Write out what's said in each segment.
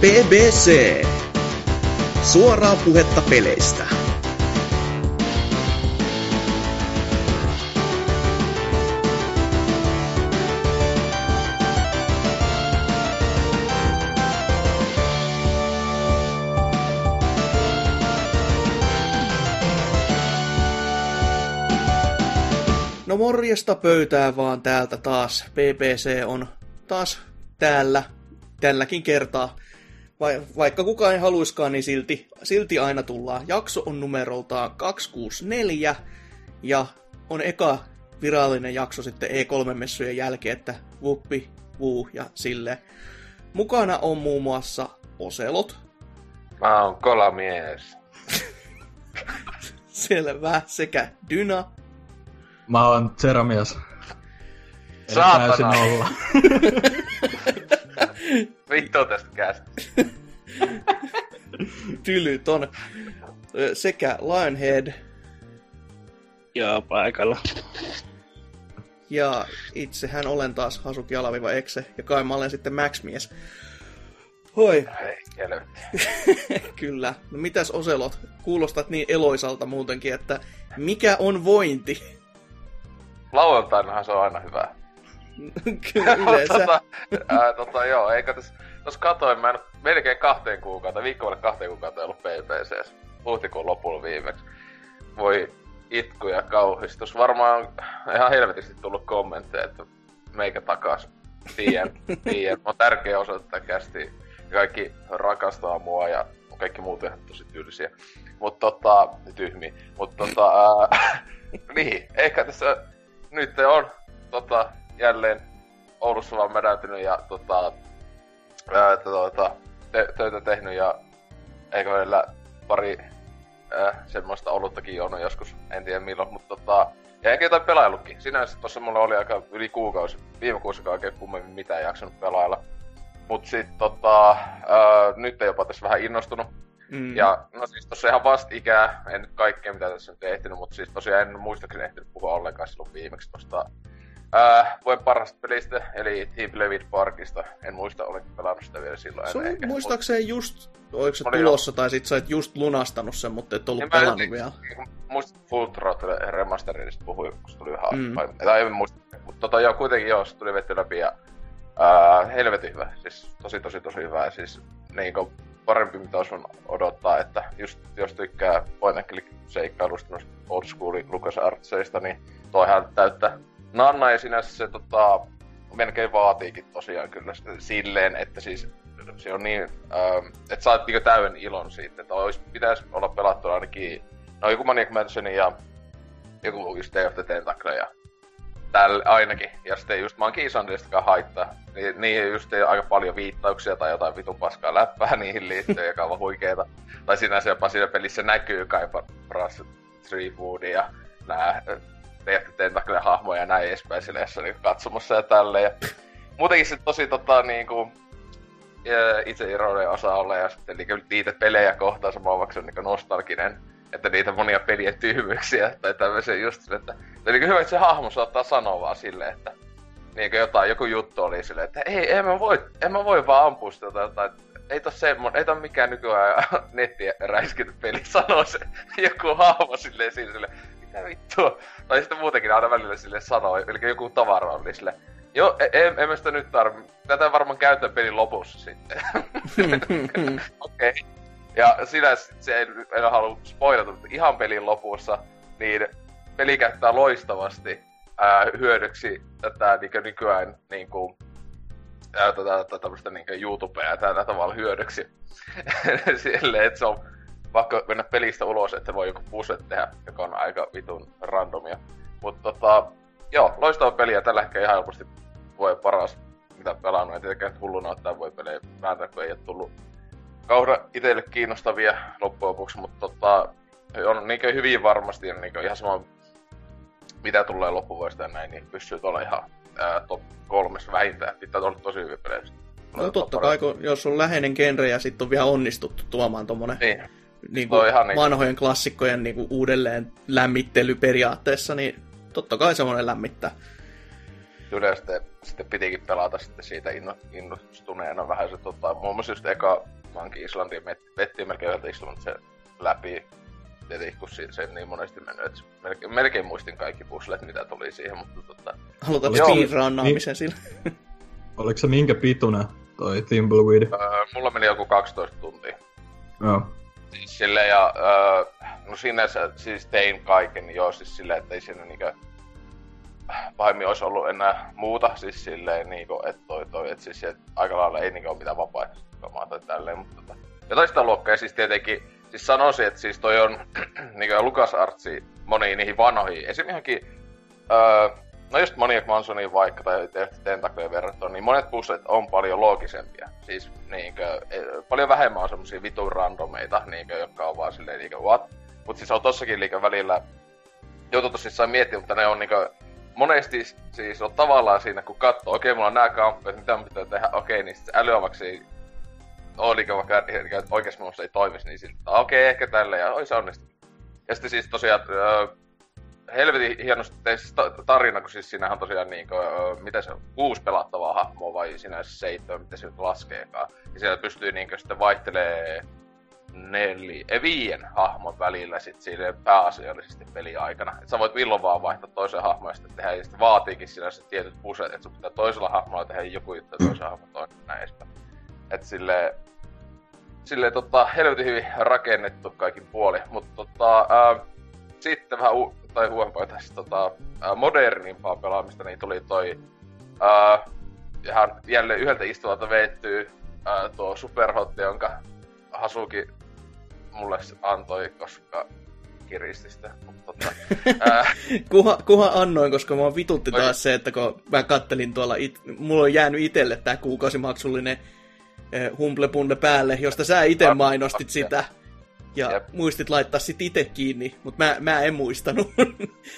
BBC. Suoraa puhetta peleistä. No morjesta pöytää vaan täältä taas. BBC on taas täällä tälläkin kertaa. Vai, vaikka kukaan ei haluiskaan, niin silti, silti aina tullaan. Jakso on numeroltaan 264 ja on eka virallinen jakso sitten E3-messujen jälkeen, että vuppi, vuu ja sille. Mukana on muun muassa Oselot. Mä oon kolamies. Selvä. Sekä Dyna. Mä oon Zeramias. Eli Saatana. täysin nolla. Vittu tästä kästä. Tylyton. Ö, Sekä Lionhead. Joo, paikalla. Ja itsehän olen taas Hasuki Alaviva Exe. Ja kai mä olen sitten Max-mies. Hoi, kyllä. No mitäs Oselot? Kuulostat niin eloisalta muutenkin, että mikä on vointi? Lauantainahan se on aina hyvä. kyllä tota, ää, tota, joo, eikö tässä... Tos katoin, mä en melkein kahteen kuukautta, viikkovalle kahteen kuukautta ollut PPCs. Huhtikuun lopulla viimeksi. Voi itku ja kauhistus. Varmaan ihan helvetisti tullut kommentteja, että meikä takas. Tien, tien. On tärkeä osa tätä kästi. Kaikki rakastaa mua ja kaikki muut ihan tosi tylsiä. Mut tota, tyhmiä. Mut tota, ää, niin, ehkä tässä nyt on tota, jälleen Oulussa vaan mädäytynyt ja tota, ää, tota, te, töitä tehnyt ja eikö meillä pari ää, semmoista oluttakin juonut joskus, en tiedä milloin, mutta tota, ja eikä jotain pelaillutkin. Sinänsä tossa mulla oli aika yli kuukausi, viime kuussa oikein kummemmin mitään jaksanut pelailla. Mut sit tota, ää, nyt jopa tässä vähän innostunut. Mm. Ja no siis tossa ihan vastikää, en nyt kaikkea mitä tässä nyt ehtinyt, mutta siis tosiaan en muistaakseni ehtinyt puhua ollenkaan silloin viimeksi tosta ää, vuoden parhaasta pelistä, eli Team Levit Parkista. En muista, olenko pelannut sitä vielä silloin. Se ehkä. muistaakseni just, oliko se Oli tulossa, tai sit sä oot just lunastanut sen, mutta et ollut En mä pelannut nyt- vielä. Muista Full Throttle Remasteredista puhui, kun se tuli vähän Mm. Tai en muista, mutta tota joo, kuitenkin joo, se tuli vetty läpi ja ää, helvetin hyvä. Siis tosi tosi tosi hyvä. Ja siis niinku parempi mitä olisi odottaa, että just jos tykkää point seikkailusta noista old school Lucas Artseista, niin toihan täyttä Nanna ja sinänsä se tota, melkein vaatiikin tosiaan kyllä silleen, että siis se on niin, ähm, että saat niinku täyden ilon siitä, että olisi, pitäisi olla pelattu ainakin, no joku Maniac Mansion ja joku just Day of the Tentacle ja tällä ainakin. Ja sitten just Monkey Islandistakaan haittaa. Niin, niin just ei aika paljon viittauksia tai jotain vitun paskaa läppää niihin liittyen, joka on huikeeta. Tai sinänsä jopa siinä pelissä näkyy kai paras Treewood ja nää The Tentacle hahmoja ja näin edespäin sille jossain niinku katsomassa ja tälleen. Ja muutenkin se tosi tota niinku ja itse iroinen osa olla ja sitten niinku niitä pelejä kohtaan samaan vaikka se on niinku nostalginen että niitä monia pelien tyhmyyksiä tai tämmöisiä just sille, että se niinku hyvä, että se hahmo saattaa sanoa vaan silleen, että niinku jotain, joku juttu oli silleen, että ei, en mä voi, en mä voi vaan ampua sitä tai jotain, ei tos semmonen, ei tää mikään nykyään nettiä räiskintä peli, sanoo se joku hahmo silleen siinä silleen, mitä vittua, tai sitten muutenkin aina välillä sille sanoo, eli joku tavara oli silleen, Joo, e- en, en mä sitä nyt tarvi. Tätä varmaan käytän pelin lopussa sitten. Okei. Okay. Ja sinä se en, en halua spoilata, mutta ihan pelin lopussa, niin peli käyttää loistavasti ää, hyödyksi tätä niin nykyään niin kuin, ää, tätä, tätä tämmöistä niin YouTubea ja tällä tavalla hyödyksi. Silleen, että se on vaikka mennä pelistä ulos, että voi joku puzzle tehdä, joka on aika vitun randomia. Mutta tota, joo, loistava peli ja tällä hetkellä ihan helposti voi paras, mitä pelannut. En tietenkään hulluna ottaa voi pelejä vääntää, kun ei ole tullut kauhean itselle kiinnostavia loppujen lopuksi, mutta tota, on niinkö hyvin varmasti niinkö ihan sama mitä tulee loppuvuodesta ja näin, niin pystyy tuolla ihan ää, top kolmessa vähintään. Pitää olla tosi hyviä pelejä. No totta kai, kun, jos on läheinen genre ja sitten on vielä onnistuttu tuomaan tommonen Niin, niin Toi kuin ihan niinku- vanhojen klassikkojen niin kuin uudelleen lämmittely periaatteessa, niin totta kai semmoinen lämmittää. yleensä sitten, sitten pitikin pelata sitten siitä inno, innostuneena vähän se tota, muun muassa just eka Monkey Islandia vettiin melkein yhdeltä istulta se läpi. Tietenkin kun se, se niin monesti mennyt, että melkein, melkein muistin kaikki puslet, mitä tuli siihen, mutta tota... Halutaan speedrunnaamisen niin, sillä. Oliko se minkä pituinen toi Thimbleweed? Öö, mulla meni joku 12 tuntia. Joo. Siis silleen ja... Öö, no sinänsä siis tein kaiken, joo siis silleen, että ei siinä niinkö pahemmin olisi ollut enää muuta, siis silleen niinku, että toi toi, että siis et aika lailla ei niinku ole mitään vapaaehtoista tai tälleen, mutta tota, jotain sitä luokkaa, siis tietenkin, siis sanoisin, että siis toi on niinku Lukas Artsi moniin niihin vanhoihin, esimerkiksi öö, no just Maniac Mansoniin vaikka, tai Tentakojen verrattuna, niin monet puzzlet on paljon loogisempia. Siis niinkö, e, paljon vähemmän on semmosia vitun randomeita, niinkö, jotka on vaan silleen niinkö what. Mut siis on tossakin liikä välillä, joutuu tosissaan miettimään, mutta ne on niinkö, monesti siis on tavallaan siinä, kun katsoo, okei, okay, mulla on nää kamppeet, mitä pitää tehdä, okei, okay, niin sitten älyavaksi ole niinkö vaikka oikeesti musta ei toimisi, niin sitten, okei, okay, ehkä tälle, ja oi se. Ja sitten siis tosiaan, helvetin hienosti tarina, kun siis siinähän on tosiaan niin kuin, mitä se on, kuusi pelattavaa hahmoa vai sinä seitsemän, mitä se nyt laskeekaan. Ja siellä pystyy niin kuin, sitten vaihtelee neli, ei viien hahmon välillä sit siinä pääasiallisesti peliaikana. Et sä voit milloin vaan vaihtaa toisen hahmon ja sitten tehdä, ja sitten vaatiikin siinä se tietyt puset, että sun pitää toisella hahmolla tehdä joku juttu ja toisella hahmolla toinen edespäin. Et silleen, silleen tota, helvetin hyvin rakennettu kaikin puoli, mutta tota, sitten vähän u- tai tässä tota, modernimpaa pelaamista, niin tuli toi ää, ihan jälleen yhdeltä istuvalta veettyy ää, tuo Superhot, jonka Hasuki mulle antoi, koska kiristi sitä. Mutta, tota, ää... kuha, kuha annoin, koska mua vitutti taas se, että kun mä kattelin tuolla, it, mulla on jäänyt itelle tää kuukausimaksullinen Humble päälle, josta sä itse mainostit sitä ja Jep. muistit laittaa sit itse kiinni, mutta mä, mä en muistanut.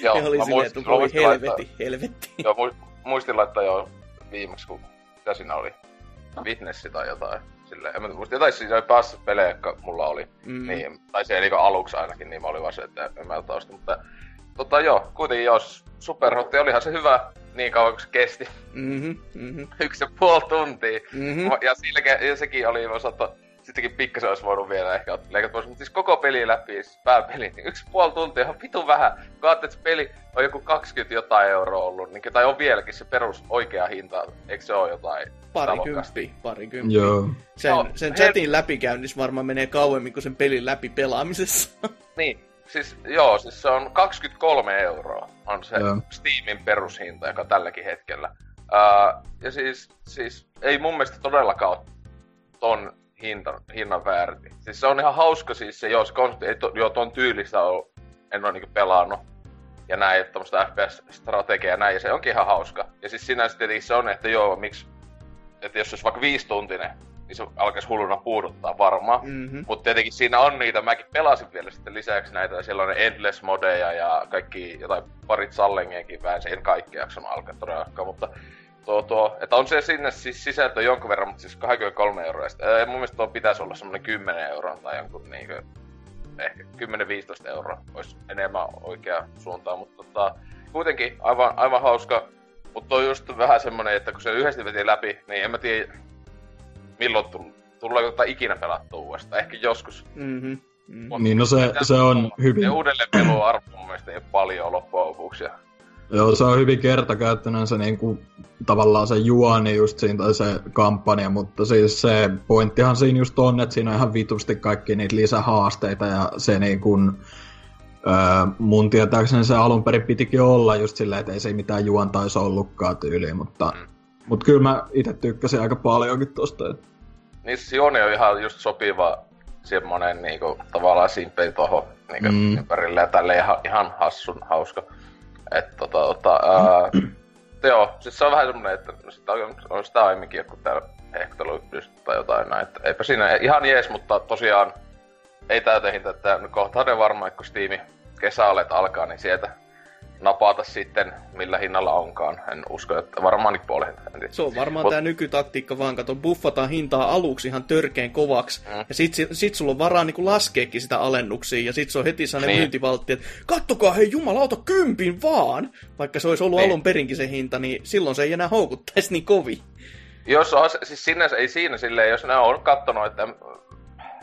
Joo, ja oli silleen, että voi helveti, laittaa, helvetti. Joo, muistin laittaa jo viimeksi, kun mitä siinä oli? Witnessi tai jotain. Silleen, en mä muista, jotain siis päässä pelejä, jotka mulla oli. Mm. Niin, tai se niin aluksi ainakin, niin mä olin vaan se, että en mä tausta. Mutta tota joo, kuitenkin jos Superhotti olihan se hyvä niin kauan kuin se kesti. Mm-hmm, mm-hmm. Yksi ja puoli tuntia. Mm-hmm. Ja, sillä, ja sekin oli osattu sittenkin pikkasen olisi voinut vielä ehkä leikata pois, mutta siis koko peli läpi, siis pääpeli, niin yksi puoli tuntia on vitu vähän. Kun että se peli on joku 20 jotain euroa ollut, niin, tai on vieläkin se perus oikea hinta, eikö se ole jotain Parikymppi, parikymppi. Joo. Sen, no, sen chatin her... läpikäynnissä varmaan menee kauemmin kuin sen pelin läpi pelaamisessa. niin, siis joo, siis se on 23 euroa on se joo. Steamin perushinta, joka tälläkin hetkellä. Uh, ja siis, siis ei mun mielestä todellakaan ole ton hinta, hinnan väärti. Siis se on ihan hauska siis se, jos konsepti, ei to, joo, ton tyylistä on, en ole niinku pelannut. Ja näin, että tämmöstä FPS-strategiaa ja näin, ja se onkin ihan hauska. Ja siis sinänsä tietenkin se on, että joo, miksi, että jos se olisi vaikka viisituntinen, niin se alkaisi hulluna puuduttaa varmaan. Mm-hmm. Mutta tietenkin siinä on niitä, mäkin pelasin vielä sitten lisäksi näitä, siellä on endless modeja ja kaikki jotain parit sallengiakin vähän, en kaikkea jaksanut alkaa todellakaan, mutta tuo, tuo, että on se sinne siis sisältö jonkun verran, mutta siis 23 euroa. Sitten, mun mielestä tuo pitäisi olla semmoinen 10 euroa tai jonkun niinkö, ehkä 10-15 euroa olisi enemmän oikea suuntaan, mutta tota, kuitenkin aivan, aivan hauska. Mutta on just vähän semmonen, että kun se yhdesti veti läpi, niin en mä tiedä milloin tullut. Tullaanko tota ikinä pelattua uudestaan? Ehkä joskus. Mm-hmm. Mm-hmm. Niin, no se, se on hyvin... Ja uudelleen pelua arvo mun mielestä ei ole paljon loppujen lopuksi. Joo, se on hyvin kertakäyttöinen se niinku, tavallaan se juoni just siinä, tai se kampanja, mutta siis se pointtihan siinä just on, että siinä on ihan vitusti kaikki niitä lisähaasteita, ja se niinku, öö, mun tietääkseni se alun perin pitikin olla just silleen, että ei se mitään juontaisi ollutkaan tyyliin, mutta, mm. mutta kyllä mä itse tykkäsin aika paljonkin tosta. Että... Niin siis juoni on ihan just sopiva semmonen niinku, tavallaan simpeli tohon niinku, mm. ympärille ja tälle ihan, ihan hassun hauska. Että tota, tota, ää, joo, siis se on vähän semmonen, että sitä on, on sitä aiemminkin joku täällä hehtelu tai jotain näin. Että eipä siinä ihan jees, mutta tosiaan ei täytehintä, että kohta ne varmaan, kun Steam kesäalet alkaa, niin sieltä napata sitten millä hinnalla onkaan. En usko, että varmaan puoli hintaa. Se on varmaan Mut- tämä nykytaktiikka vaan, kato, buffataan hintaa aluksi ihan törkeen kovaksi, Mm. ja sit, si- sit sulla on varaa niinku laskeekin sitä alennuksia, ja sit se on heti sellainen Niin. myyntivaltti, että kattokaa hei jumalauta kympin vaan! Vaikka se olisi ollut Niin. alun perinkin se hinta, niin silloin se ei enää houkuttaisi niin kovin. Jos on, siis sinänsä ei siinä silleen, jos ne on kattonut, että,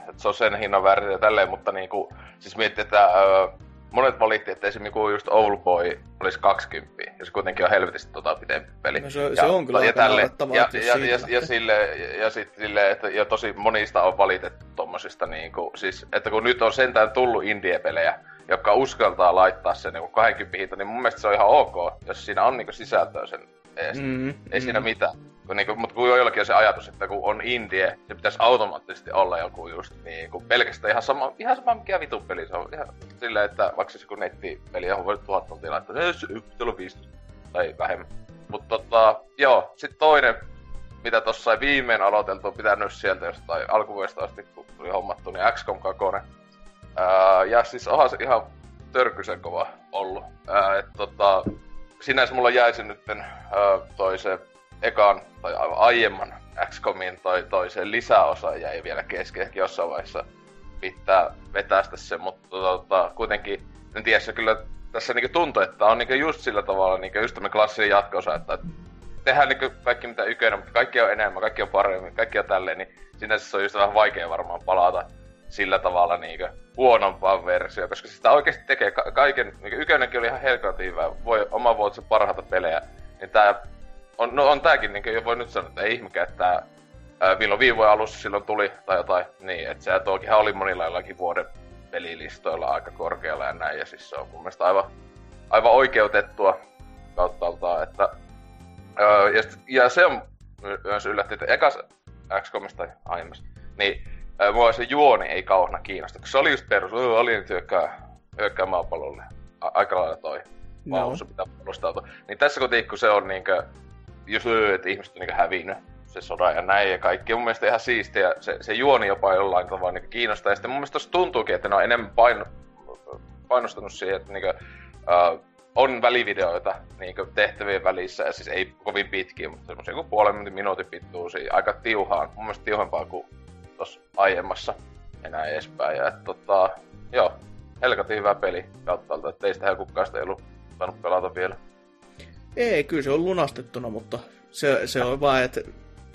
että se on sen hinnan väärti ja tälleen, mutta niinku, siis miettii, että ö, monet valitti, että esimerkiksi joku just Oldboy olisi 20, ja se kuitenkin on helvetisti tota pidempi peli. No se- se on kyllä ja, naurettavaa, ja, ja, ja, ja, sille, ja, ja sit silleen, että ja tosi monista on valitettu tommosista niinku, siis, että kun nyt on sentään tullut indie-pelejä, jotka uskaltaa laittaa sen niinku 20 hinta, niin mun mielestä se on ihan ok, jos siinä on niinku sisältöä sen ees. Mm, Ei siinä mitään. Kun niinku, mutta kun joillakin on se ajatus, että kun on indie, se pitäisi automaattisesti olla joku just niinku pelkästään ihan sama, ihan sama mikä vitun peli se on. Ihan silleen, että vaikka se joku nettipeli, johon voi tuhat tuntia laittaa, se se- olla 15 tai vähemmän. Mutta tota, joo, sitten toinen, mitä tossa viimein aloiteltu, on pitänyt sieltä jostain alkuvuodesta asti, kun tuli hommattu, niin XCOM 2. Ää, ja siis onhan se ihan törkysen kova ollut. Ää, et tota, sinänsä mulla jäisi nyt se ekan tai aivan aiemman XCOMin toi, toi se lisäosa jäi vielä kesken, jossain vaiheessa pitää vetästä se, mutta tota, kuitenkin en tiedä, kyllä tässä niinku tuntuu, että on niinku just sillä tavalla niinku just tämmönen klassinen jatko-osa, että tehdään niinku kaikki mitä ykönä, mutta kaikki on enemmän, kaikki on paremmin, kaikki on tälleen, niin sinänsä se on just vähän vaikea varmaan palata sillä tavalla niinku huonompaan versioon, koska sitä oikeasti tekee ka- kaiken, niinku ykönenkin oli ihan helkatin hyvä, voi oma vuotisen parhaita pelejä, niin tää on, no on tääkin niinku jo voi nyt sanoa, että ei ihmekään, että ää, milloin viime vuoden alussa silloin tuli tai jotain, niin että se tokihan oli monilla jollakin vuoden pelilistoilla aika korkealla ja näin, ja siis se on mun mielestä aivan, aivan oikeutettua kauttaaltaan, että öö, ja, sit, ja se on my- myös yllätti, että ekas XCOMista aiemmassa, niin öö, mua se juoni ei kauheena kiinnosta, kun se oli just perus, öö, alienit hyökkää, hyökkää maapallolle, aika lailla toi No. no. pitää puolustautua. Niin tässä kun se on niinkö, just että ihmiset on niinkö hävinnyt se sodan ja näin ja kaikki. mun mielestä ihan siistiä. Se, se juoni jopa jollain tavalla niin kiinnostaa. Ja sitten mun mielestä tuntuukin, että ne on enemmän paino, painostanut siihen, että niinkö, uh, on välivideoita niinkö tehtävien välissä. Ja siis ei kovin pitkiä, mutta semmoisia kuin puolen minuutin, pituisia. Aika tiuhaan. Mun mielestä tiuhempaa kuin tuossa aiemmassa ja näin edespäin. Ja et, tota, joo, helkatin hyvä peli kauttaalta, että ei sitä kukaan sitä ei ollut saanut pelata vielä. Ei, kyllä se on lunastettuna, mutta se, se on vaan, että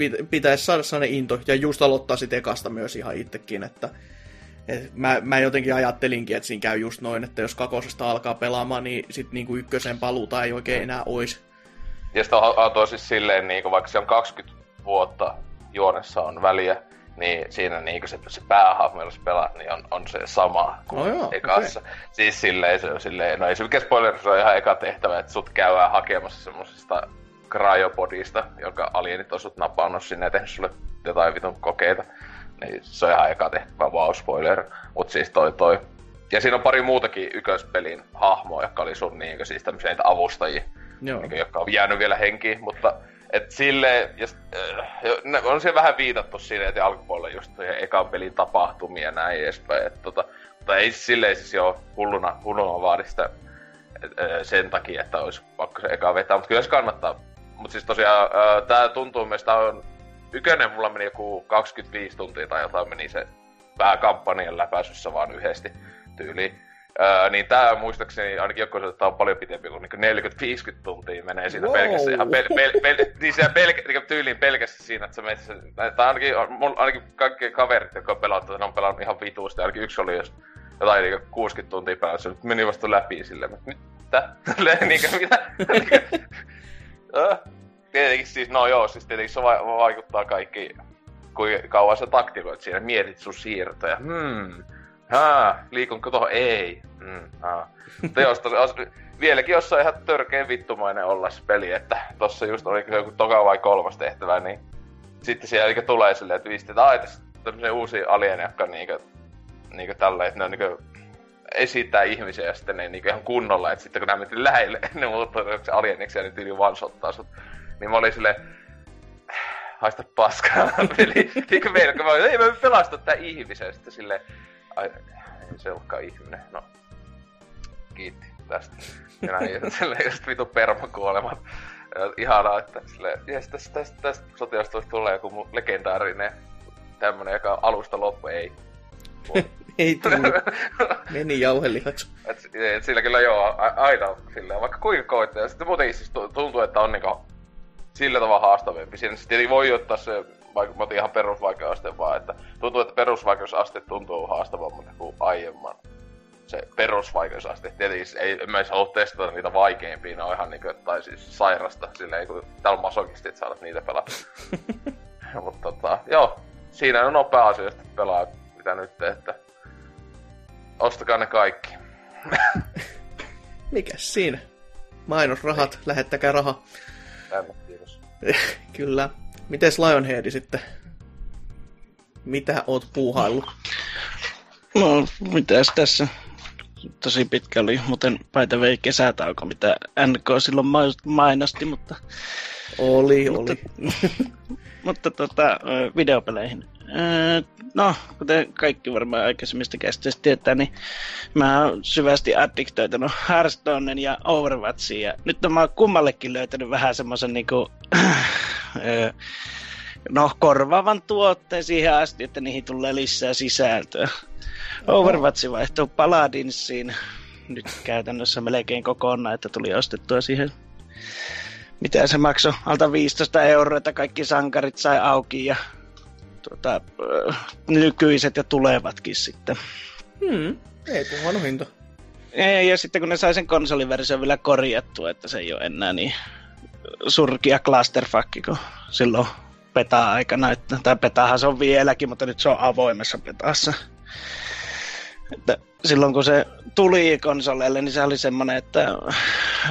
pit- pitäisi saada sellainen into, ja just aloittaa sitten ekasta myös ihan itsekin, että et mä, mä jotenkin ajattelinkin, että siinä käy just noin, että jos kakosesta alkaa pelaamaan, niin sitten niinku ykkösen paluuta ei oikein enää ois. Ja sitä on, on siis silleen, niin vaikka se on 20 vuotta juonessa on väliä, niin siinä niin se, se päähahmo, sä pelaat, niin on, on se sama kuin No joo, ekassa. Siis silleen se on silleen, no ei se mikään spoiler, se on ihan eka tehtävä, että sut käydään hakemassa semmosesta cryopodista, jonka alienit on sut napannut sinne ja tehnyt sulle jotain vitun kokeita. Niin se on ihan eka tehtävä, wow spoiler. Mut siis toi toi. Ja siinä on pari muutakin ykköspelin hahmoa, jotka oli sun niinkö siis tämmöisiä niitä avustajia Joo. niin jotka on jäänyt vielä henkiin, mutta et sille, ja, s- äh, on siellä vähän viitattu siinä, että alkupuolella just ekan pelin tapahtumia ja näin edespäin, et, tota, mutta ei silleen siis jo hulluna, hulluna vaadi sitä et, äh, sen takia, että olisi pakko se eka vetää, mutta kyllä se kannattaa. Mutta siis tosiaan äh, tää tuntuu mielestä on, ykönen mulla meni joku 25 tuntia tai jotain meni se vähän kampanjan läpäisyssä vaan yhdesti tyyliin. Öö, niin tää muistaakseni ainakin joku että tää on paljon pitempi kuin niin 40-50 tuntia menee siinä Wow. pelkästään ihan pel, pel, pel, niin siellä pelkä, niin tyyliin pelkästään siinä, että sä menet sen, tai ainakin, mulla ainakin kaikki kaverit, jotka on pelannut, ne on pelannut ihan vituusti, ainakin yksi oli jos jotain niin 60 tuntia pelannut, se nyt meni vasta läpi silleen, mutta mitä? Tälleen niinkö mitä? Tietenkin siis, no joo, siis tietenkin se va- vaikuttaa kaikki, kuinka kauan sä taktikoit siinä, mietit sun siirtoja, hmm, haa, liikunko tohon, ei, haa. Mutta jos tos, os, vieläkin jossain ihan törkeen vittumainen olla se peli, että tossa just oli joku toka vai kolmas tehtävä, niin sitten siellä niinku tulee silleen, että viisti, että ai tässä on tämmöisiä uusia alieneja, jotka niinku, niinku tällä, että ne on niinku esittää ihmisiä ja sitten ne niinku ihan kunnolla, että sitten kun nämä mentiin lähelle, ne muuttuu alieniksi ja ne tyyli one-shottaa sut. Niin mä olin silleen, haista paskaa peli. Niinku meillä, kun mä olin, ei mä pelasta tää ihmisen. Sitten silleen, ai, ei se olekaan ihminen. No, kiitti. tästä. Ja näin, silleen just vitu permakuolemat. Ihanaa, että silleen, jes, tästä, tästä, tästä sotilastoista tulee joku legendaarinen tämmönen, joka alusta loppu ei. Ei tullut. Meni jauhelihaksi. Et, et sillä kyllä joo, aina silleen, vaikka kuinka koittaa. Ja sitten muutenkin siis tu- tuntuu, että on niinku sillä tavalla haastavampi. Siinä sitten voi ottaa se, vaikka mä otin ihan perusvaikeusaste vaan, että tuntuu, että perusvaikeusaste tuntuu haastavammalta kuin aiemman se perusvaikeusaste. Tietenkin ei, en mä edes halua testata niitä vaikeimpia, ne on ihan niinku, tai siis sairasta, silleen kun täällä masokistit saavat niitä pelata. Mutta tota, joo, siinä on nopea asioista pelaa, mitä nyt, että ostakaa ne kaikki. Mikäs siinä? Mainosrahat, lähettäkää raha. Tänne, kiitos. Kyllä. Mites Lionhead sitten? Mitä oot puuhaillut? No, mitäs tässä? Tosi pitkä oli muuten paita vei kesätauko, mitä NK silloin ma- mainosti, mutta, Oli, Mutta- oli. mutta tota, videopeleihin. No, kuten kaikki varmaan aikaisemmista käsitteistä tietää, niin mä oon syvästi addiktoitunut Hearthstoneen ja Overwatchiin. Ja nyt mä oon kummallekin löytänyt vähän semmoisen niinku, no, korvaavan tuotteen siihen asti, että niihin tulee lisää sisältöä. Overwatch vaihtuu Paladinsiin nyt käytännössä melkein kokonaan, että tuli ostettua siihen mitä se maksoi, alta 15 euroa, että kaikki sankarit sai auki ja tuota, ö, nykyiset ja tulevatkin sitten. Hmm. Ei tuo huono hinta. Ja, ja sitten kun ne sai sen konsoliversion vielä korjattua, että se ei ole enää niin surkia clusterfuck, kun silloin peta-aikana, että, tai petahan se on vieläkin, mutta nyt se on avoimessa petassa. Että silloin kun se tuli konsoleille, niin se oli semmoinen, että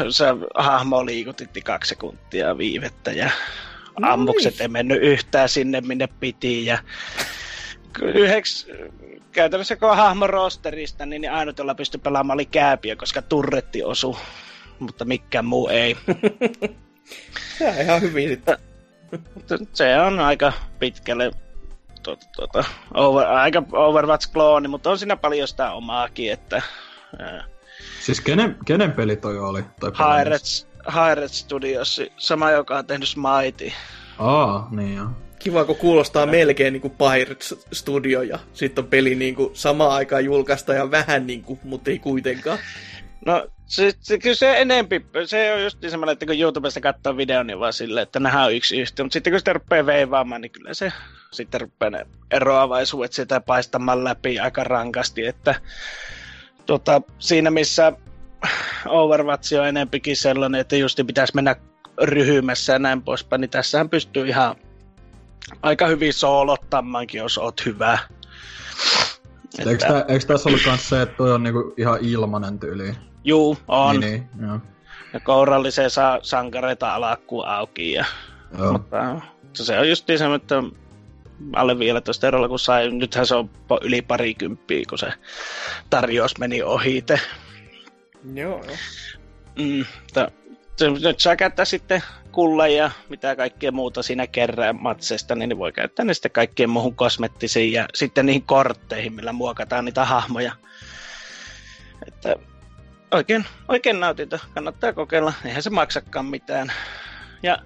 se hahmo liikutitti kaksi sekuntia viivettä ja No ammukset niin. ei mennyt yhtään sinne, minne piti. Ja yhdeks, käytännössä kun hahmo rosterista, niin niin ainut, jolla pystyi pelaamaan oli kääpiö, koska turretti osu, mutta mikään muu ei. Se on ihan hyvin sitten. Mutta se on aika pitkälle tuota, tuota, over, aika Overwatch-klooni, mutta on siinä paljon sitä omaakin, että ää, Siis kenen, kenen peli toi oli? Tai Pirates, Pirates Studios, sama joka on tehnyt Smite. Aa, niin joo. Kiva, kun kuulostaa melkein niin kuin Pirates Studio ja sitten on peli niin kuin samaan aikaan julkaista ja vähän niin kuin, mutta ei kuitenkaan. No, se, se, kyllä se enempi, se on just niin semmoinen, että kun YouTubesta katsoo videon, niin vaan silleen, että nähdään on yksi yhtiö, mutta sitten kun sitä rupeaa veivaamaan, niin kyllä se sitten rupeaa ne eroavaisuudet sitä paistamaan läpi aika rankasti, että tota, siinä missä Overwatch on enempikin sellainen, että just pitäisi mennä ryhymässä ja näin poispäin, niin tässähän pystyy ihan aika hyvin soolottamankin, jos oot hyvä. Eikö, tää, eikö tässä ollut kans se, että toi on niinku ihan ilmanen tyyli? Juu, on. Niin, niin, joo. Ja kouralliseen saa sankareita alakkuun auki. Ja, joo. mutta se on just niin semmoinen, että alle 15 eurolla, kun sai, nythän se on yli parikymppiä, kun se tarjous meni ohite. Joo, joo. Mm, mutta se, nyt saa käyttää sitten kulla ja mitä kaikkea muuta siinä kerran matsesta, niin voi käyttää ne sitten kaikkien muuhun kosmettisiin ja sitten niihin kortteihin, millä muokataan niitä hahmoja. Että oikein, oikein nautinto. Kannattaa kokeilla. Eihän se maksakaan mitään. Ja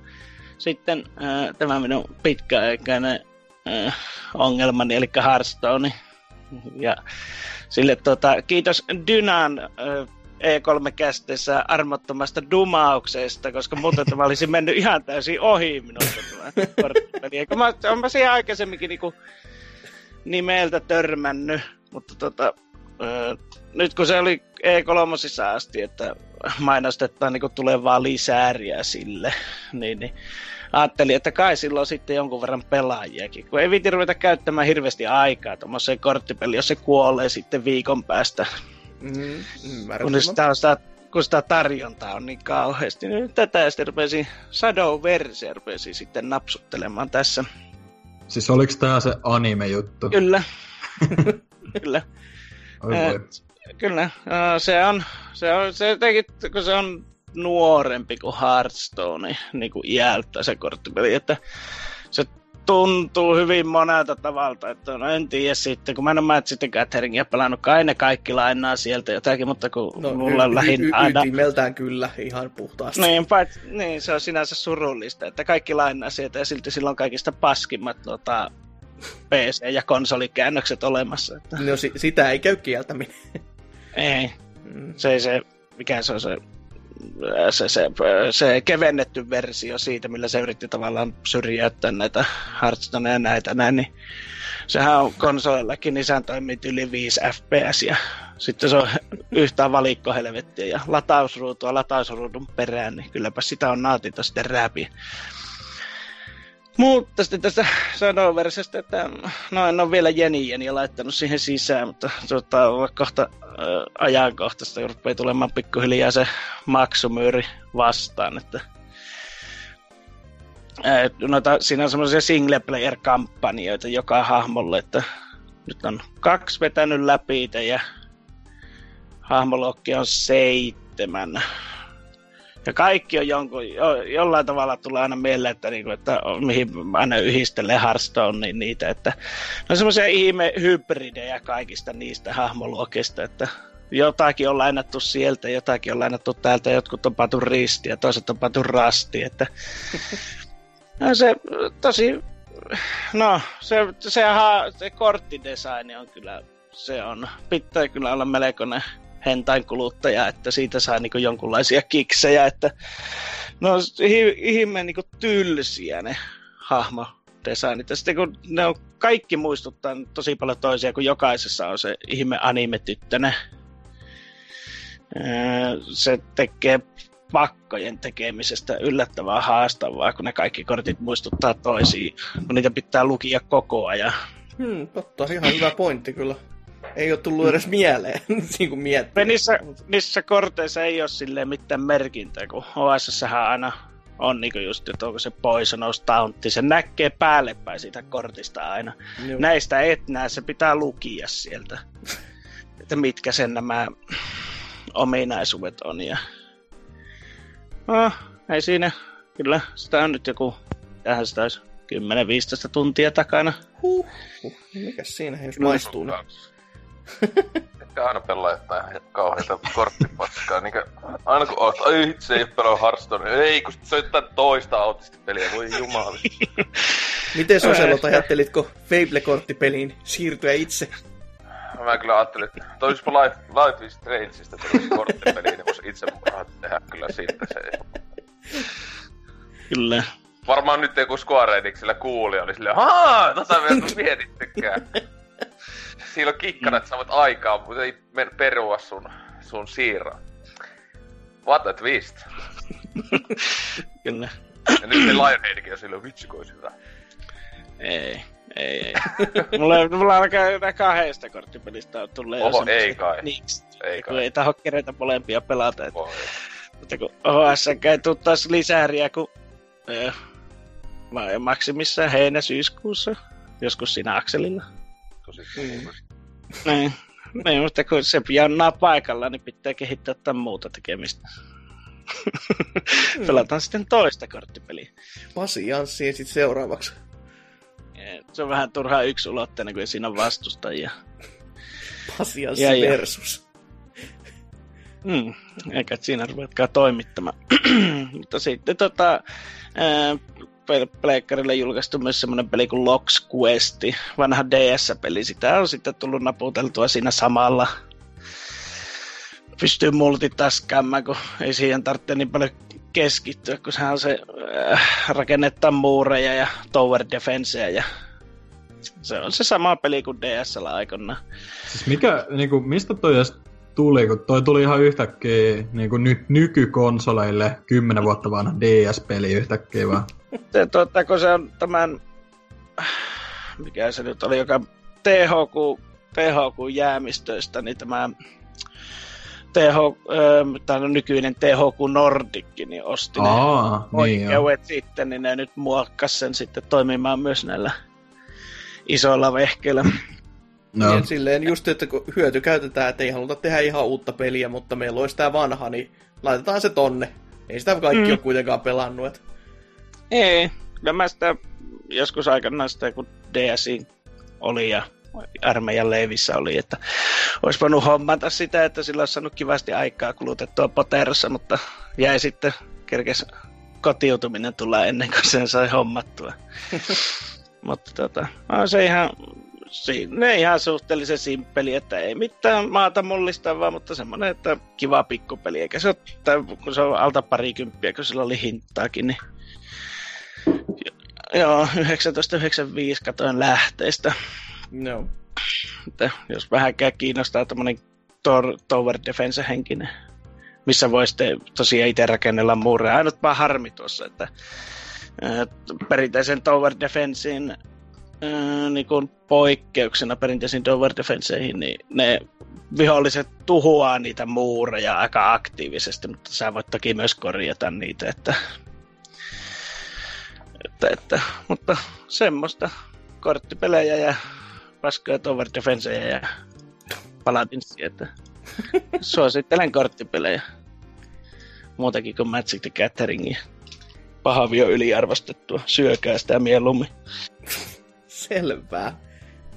sitten äh, tämä minun pitkäaikainen äh, ongelmani, eli Hearthstone. Ja sille tota, kiitos Dynan äh, E3-kästeessä armottomasta dumauksesta, koska muuten tämä olisi mennyt ihan täysin ohi minulta tämä korttipeli. Eikä mä, olen mä siihen aikaisemminkin niinku nimeltä törmännyt, mutta tota, ö, nyt kun se oli E3 asti, että mainostetaan niinku tulevaa lisääriä sille, niin, niin ajattelin, että kai silloin sitten jonkun verran pelaajiakin, kun ei viiti ruveta käyttämään hirveästi aikaa tuommoiseen korttipeliin, jos se kuolee sitten viikon päästä Mm, kun sitä, on sitä, kun sitä tarjontaa on niin kauheasti. Niin tätä ja sitten rupesin Shadow-versio rupesin sitten napsuttelemaan tässä. Siis oliks tää se anime-juttu? Kyllä. Kyllä. Oi voi. Kyllä. Se on, se on, se jotenkin, kun se on nuorempi kuin Hearthstone, niin kuin iältä se korttipeli, että se tuntuu hyvin monelta tavalta, että no en tiedä sitten, kun mä en ole Magic Gatheringia pelannut, kai ne kaikki lainaa sieltä jotakin, mutta kun No, mulla on lähinnä y- y- aina... ytimeltään kyllä, ihan puhtaasti. Niin, paitsi, niin, se on sinänsä surullista, että kaikki lainaa sieltä ja silti silloin kaikista paskimmat tota, PC- ja konsolikäännökset olemassa. Että, No si- sitä ei käy kieltäminen. Ei, Mm. se ei se, mikä se on se, se, se, se kevennetty versio siitä, millä se yritti tavallaan syrjäyttää näitä Hearthstone ja näitä näin, niin sehän on konsolillakin, niin sehän toimii yli 5 fps ja sitten se on yhtään valikko helvettiä ja latausruutua latausruudun perään, niin kylläpä sitä on nautinto sitten rääpiä. Mutta sitten tästä Shadowversista, että no en ole vielä Jeni Jeni laittanut siihen sisään, mutta tuota, kohta äh, ajankohtaista rupeaa tulemaan pikkuhiljaa se maksumyyri vastaan, että äh, noita, siinä on semmoisia single player kampanjoita joka hahmolle, että nyt on kaksi vetänyt läpi ja hahmolokki on seitsemän. Ja kaikki on jonkun, jo, jollain tavalla tulee aina mieleen, että, niinku, että mihin aina yhdistelee Hearthstone, niin niitä, että ne on semmoisia ihme hybridejä kaikista niistä hahmoluokista, että jotakin on lainattu sieltä, jotakin on lainattu täältä, jotkut on pantu risti ja toiset on pantu rasti, että no se tosi, no se, se, ha, se korttidesigni on kyllä, se on, pitää kyllä olla melkoinen hentain kuluttaja, että siitä saa niinku jonkunlaisia kiksejä, että no ihme niinku tylsiä ne hahmodesignit. Ja sitten kun ne on kaikki muistuttaa tosi paljon toisia, kun jokaisessa on se ihme anime-tyttönen. Öö, Se tekee pakkojen tekemisestä yllättävän haastavaa, kun ne kaikki kortit muistuttaa toisiin, kun niitä pitää lukia koko ajan. Hmm, totta, ihan hyvä pointti kyllä. Ei ole tullut edes mieleen, niin kuin miettii. Me niissä, niissä korteissa ei ole silleen mitään merkintää, kun OS aina on niinku just, että onko se poisonous tauntti, se näkee päälle päin siitä kortista aina. Joo. Näistä et näe, se pitää lukia sieltä, että mitkä sen nämä ominaisuudet on. Ja... No, ei siinä, kyllä sitä on nyt joku, tähän sitä olisi 10-15 tuntia takana. Huh, huh. Mikäs siinä, jos maistuu? Niin. Etkä aina pelaa jotain kauheita korttipaskaa. Niin aina kun oot, ai itse ei pelaa Hearthstone. Ei, kun se on jotain toista autistipeliä, voi jumala. Miten Soselot ajattelitko Fable-korttipeliin siirtyä itse? Mä kyllä ajattelin, että toispa Life, Life is Strangeista tulisi korttipeli, niin vois itse tehdä kyllä siitä se. Kyllä. Varmaan nyt joku Square Enixillä kuuli, oli silleen, haa, tota me ei mietittykään. Siinä on kikkana, että sä voit aikaa, mutta ei men- perua sun, sun siirron. What a twist. Kyllä. Ja nyt se Lionheadkin on silleen, vitsi kun hyvä. Ei, ei, ei. mulla, mulla alkaa jotain kahdesta korttipelistä tulee Oho, ei kai. Niin, Ei kun kai. ei taho kerätä molempia pelata. Et, Voi. mutta kun OS ei tuu taas lisääriä, kun äh, maksimissaan heinä-syyskuussa, joskus siinä akselilla. Tosi Mm. Niin. niin, mutta kun se jannaa paikalla, niin pitää kehittää jotain muuta tekemistä. Pelataan sitten toista korttipeliä. Pasi Janssiin sitten seuraavaksi. Se on vähän turhaa yksulotteinen, kun siinä on vastustajia. Pasi Janssi Ja, ja. versus. Mm, eikä siinä ruvetkaan toimittamaan. Mutta sitten tota, ää, Pleikkarille julkaistu myös semmoinen peli kuin Lox Quest, vanha DS-peli. Sitä on sitten tullut naputeltua siinä samalla. Pystyy multitaskaamaan, kun ei siihen tarvitse niin paljon keskittyä, kun sehän on se äh, rakennettaa muureja ja tower defenseä ja se on se sama peli kuin DSL aikoinaan. Siis mikä, niinku, mistä toi tuli, kun toi tuli ihan yhtäkkiä niinku ny- nykykonsoleille 10 vuotta vanha DS-peli yhtäkkiä vaan. se, tuota, kun se on tämän, mikä se nyt oli, joka THQ, THQ jäämistöistä, niin tämä TH, ö, tämä nykyinen THQ Nordic, niin osti ne Aa, niin joo. oikeudet sitten, niin ne nyt muokkas sen sitten toimimaan myös näillä isoilla vehkeillä. No. No, silleen just, että kun hyöty käytetään, että ei haluta tehdä ihan uutta peliä, mutta meillä olisi tämä vanha, niin laitetaan se tonne. Ei sitä kaikki Mm. mm. ole kuitenkaan pelannut. Et. Ei, kyllä mä sitä joskus aikanaan sitä, kun DSi oli ja armeijan leivissä oli, että olisi voinut hommata sitä, että sillä olisi saanut kivasti aikaa kulutettua poterossa, mutta jäi sitten kerkes kotiutuminen tulla ennen kuin sen sai hommattua. mutta tota, on se ihan, ne ihan suhteellisen simppeli, että ei mitään maata mullistavaa, mutta semmoinen, että kiva pikkupeli, eikä se ole, kun se on alta parikymppiä, kun sillä oli hintaakin, niin Joo, 1995 katoin lähteistä. No. Että jos vähänkään kiinnostaa tämmönen tor- Tower Defense henkinen, missä voi sitten tosiaan itse rakennella muureja. Ainut vaan harmi tuossa, että perinteisen Tower Defensein niin kuin poikkeuksena perinteisiin Tower Defenseihin, niin ne viholliset tuhoaa niitä muureja aika aktiivisesti, mutta sä voit toki myös korjata niitä, että että, että, mutta semmoista korttipelejä ja paskoja Tower Defenseja ja Paladinsia, että suosittelen korttipelejä. Muutakin kuin Magic the Gatheringia. Pahavio yliarvostettua. Syökää sitä mieluummin. Selvä.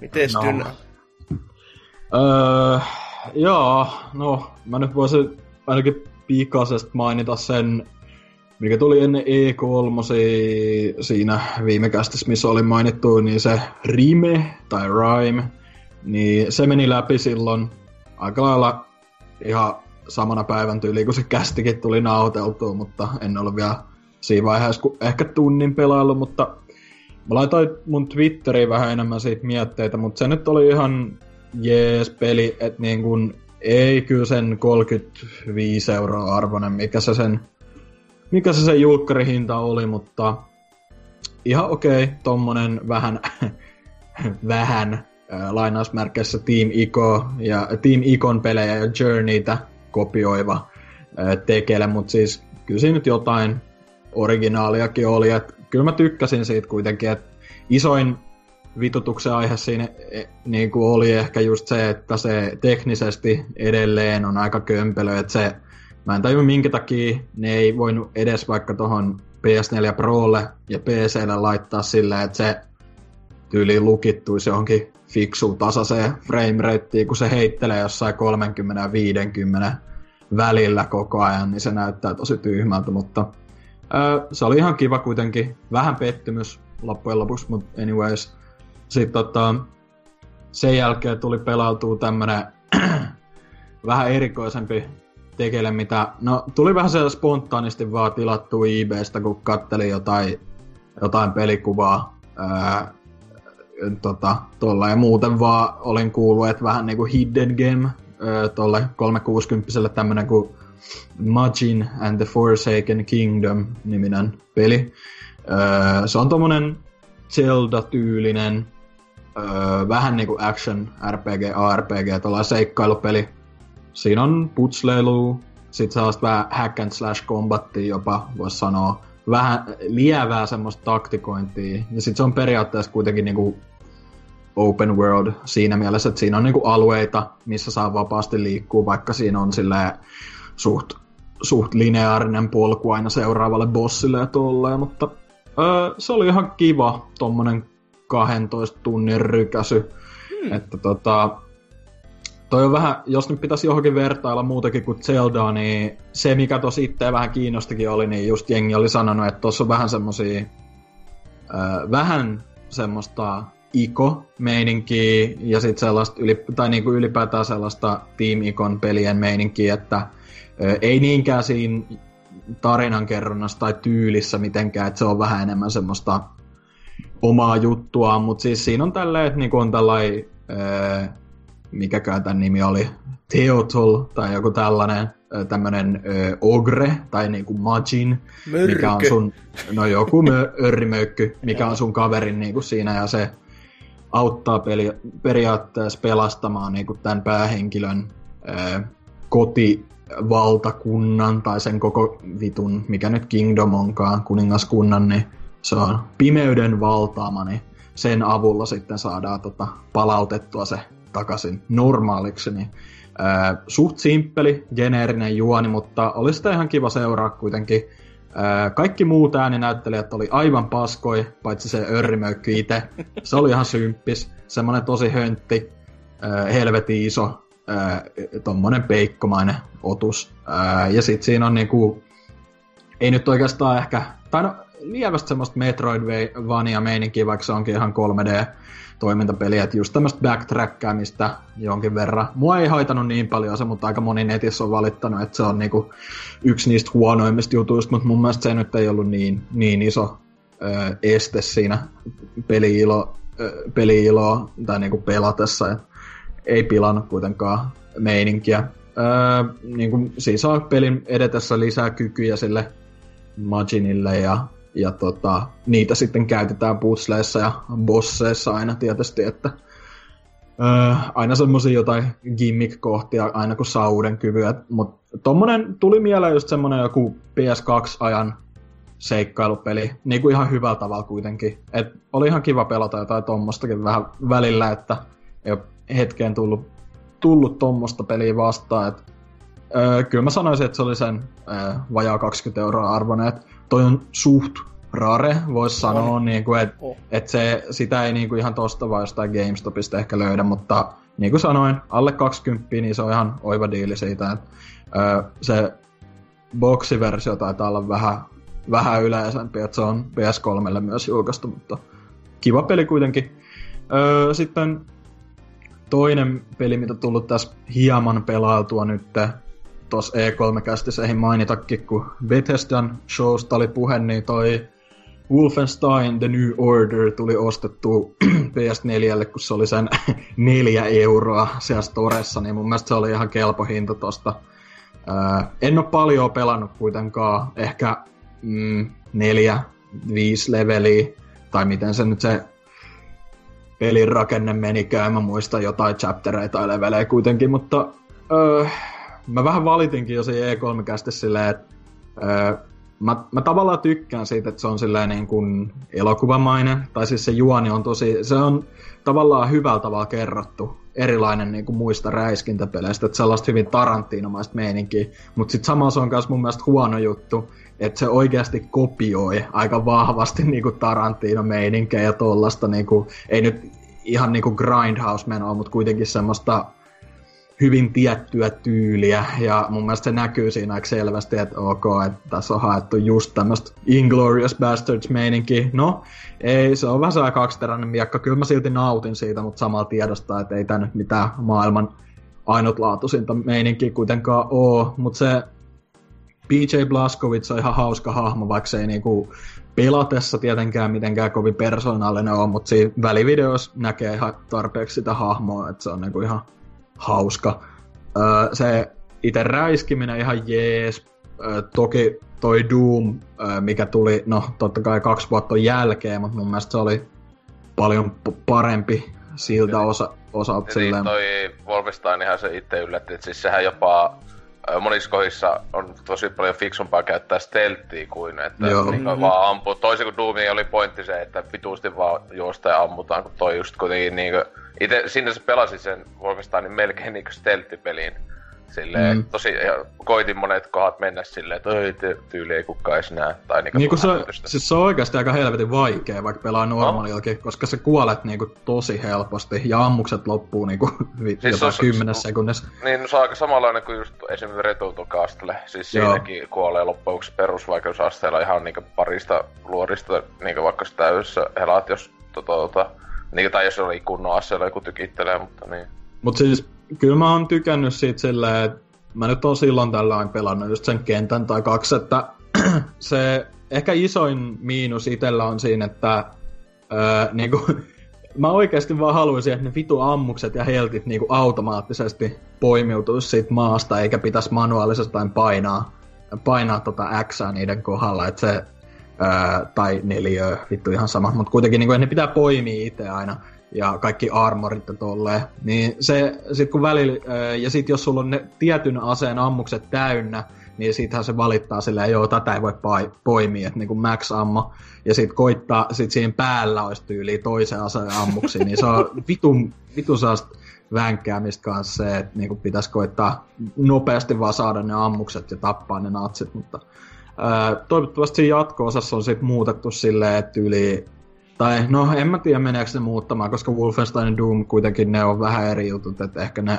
Mites No. Dynä? Öö, joo, no mä nyt voisin ainakin pikaisesti mainita sen, mikä tuli ennen E3 siinä viime kästissä, missä oli mainittu, niin se Rime tai Rime, niin se meni läpi silloin aika lailla ihan samana päivän tyyliin, kun se kästikin tuli nauteltua, mutta en ollut vielä siinä vaiheessa kun ehkä tunnin pelaillut, mutta mä laitoin mun Twitteriin vähän enemmän siitä mietteitä, mutta se nyt oli ihan jees peli, että niin kun ei kyllä sen 35 euroa arvoinen, mikä se sen, mikä se sen julkkarihinta oli, mutta ihan okei, okay, tommonen vähän, vähän äh, lainausmerkeissä Team Ico ja Team Icon pelejä ja Journeytä kopioiva äh, tekele, mutta siis kyllä siinä nyt jotain originaaliakin oli, että kyllä mä tykkäsin siitä kuitenkin, että isoin vitutuksen aihe siinä e, niin kuin oli ehkä just se, että se teknisesti edelleen on aika kömpelö, että se, mä en tajua minkä takia ne ei voinut edes vaikka tohon PS4 Prolle ja PClle laittaa silleen, että se tyyliin lukittuisi johonkin fiksuun tasaiseen framerateen, kun se heittelee jossain 30 ja 50 välillä koko ajan, niin se näyttää tosi tyhmältä, mutta öö, se oli ihan kiva kuitenkin. Vähän pettymys loppujen lopuksi, mutta anyways. Sitten tota, sen jälkeen tuli pelautua tämmönen vähän erikoisempi tekele, mitä... No, tuli vähän se spontaanisti vaan tilattu eBaystä, kun kattelin jotain, jotain pelikuvaa. Ää, tota, tolla, ja muuten vaan olin kuullut, että vähän niinku Hidden Game ää, tolle 360 tämmönen kuin Majin and the Forsaken Kingdom niminen peli. Öö, se on tommonen Zelda-tyylinen, öö, vähän niinku action RPG, ARPG, tuolla seikkailupeli. Siinä on putsleilu, sit sellaista vähän hack and slash combattia jopa, voisi sanoa. Vähän lievää semmoista taktikointia. Ja sit se on periaatteessa kuitenkin niinku open world siinä mielessä, että siinä on niinku alueita, missä saa vapaasti liikkua, vaikka siinä on silleen suht, suht lineaarinen polku aina seuraavalle bossille ja tolleen, mutta öö, se oli ihan kiva tommonen 12 tunnin rykäsy. Hmm. Että tota, toi on vähän, jos nyt pitäisi johonkin vertailla muutakin kuin Zeldaa, niin se mikä tosi itseä vähän kiinnostikin oli, niin just jengi oli sanonut, että tuossa on vähän semmosia, öö, vähän semmoista Iko-meininkiä ja sitten sellaista, yli, tai niinku ylipäätään sellaista Team Icon pelien meininkiä, että ei niinkään siinä tarinankerronnassa tai tyylissä mitenkään, että se on vähän enemmän semmoista omaa juttua, mutta siis siinä on tälleen, että niinku on tällainen, mikäkään tämän nimi oli, Theotol tai joku tällainen, tämmönen ö, ogre tai niinku majin, Mörkö. mikä on sun, no joku mö, örrimöykky, mikä on sun kaverin niinku siinä ja se auttaa peli, periaatteessa pelastamaan niinku tämän päähenkilön ö, kotivaltakunnan tai sen koko vitun, mikä nyt Kingdom onkaan, kuningaskunnan, niin se on pimeyden valtaama, niin sen avulla sitten saadaan tota, palautettua se takaisin normaaliksi, niin ää, suht simppeli, geneerinen juoni, mutta oli sitä ihan kiva seuraa kuitenkin. Ää, kaikki muut ääninäyttelijät oli aivan paskoi, paitsi se örrimöykky itse. Se oli ihan symppis. Semmonen tosi höntti, ää, helvetin iso, ää, tommonen peikkomainen otus. Ää, ja sit siinä on niinku, ei nyt oikeastaan ehkä, tai no lievästi semmoista Metroidvania meininkiä, vaikka se onkin ihan 3D toimintapeliä, että just tämmöistä backtrackkaamista jonkin verran. Mua ei haitanut niin paljon se, mutta aika moni netissä on valittanut, että se on niinku yksi niistä huonoimmista jutuista, mutta mun mielestä se nyt ei ollut niin, niin iso ö, este siinä peli-ilo, ö, peli-iloa tai niinku pelatessa. Et ei pilannut kuitenkaan meininkiä. Öö, niin kuin, siis on pelin edetessä lisää kykyjä sille Majinille ja ja tota, niitä sitten käytetään putsleissa ja bosseissa aina tietysti, että öö, aina semmoisia jotain gimmick-kohtia, aina kun saa uuden kyvyä. Mutta tommonen tuli mieleen just semmonen joku PS2-ajan seikkailupeli, niin kuin ihan hyvällä tavalla kuitenkin. Et oli ihan kiva pelata jotain tommostakin vähän välillä, että ei ole hetkeen tullut, tullut tommosta peliä vastaan. Et, öö, kyllä mä sanoisin, että se oli sen öö, vajaa 20 euroa arvoinen, että toi on suht rare, voisi sanoa, niin kuin, että oh. et se, sitä ei niin kuin ihan tosta vaan jostain GameStopista ehkä löydä, mutta niin kuin sanoin, alle 20, niin se on ihan oiva diili siitä, että ö, se boksiversio taitaa olla vähän, vähän yleisempi, että se on PS3 myös julkaistu, mutta kiva peli kuitenkin. Ö, sitten toinen peli, mitä tullut tässä hieman pelailtua nyt, tuossa E3-kästissä ei mainitakin, kun Bethesdan showsta oli puhe, niin toi Wolfenstein The New Order tuli ostettu PS4, kun se oli sen neljä euroa siellä storessa, niin mun mielestä se oli ihan kelpo hinta tosta. Ää, en ole paljon pelannut kuitenkaan, ehkä mm, neljä, viisi leveliä, tai miten se nyt se pelin rakenne menikään, mä muistan jotain chaptereita tai levelejä kuitenkin, mutta öö, mä vähän valitinkin jo siinä E3-kästi silleen, että öö, mä, mä tavallaan tykkään siitä, että se on silleen niin kuin elokuvamainen, tai siis se juoni on tosi, se on tavallaan hyvällä tavalla kerrottu, erilainen niin kuin muista räiskintäpeleistä, että sellaista hyvin tarantinomaista meininkiä, mutta sitten samalla se on myös mun mielestä huono juttu, että se oikeasti kopioi aika vahvasti niin kuin Tarantino-meininkejä ja tollasta, niin ei nyt ihan niin kuin grindhouse-menoa, mutta kuitenkin semmoista hyvin tiettyä tyyliä, ja mun mielestä se näkyy siinä aika selvästi, että ok, että tässä on haettu just tämmöistä Inglorious Bastards-meininkiä. No, ei, se on vähän kaksiteräinen miekka, kyllä mä silti nautin siitä, mutta samalla tiedostaa, että ei tämä nyt mitään maailman ainutlaatuisinta meininkiä kuitenkaan oo, mutta se PJ Blaskowitz on ihan hauska hahmo, vaikka se ei niinku pelatessa tietenkään mitenkään kovin persoonallinen ole, mutta siinä välivideossa näkee ihan tarpeeksi sitä hahmoa, että se on niinku ihan hauska. Öö, se itse räiskiminen ihan jees. Öö, toki toi Doom, öö, mikä tuli, no totta kai kaksi vuotta jälkeen, mutta mun mielestä se oli paljon p- parempi siltä osa, osalta. Silleen. toi Wolfenstein ihan se itse yllätti, että siis sehän jopa monissa kohdissa on tosi paljon fiksumpaa käyttää stelttiä kuin että Joo. Niin mm-hmm. vaan ampuu. Toisin kuin Doomi oli pointti se, että vituusti vaan juosta ja ammutaan, kun toi just kuitenkin niinku... Ite sinne se pelasi sen Wolfensteinin melkein niinku stelttipeliin. Silleen, mm. tosi, ja koitin monet kohdat mennä silleen, että ei tyyli ei kukaan edes näe. Tai niinku niin se, siis se on oikeasti aika helvetin vaikea, vaikka pelaa normaalillakin, no. koska se kuolet niinku tosi helposti ja ammukset loppuu niinku vi- siis jotain kymmenessä sekunnissa. Niin, no se on aika samanlainen kuin just esimerkiksi Castle. Siis Joo. siinäkin kuolee loppujen perusvaikeusasteella ihan niinku parista luorista, niinku vaikka sitä täydessä helat, jos tota, tota, niin, tai jos oli kunnon aseella joku tykittelee, mutta niin. Mut siis kyllä mä oon tykännyt siitä silleen, että mä nyt oon silloin tällään pelannut just sen kentän tai kaksi, että se ehkä isoin miinus itellä on siinä, että öö, niinku, mä oikeasti vaan haluaisin, että ne vitu ammukset ja heltit niinku automaattisesti poimiutuisi siitä maasta, eikä pitäisi manuaalisesti painaa, painaa tota X niiden kohdalla, että se, öö, tai neljö, vittu ihan sama, mutta kuitenkin niinku, ne pitää poimia itse aina ja kaikki armorit ja tolleen. Niin se, sit kun välillä, ja sit jos sulla on ne tietyn aseen ammukset täynnä, niin sittenhän se valittaa silleen, joo, tätä ei voi poimia, että niinku max ammo. Ja sit koittaa, sit siinä päällä olisi tyyli toisen aseen ammuksi, niin se on vitun, vitun saasta vänkkäämistä kanssa se, että niinku pitäisi koittaa nopeasti vaan saada ne ammukset ja tappaa ne natsit, mutta toivottavasti jatko-osassa on sitten muutettu silleen, että yli tai no en mä tiedä meneekö se muuttamaan, koska Wolfenstein ja Doom kuitenkin ne on vähän eri jutut, että ehkä ne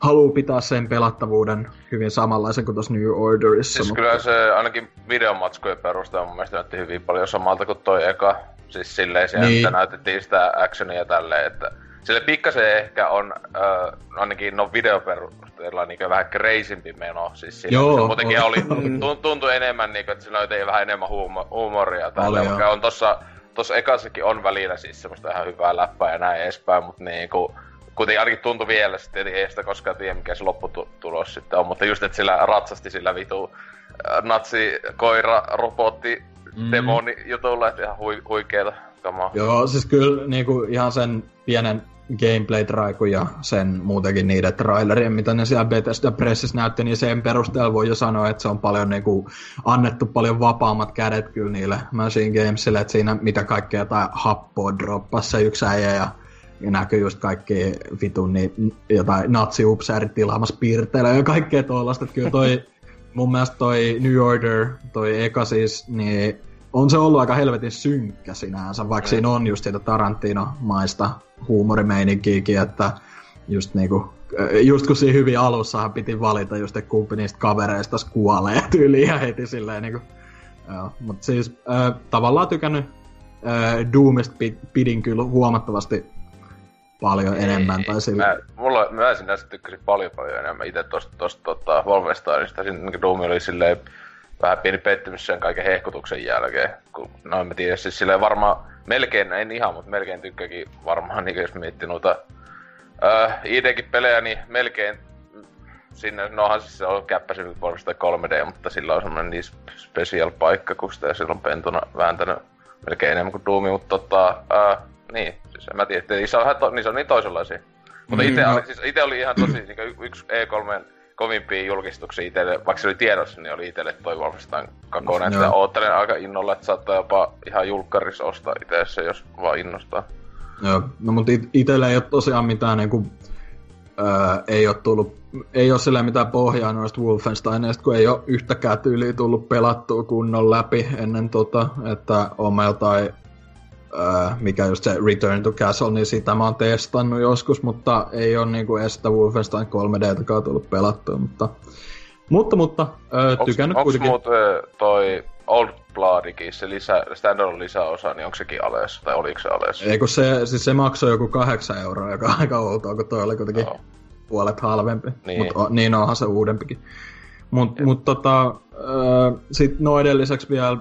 haluaa pitää sen pelattavuuden hyvin samanlaisen kuin tuossa New Orderissa. Siis mutta... kyllä se ainakin videomatskujen perusteella mun mielestä näytti hyvin paljon samalta kuin toi eka. Siis silleen se, niin. että näytettiin sitä actionia tälleen, että sille pikkasen ehkä on, äh, ainakin no videoperusteella niin vähän crazympi meno. Siis sille, Joo, se muutenkin oli, tuntui enemmän, niin kuin, että sillä oli vähän enemmän huumo, huumoria. Tällä, on tossa tossa ekassakin on välillä siis semmoista ihan hyvää läppää ja näin edespäin, mutta niinku, kuitenkin ainakin tuntui vielä, sitten ei sitä koskaan tiedä mikä se lopputulos sitten on, mutta just, että sillä ratsasti sillä vitu äh, natsi, koira, robotti, mm. demoni jutulla, että ihan hui, huikeeta kamaa. Joo, siis kyllä niinku ihan sen pienen gameplay-traiku ja sen muutenkin niiden trailerien, mitä ne siellä Bethesda Pressissä näytti, niin sen perusteella voi jo sanoa, että se on paljon niin kuin, annettu paljon vapaammat kädet kyllä niille Machine Gamesille, että siinä mitä kaikkea tai happoa droppasi se yksi äijä ja ja näkyy just kaikki vitun niin, jotain natsiupseerit tilaamassa piirteillä ja kaikkea tuollaista. Kyllä toi, mun mielestä toi New Order, toi eka siis, niin on se ollut aika helvetin synkkä sinänsä, vaikka siinä on just sitä Tarantino-maista huumorimeininkiäkin, että just niinku, just kun siinä hyvin alussahan piti valita just, että kumpi niistä kavereista kuolee tyyliin ja heti silleen niinku, joo. Mut siis äh, tavallaan tykännyt äh, Doomista pidin kyllä huomattavasti paljon ei, enemmän. Tai sillä... mä, mulla, mä sinänsä tykkäsin paljon paljon enemmän itse tosta, tosta tota, Wolfensteinista. Siinä niin Doom oli silleen vähän pieni pettymys sen kaiken hehkutuksen jälkeen. Kun, no en mä tiedä, siis silleen varmaan, melkein, en ihan, mutta melkein tykkäkin varmaan, niin jos miettii noita äh, ID-kin pelejä, niin melkein sinne, nohan siis se on käppäsi Wolfenstein 3D, mutta sillä on semmonen niin special paikka, kun sitä silloin pentuna vääntänyt melkein enemmän kuin Doom, mutta tota, äh, niin, siis en mä tiedä, niissä on, to, niissä on niin toisenlaisia. Mutta mm, ite, no. oli, siis ite oli ihan tosi niin yksi E3 kovimpia julkistuksia itselle, vaikka se oli tiedossa, niin oli itselle toi Wolfenstein 2. Että oottelen aika innolla, että saattaa jopa ihan julkkaris ostaa itse jos vaan innostaa. Joo, no mutta it- itellä ei ole tosiaan mitään niinku, öö, ei ole tullut, ei ole sillä mitään pohjaa noista Wolfensteineista, kun ei ole yhtäkään tyyliä tullut pelattua kunnon läpi ennen tota, että on jotain Öö, mikä just se Return to Castle, niin sitä mä oon testannut joskus, mutta ei ole niinku edes sitä Wolfenstein 3D-takaan tullut pelattua, mutta mutta, mutta öö, tykännyt onks, kuitenkin. Onks muut toi Old Bloodikin, se lisä, standalone lisäosa, niin onko sekin ales, tai oliko se ales? Ei, kun se, siis se maksoi joku kahdeksan euroa, joka on aika outoa, kun toi oli kuitenkin no. puolet halvempi. Niin. Mut, niin onhan se uudempikin. Mutta mut, tota, öö, sit noiden lisäksi vielä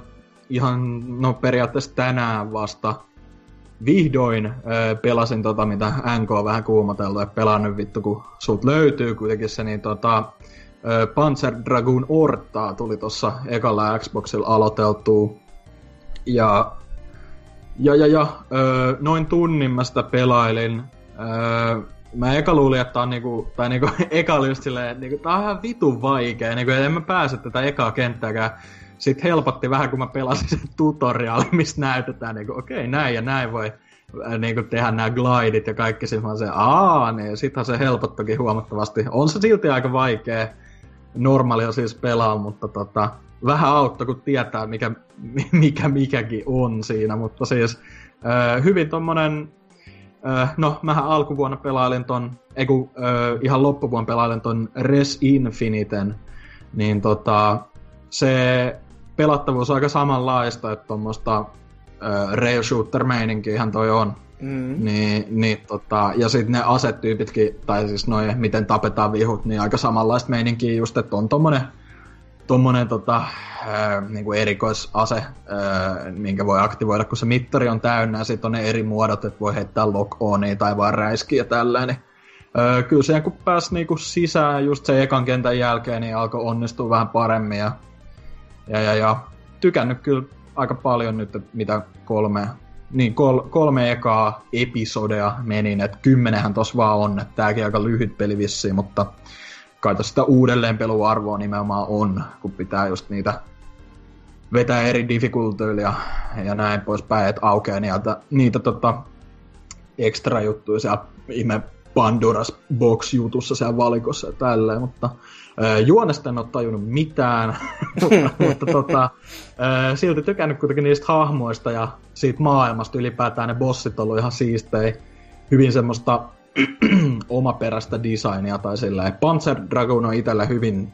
ihan, no periaatteessa tänään vasta vihdoin öö, pelasin tota, mitä NK on vähän kuumoteltu, että pelannut vittu, kun sut löytyy kuitenkin se, niin tota, öö, Panzer Dragoon Ortaa tuli tuossa ekalla Xboxilla aloiteltua. Ja, ja, ja, ja öö, noin tunnin mä sitä pelailin. Öö, mä eka luulin, että on niinku, tai niinku, eka oli just silleen, että niinku, tää on ihan vitun vaikea, niinku, en mä pääse tätä ekaa kenttääkään sitten helpotti vähän, kun mä pelasin sen tutoriaali, mistä näytetään, niin okei, okay, näin ja näin voi äh, niin kuin tehdä nämä glidit ja kaikki, sitten mä se, aa, niin. Sittenhän se helpottokin huomattavasti. On se silti aika vaikea normaalia siis pelaa, mutta tota, vähän auttoi, kun tietää, mikä, mikä mikäkin on siinä, mutta siis äh, hyvin tommonen, äh, no mähän alkuvuonna pelailin ton, ei kun, äh, ihan loppuvuonna pelailin ton Res Infiniten, niin tota, se pelattavuus on aika samanlaista, että tuommoista äh, rail shooter ihan toi on. Mm. Niin, niin, tota, ja sitten ne asetyypitkin, tai siis noin, miten tapetaan vihut, niin aika samanlaista meininkiä just, että on tommonen, tommonen tota, äh, niinku erikoisase, äh, minkä voi aktivoida, kun se mittari on täynnä, ja sitten on ne eri muodot, että voi heittää lock onia tai vaan räiskiä tällainen. Niin, kyllä siihen kun pääsi niinku sisään just sen ekan kentän jälkeen, niin alkoi onnistua vähän paremmin, ja ja, ja, ja. Tykännyt kyllä aika paljon nyt, mitä kolme, niin kol, kolme ekaa episodea menin, että kymmenenhän tos vaan on, että tääkin aika lyhyt peli vissiin, mutta kai sitä uudelleenpeluarvoa nimenomaan on, kun pitää just niitä vetää eri difficultyillä ja, ja näin poispäin, että aukeaa niitä, niitä tota, ekstra juttuja siellä ihme Pandoras Box-jutussa siellä valikossa ja tälleen, mutta juonesta en ole tajunnut mitään, mutta, mutta tota, silti tykännyt kuitenkin niistä hahmoista ja siitä maailmasta ylipäätään ne bossit on ollut ihan siistejä, hyvin semmoista omaperäistä designia tai silleen. Panzer Dragon on itselle hyvin,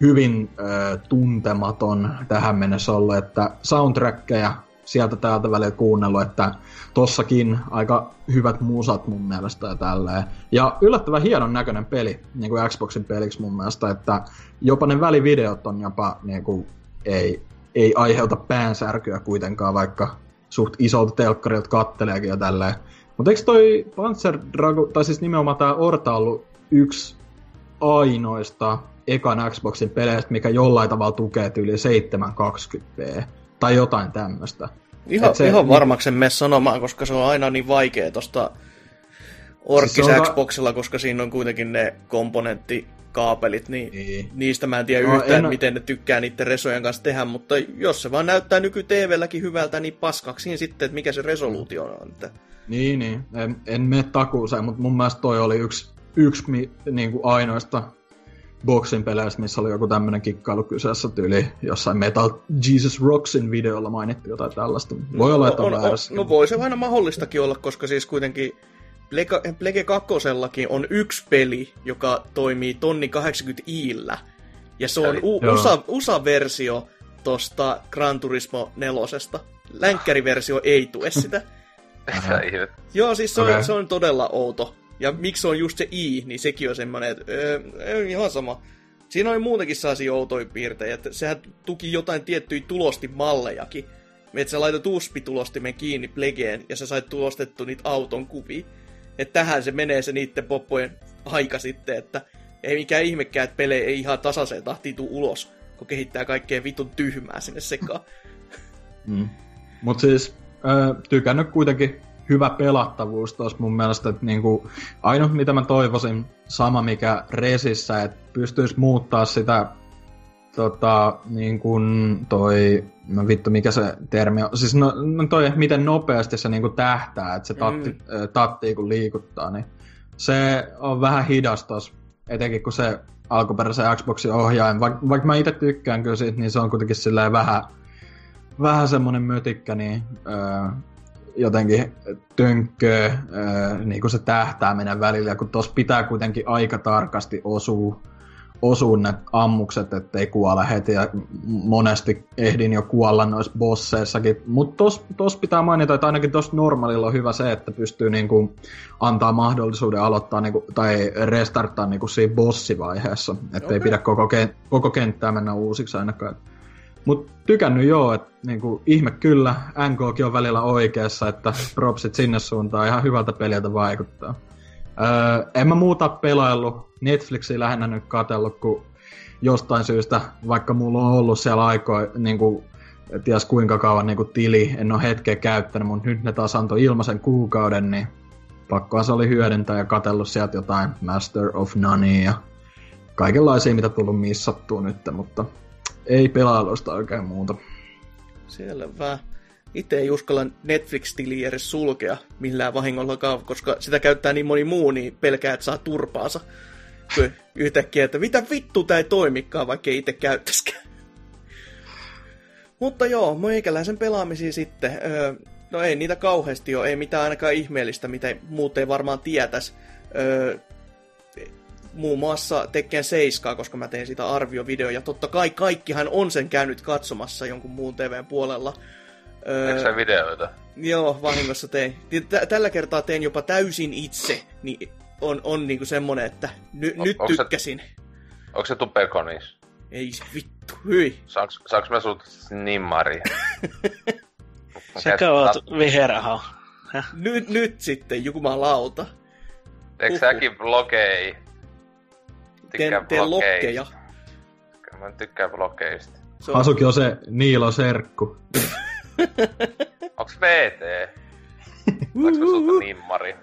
hyvin äh, tuntematon tähän mennessä ollut, että soundtrackeja sieltä täältä välillä kuunnellut, että tossakin aika hyvät musat mun mielestä ja tälleen. Ja yllättävän hienon näköinen peli, niin kuin Xboxin peliksi mun mielestä, että jopa ne välivideot on jopa niin kuin, ei, ei aiheuta päänsärkyä kuitenkaan, vaikka suht isolta telkkarilta katteleekin ja tälleen. Mutta eikö toi Panzer Dragon, tai siis nimenomaan tää Orta ollut yksi ainoista ekan Xboxin peleistä, mikä jollain tavalla tukee yli 720p tai jotain tämmöistä. Ihan, se, ihan varmaksi en mene sanomaan, koska se on aina niin vaikea tosta Orkis siis Xboxilla, koska siinä on kuitenkin ne komponenttikaapelit, niin, niin. niistä mä en tiedä no, yhtään, en... miten ne tykkää niiden resojen kanssa tehdä, mutta jos se vaan näyttää nyky TVlläkin hyvältä, niin paskaksiin sitten, että mikä se resoluutio on. Että... Niin, niin. En, en mene takuuseen, mutta mun mielestä toi oli yksi, yksi niin kuin ainoista boxin peleissä, missä oli joku tämmöinen kikkailu kyseessä tyyli jossain Metal Jesus Rocksin videolla mainittiin jotain tällaista. Voi olla, että on, on väärässä. No voi se aina mahdollistakin olla, koska siis kuitenkin Plege 2 on yksi peli, joka toimii tonni 80 iillä. Ja se on u- USA, USA-versio tosta Gran Turismo 4. Länkkäriversio ei tue sitä. Joo, siis se on, okay. se on todella outo. Ja miksi on just se i, niin sekin on semmoinen, että öö, ihan sama. Siinä oli muutenkin sellaisia outoja piirteitä, että sehän tuki jotain tiettyjä tulostimallejakin. Että sä laitat USB-tulostimen kiinni plegeen ja sä sait tulostettu niitä auton kuvia. Että tähän se menee se niiden poppojen aika sitten, että ei mikään ihmekään, että pelejä ei ihan tasaiseen tahtiin tuu ulos, kun kehittää kaikkea vitun tyhmää sinne sekaan. Mm. Mutta siis äh, tykännyt kuitenkin hyvä pelattavuus tuossa mun mielestä, että niinku, ainoa mitä mä toivoisin, sama mikä Resissä, että pystyisi muuttaa sitä tota, niin kuin toi, no vittu mikä se termi on, siis no, no toi, miten nopeasti se niin kuin tähtää, että se tatti, mm. tattii kun liikuttaa, niin se on vähän hidas tos, etenkin kun se alkuperäisen Xboxin ohjain, vaikka vaik mä itse tykkään kyllä siitä, niin se on kuitenkin silleen vähän, vähän semmonen mötikkä, niin öö, jotenkin tönkköä niin kuin se tähtääminen välillä, kun tuossa pitää kuitenkin aika tarkasti osua, osua ne ammukset, ettei kuole heti, ja monesti ehdin jo kuolla noissa bosseissakin, mutta tos, tos pitää mainita, että ainakin tuossa normaalilla on hyvä se, että pystyy niin kuin antaa mahdollisuuden aloittaa niin kuin, tai restarttaa niin kuin siinä bossivaiheessa, ettei okay. pidä koko, ken- koko kenttää mennä uusiksi ainakaan. Mut tykännyt joo, että niinku, ihme kyllä, NKkin on välillä oikeassa, että propsit sinne suuntaan ihan hyvältä peliltä vaikuttaa. Öö, en mä muuta pelaillut, Netflixi lähinnä nyt katsellut, kun jostain syystä, vaikka mulla on ollut siellä aikoja, niinku, ties kuinka kauan niinku tili, en ole hetkeä käyttänyt, mutta nyt ne taas antoi ilmaisen kuukauden, niin pakkoa se oli hyödyntää ja katsellut sieltä jotain Master of None ja kaikenlaisia, mitä tullut missattua nyt, mutta ei pelailusta oikein muuta. Selvä. Itse ei uskalla Netflix-tiliä edes sulkea millään vahingollakaan, koska sitä käyttää niin moni muu, niin pelkää, että saa turpaansa. Yhtäkkiä, että mitä vittu tää ei toimikaan, vaikka ei itse käyttäisikään. Mutta joo, meikäläisen pelaamisia sitten. Öö, no ei niitä kauheasti ole, ei mitään ainakaan ihmeellistä, mitä muut ei varmaan tietäisi. Öö, muun muassa Tekken 7, koska mä tein sitä arviovideo, ja totta kai kaikkihan on sen käynyt katsomassa jonkun muun TVn puolella. Öö, Eikö videoita? Joo, vahingossa tein. Tällä kertaa tein jopa täysin itse, niin on, on niinku semmonen, että ny, o, nyt tykkäsin. Se, onko se tupekonis? Ei se vittu, hyi. Saanko, saanko mä sut nimmari? Säkö oot viheraha? Nyt, nyt sitten, jumalauta. Eikö säkin blogei? Teen, teen lokkeja. Mä tykkään blokeista. On... Asuki on se Niilo Serkku. Onks VT? Onks sulta nimmari?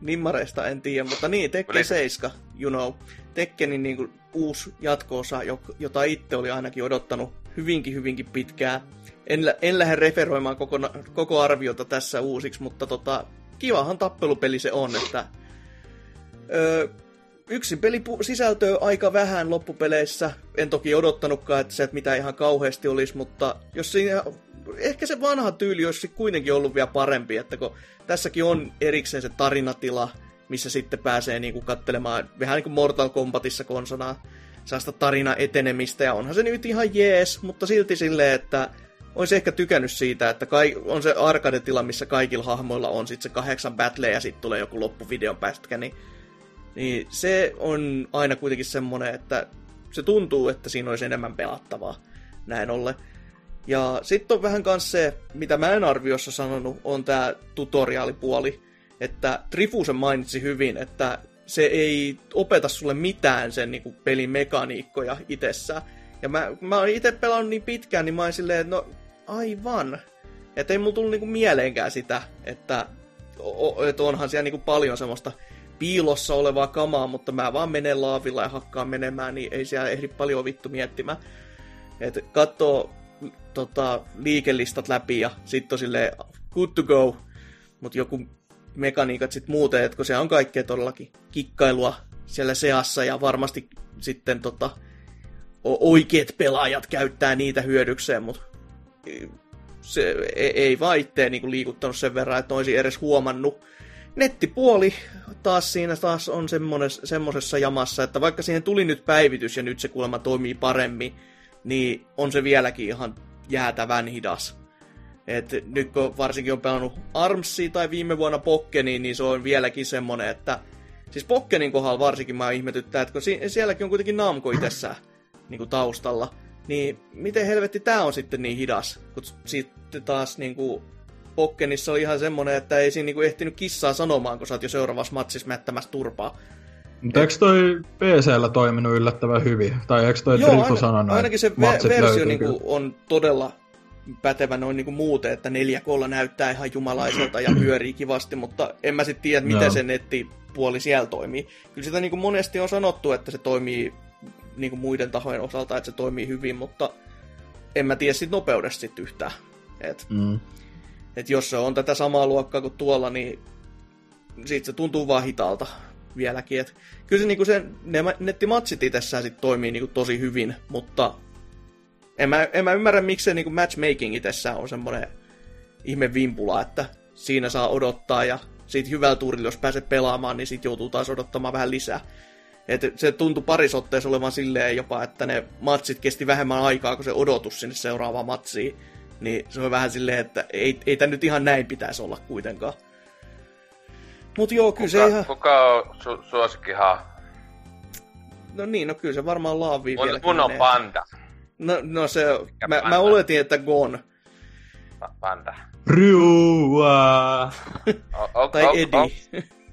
Nimmareista en tiedä, mutta niin, Tekken 7, you know. Tekkenin niin kuin, uusi jatkoosa, jota itse oli ainakin odottanut hyvinkin, hyvinkin pitkään. En, en lähde referoimaan koko, koko arviota tässä uusiksi, mutta tota, kivahan tappelupeli se on, että Öö, yksin peli sisältöä aika vähän loppupeleissä. En toki odottanutkaan, että se että mitä ihan kauheasti olisi, mutta jos siinä, ehkä se vanha tyyli olisi kuitenkin ollut vielä parempi, että kun tässäkin on erikseen se tarinatila, missä sitten pääsee niinku kattelemaan vähän niin kuin Mortal Kombatissa konsonaa sellaista tarina etenemistä, ja onhan se nyt ihan jees, mutta silti silleen, että olisi ehkä tykännyt siitä, että kai, on se arcade-tila, missä kaikilla hahmoilla on sitten se kahdeksan battle ja sitten tulee joku loppuvideon pätkä, niin, niin se on aina kuitenkin semmoinen, että se tuntuu, että siinä olisi enemmän pelattavaa näin ollen. Ja sitten on vähän kanssa se, mitä mä en arviossa sanonut, on tämä tutoriaalipuoli, että Trifusen mainitsi hyvin, että se ei opeta sulle mitään sen niin kuin, pelin mekaniikkoja itsessään. Ja mä, mä oon itse pelannut niin pitkään, niin mä oon silleen, että no aivan. Että ei mulla tullut niinku mieleenkään sitä, että, että onhan siellä niinku paljon semmoista piilossa olevaa kamaa, mutta mä vaan menen laavilla ja hakkaan menemään, niin ei siellä ehdi paljon vittu miettimään. Että katsoo tota, liikelistat läpi ja sitten on silleen good to go, mutta joku mekaniikat sitten muuten, että kun se on kaikkea todellakin kikkailua siellä seassa ja varmasti sitten tota, oikeat pelaajat käyttää niitä hyödykseen, mutta se ei vaan itteen niin liikuttanut sen verran, että olisi edes huomannut. Nettipuoli taas siinä taas on semmoisessa jamassa, että vaikka siihen tuli nyt päivitys ja nyt se kuulemma toimii paremmin, niin on se vieläkin ihan jäätävän hidas. Et nyt kun varsinkin on pelannut Armsia tai viime vuonna Pokkeniin, niin se on vieläkin semmonen, että... Siis Pokkenin kohdalla varsinkin mä ihmetyttää, että kun sielläkin on kuitenkin Namco itsessään niin taustalla, niin miten helvetti tää on sitten niin hidas? Kun sitten taas niin kuin Pokkenissa oli ihan semmonen, että ei siinä niin kuin ehtinyt kissaa sanomaan, kun sä oot jo seuraavassa matsissa mättämässä turpaa. Mutta eikö toi PCllä toiminut yllättävän hyvin? Tai eikö toi Joo, aina, sanonut, ainakin se ve- versio niinku on todella pätevä noin niinku muuten, että 4K näyttää ihan jumalaiselta ja pyörii kivasti, mutta en mä sitten tiedä, miten no. se nettipuoli siellä toimii. Kyllä sitä niinku monesti on sanottu, että se toimii niin kuin muiden tahojen osalta, että se toimii hyvin, mutta en mä tiedä siitä nopeudesta sit yhtään. Et, mm. Et jos se on tätä samaa luokkaa kuin tuolla, niin sit se tuntuu vaan hitaalta vieläkin. Et, kyllä se, niinku se ne nettimatsit itsessään sit toimii niinku tosi hyvin, mutta en mä, en mä ymmärrä, miksi se niinku matchmaking itsessään on semmoinen ihme vimpula, että siinä saa odottaa ja siitä hyvällä tuurilla, jos pääset pelaamaan, niin sit joutuu taas odottamaan vähän lisää. Et se tuntui parisotteessa olevan silleen jopa, että ne matsit kesti vähemmän aikaa kuin se odotus sinne seuraavaan matsiin. Niin se on vähän silleen, että ei, ei tämä nyt ihan näin pitäisi olla kuitenkaan. Mut joo, kyllä kuka, se ihan... Kuka on su- suosikkihan? No niin, no kyllä se varmaan laavii mun, mun on Panda. No, no se, mä, mä oletin, että Gon. Panda. Ryua! O, o, tai o, Eddie. O,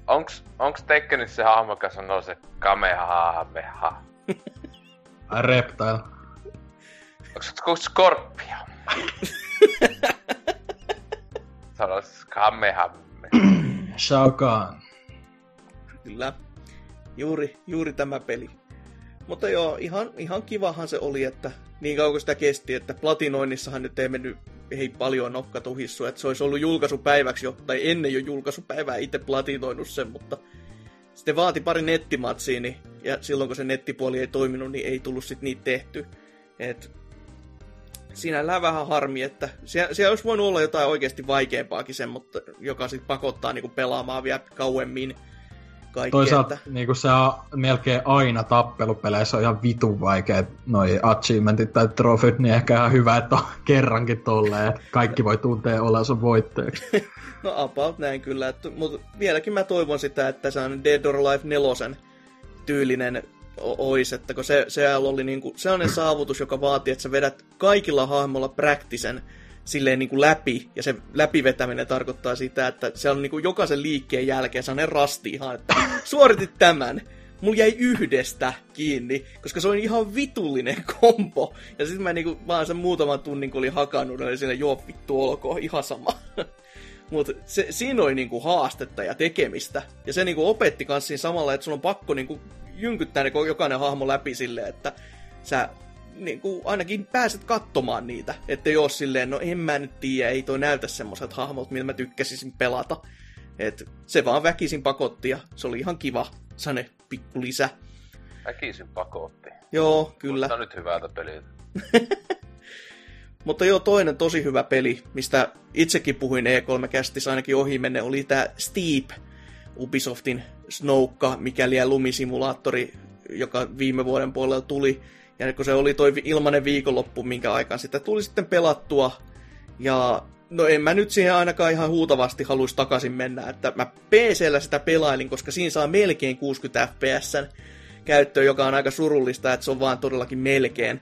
Onks, onks Tekkenissä se hahmo, joka sanoo se Kamehameha? Reptile. Onks se Scorpio? Sanois Kamehameha. Shao Kahn. Kyllä. Juuri, juuri tämä peli. Mutta joo, ihan, ihan kivahan se oli, että niin kauan sitä kesti, että platinoinnissahan nyt ei mennyt ei paljon nokka tuhissu, että se olisi ollut julkaisupäiväksi jo, tai ennen jo julkaisupäivää itse platinoinut sen, mutta sitten vaati pari nettimatsia, niin, ja silloin kun se nettipuoli ei toiminut, niin ei tullut sitten niitä tehty. Et sinällään vähän harmi, että siellä, siellä olisi voinut olla jotain oikeasti vaikeampaakin sen, mutta joka sitten pakottaa niinku pelaamaan vielä kauemmin kaikkea. Toisaalta että... niin se on melkein aina tappelupeleissä on ihan vitun vaikea noi achievementit tai trofit, niin ehkä ihan hyvä, että on kerrankin tolleen, että kaikki voi tuntea olensa voitteeksi. no about näin kyllä, että, mutta vieläkin mä toivon sitä, että se on Dead or Alive 4 tyylinen ois, että kun se, se oli niinku sellainen saavutus, joka vaatii, että sä vedät kaikilla hahmolla praktisen silleen niin kuin läpi, ja se läpivetäminen tarkoittaa sitä, että se on niin kuin jokaisen liikkeen jälkeen sellainen rasti ihan, että suoritit tämän, mulla jäi yhdestä kiinni, koska se on ihan vitullinen kompo. Ja sitten mä niinku vaan sen muutaman tunnin, kun olin hakannut, niin siinä, joo vittu olkoon, ihan sama. Mutta siinä oli niinku haastetta ja tekemistä. Ja se niinku opetti kanssa siinä samalla, että sun on pakko niinku jynkyttää ne jokainen hahmo läpi silleen, että sä niin kuin ainakin pääset katsomaan niitä. Että jos silleen, no en mä nyt tiedä, ei toi näytä semmoiset hahmot, mitä mä tykkäsisin pelata. Et se vaan väkisin pakotti ja se oli ihan kiva. sane pikku lisä. Väkisin pakotti. Joo, kyllä. Kuulostaa nyt hyvältä peliltä. Mutta joo, toinen tosi hyvä peli, mistä itsekin puhuin E3-kästissä ainakin ohi menne, oli tämä Steep, Ubisoftin Snoukka, mikäli lumisimulaattori, joka viime vuoden puolella tuli. Ja kun se oli toi ilmanen viikonloppu, minkä aikaan sitä tuli sitten pelattua. Ja no en mä nyt siihen ainakaan ihan huutavasti haluaisi takaisin mennä, että mä PCllä sitä pelailin, koska siinä saa melkein 60 fps käyttöön, joka on aika surullista, että se on vaan todellakin melkein.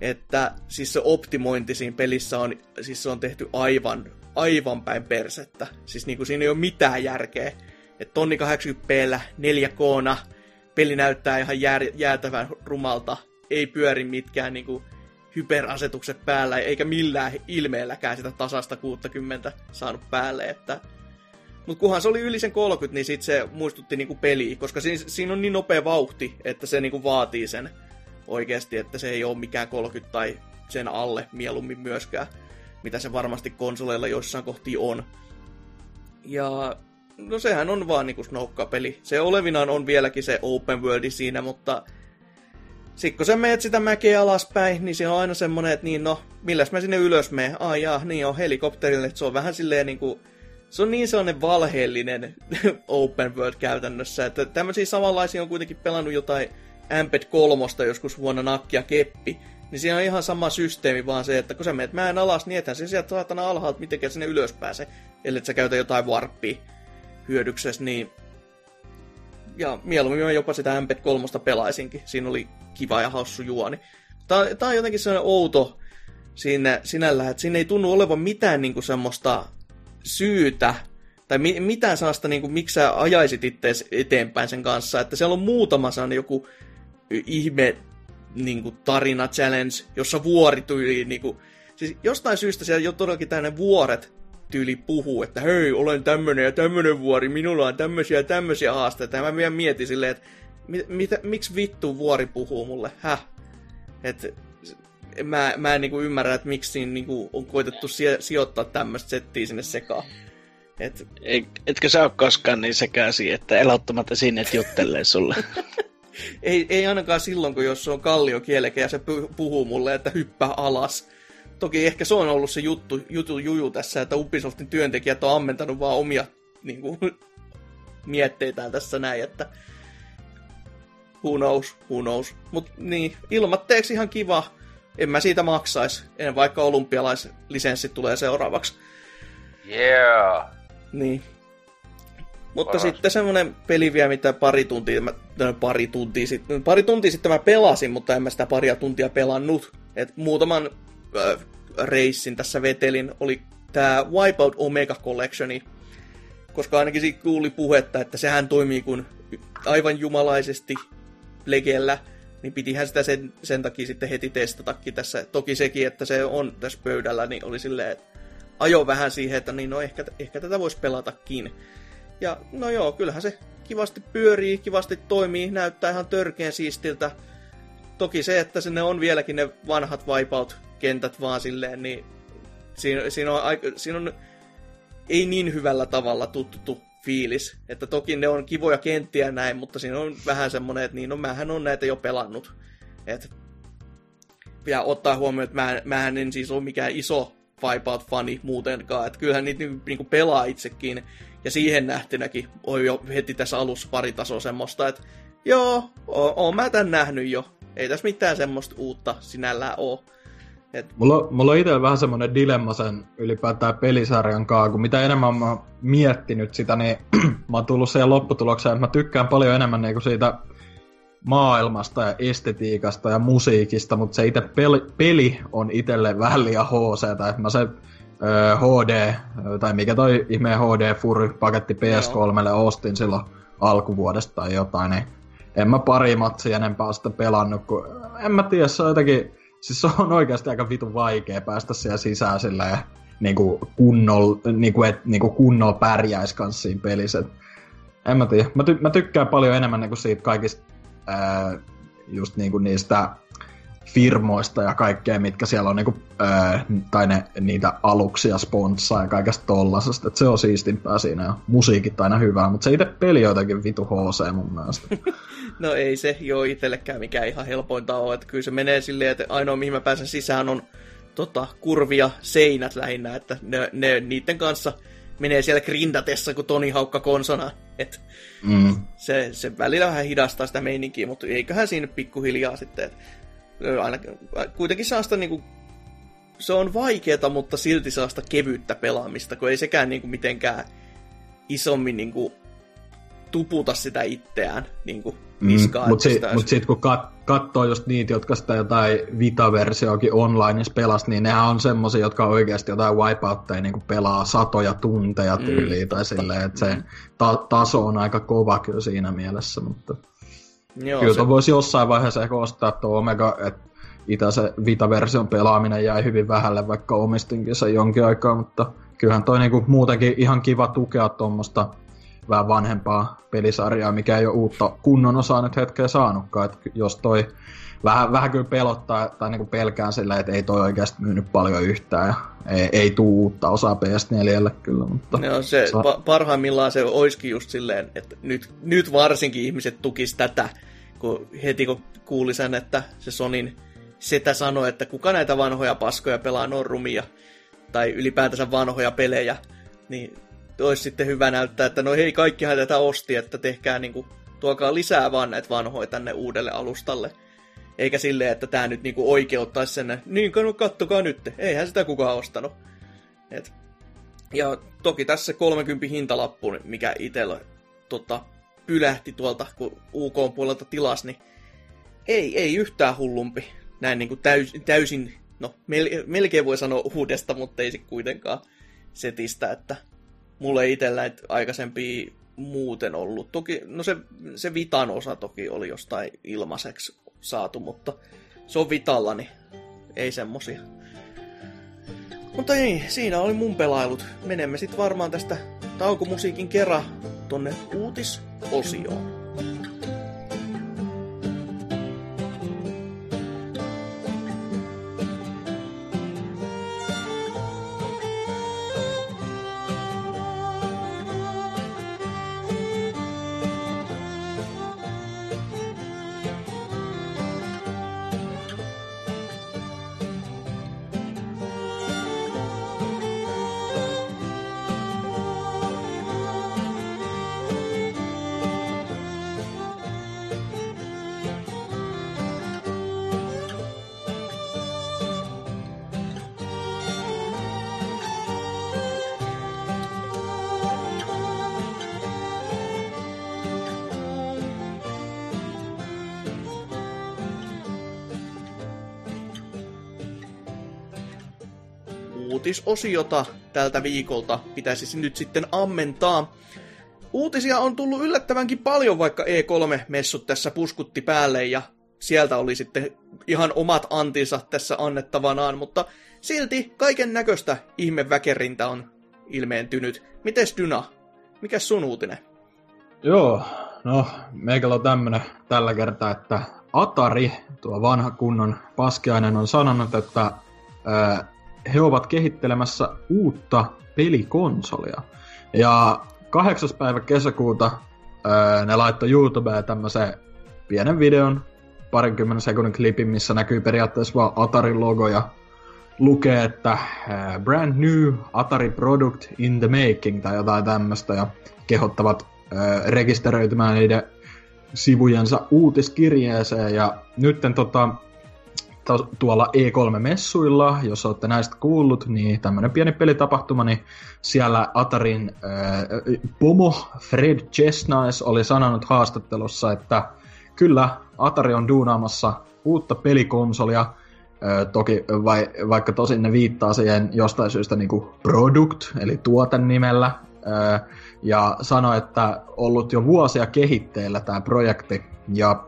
Että siis se optimointi siinä pelissä on, siis se on tehty aivan, aivan päin persettä. Siis niinku siinä ei ole mitään järkeä. Että tonni 80p 4K, peli näyttää ihan jää, jäätävän rumalta. Ei pyöri mitkään niinku hyperasetukset päällä, eikä millään ilmeelläkään sitä tasasta 60 saanut päälle, että mutta kunhan se oli yli sen 30, niin sit se muistutti niinku peliä, koska siinä, siinä on niin nopea vauhti, että se niinku vaatii sen oikeasti, että se ei ole mikään 30 tai sen alle mieluummin myöskään, mitä se varmasti konsoleilla joissain kohti on. Ja no sehän on vaan niinku Snoukka-peli. Se olevinaan on vieläkin se open worldi siinä, mutta sitten kun sä meet sitä mäkeä alaspäin, niin se on aina semmonen, että niin no, milläs mä sinne ylös menen? Ai jaa, niin on helikopterille, se on vähän silleen niinku, se on niin sellainen valheellinen open world käytännössä, että tämmöisiä samanlaisia on kuitenkin pelannut jotain Amped 3 joskus vuonna nakkia keppi, niin siinä on ihan sama systeemi, vaan se, että kun sä menet mäen alas, niin ethän se sieltä saatana alhaalta mitenkään sinne ylös pääse, ellei sä käytä jotain warppia hyödyksessä, niin ja mieluummin mä jopa sitä MP 3 pelaisinkin. Siinä oli kiva ja hassu juoni. Tää, on jotenkin sellainen outo siinä, sinällä, että siinä ei tunnu olevan mitään niinku semmoista syytä tai mi- mitään sellaista, niinku, miksi sä ajaisit itse eteenpäin sen kanssa. Että siellä on muutama sellainen joku ihme niinku, tarina challenge, jossa vuori tuli niinku, siis jostain syystä siellä jo todellakin tämmöinen vuoret tyyli puhuu, että hei, olen tämmönen ja tämmönen vuori, minulla on tämmöisiä ja tämmöisiä haasteita. Ja mä vielä mietin silleen, että mit, mit, miksi vittu vuori puhuu mulle, häh? Et, mä, mä en niinku ymmärrä, että miksi siinä niinku on koitettu sijoittaa tämmöistä settiä sinne sekaan. Et... Etkö sä ole koskaan niin sekäsi, että elottamatta sinne juttelee sulle? ei, ei ainakaan silloin, kun jos on kallio kielekä ja se puhuu mulle, että hyppää alas. Toki ehkä se on ollut se juttu, jutu juju tässä, että Ubisoftin työntekijät on ammentanut vaan omia niin kuin, mietteitään tässä näin, että who knows, who knows. Mut niin, ilmatteeksi ihan kiva. En mä siitä maksais, en vaikka olympialaislisenssi tulee seuraavaksi. Yeah! Niin. Mutta Paras. sitten semmonen peli vielä, mitä pari tuntia, mä, no, pari tuntia sitten, pari tuntia sitten mä pelasin, mutta en mä sitä paria tuntia pelannut. Et muutaman äh, reissin tässä vetelin, oli tämä Wipeout Omega Collectioni, koska ainakin siitä kuuli puhetta, että sehän toimii kuin aivan jumalaisesti legellä, niin pitihän sitä sen, sen takia sitten heti testatakin tässä. Toki sekin, että se on tässä pöydällä, niin oli silleen, että ajo vähän siihen, että niin no ehkä, ehkä tätä voisi pelatakin. Ja no joo, kyllähän se kivasti pyörii, kivasti toimii, näyttää ihan törkeän siistiltä. Toki se, että sinne on vieläkin ne vanhat Wipeout-kentät vaan silleen, niin siinä, siinä, on, siinä on ei niin hyvällä tavalla tuttu fiilis. Että toki ne on kivoja kenttiä näin, mutta siinä on vähän semmoinen, että niin, no mähän on näitä jo pelannut. Et, ja ottaa huomioon, että mä, mähän en siis ole mikään iso Wipeout-fani muutenkaan. Että kyllähän niitä niin, niin kuin pelaa itsekin. Ja siihen nähtynäkin on jo heti tässä alussa pari tasoa semmoista, että joo, oon, oon mä tän nähnyt jo. Ei tässä mitään semmoista uutta sinällään oo. Et... Mulla, mulla on itse vähän semmoinen dilemma sen ylipäätään pelisarjan kanssa, kun mitä enemmän mä oon miettinyt sitä, niin mä oon tullut siihen lopputulokseen, että mä tykkään paljon enemmän niinku siitä maailmasta ja estetiikasta ja musiikista, mutta se itse peli, peli on itselle vähän liian HC, että mä se ö, HD, tai mikä toi ihme HD Fury paketti PS3 ostin silloin alkuvuodesta tai jotain, niin en mä pari matsia enempää sitä pelannut, kun en mä tiedä, se on jotenkin siis se on oikeasti aika vitun vaikea päästä siellä sisään silleen, niin kuin kunnol, niin kuin, et, niin kuin kunnolla pärjäis kanssa siinä pelissä. En mä tiedä. Mä, ty- mä tykkään paljon enemmän niin kuin siitä kaikista ää, just niin kuin niistä firmoista ja kaikkea, mitkä siellä on niinku, öö, tai ne, niitä aluksia sponssaa ja kaikesta tollasesta. Et se on siistimpää siinä ja musiikit aina hyvää, mutta se itse peli jotenkin vitu HC mun mielestä. no ei se jo itsellekään mikään ihan helpointa ole, että kyllä se menee silleen, että ainoa mihin mä pääsen sisään on tota, kurvia seinät lähinnä, että ne, ne, niiden kanssa menee siellä grindatessa kuin Toni Haukka konsona. Et mm. se, se välillä vähän hidastaa sitä meininkiä, mutta eiköhän siinä pikkuhiljaa sitten. Et aina, kuitenkin saa sitä niinku, se on vaikeeta, mutta silti saa sitä kevyyttä pelaamista, kun ei sekään niinku mitenkään isommin niinku tuputa sitä itseään niinku niskaan. Mm, mutta si- mut sitten kun kat- katsoo just niitä, jotka sitä jotain Vita-versioakin online pelas, niin nehän on semmosia, jotka oikeasti jotain wipeoutteja niin pelaa satoja tunteja mm, tyyliin, mm, tai silleen, että se ta- taso on aika kova kyllä siinä mielessä, mutta... Joo, kyllä se... voisi jossain vaiheessa ehkä ostaa tuo Omega, että itse se Vita-version pelaaminen jäi hyvin vähälle, vaikka omistinkin se jonkin aikaa, mutta kyllähän toi niinku muutenkin ihan kiva tukea tuommoista vähän vanhempaa pelisarjaa, mikä ei ole uutta kunnon osaa nyt hetkeä saanutkaan. Et jos toi vähän, vähän kyllä pelottaa tai niinku pelkään sillä, että ei toi oikeasti myynyt paljon yhtään ja ei, ei tuu uutta osaa PS4 kyllä. Mutta no, se, saa... pa- parhaimmillaan se olisikin just silleen, että nyt, nyt varsinkin ihmiset tukis tätä, kun heti kun kuuli sen, että se Sonin setä sanoi, että kuka näitä vanhoja paskoja pelaa, rumia, tai ylipäätänsä vanhoja pelejä, niin olisi sitten hyvä näyttää, että no hei, kaikkihan tätä osti, että tehkää niinku, tuokaa lisää vaan näitä vanhoja tänne uudelle alustalle. Eikä silleen, että tämä nyt niinku oikeuttaisi sen, niin no kattokaa nyt, eihän sitä kukaan ostanut. Et. Ja toki tässä 30 hintalappu, mikä itsellä tota, pylähti tuolta, kun UK puolelta tilas, niin ei, ei yhtään hullumpi. Näin niin kuin täys, täysin, no mel, melkein voi sanoa uudesta, mutta ei se kuitenkaan setistä, että mulle itsellä näitä muuten ollut. Toki, no se, se Vitan osa toki oli jostain ilmaiseksi saatu, mutta se on Vitalla, niin ei semmosia. Mutta ei, siinä oli mun pelailut. Menemme sitten varmaan tästä taukomusiikin kerran tonne uutisosioon. Uutisosiota tältä viikolta pitäisi nyt sitten ammentaa. Uutisia on tullut yllättävänkin paljon, vaikka E3-messut tässä puskutti päälle ja sieltä oli sitten ihan omat antinsa tässä annettavanaan, mutta silti kaiken näköistä ihmeväkerintä on ilmeentynyt. Mites Dyna? Mikä sun uutinen? Joo, no meikällä on tämmönen tällä kertaa, että Atari, tuo vanha kunnon paskiainen, on sanonut, että ää, he ovat kehittelemässä uutta pelikonsolia. Ja kahdeksas päivä kesäkuuta öö, ne laittoi YouTubeen tämmöisen pienen videon, parinkymmenen sekunnin klipin, missä näkyy periaatteessa vaan Atarin logo ja lukee, että brand new Atari product in the making tai jotain tämmöistä ja kehottavat öö, rekisteröitymään niiden sivujensa uutiskirjeeseen ja nytten tota, tuolla E3-messuilla, jos olette näistä kuullut, niin tämmöinen pieni pelitapahtuma, niin siellä Atarin äh, pomo Fred Chesnais oli sanonut haastattelussa, että kyllä Atari on duunaamassa uutta pelikonsolia, äh, toki vai, vaikka tosin ne viittaa siihen jostain syystä niin kuin product, eli tuoten nimellä, äh, ja sanoi, että ollut jo vuosia kehitteillä tämä projekti, ja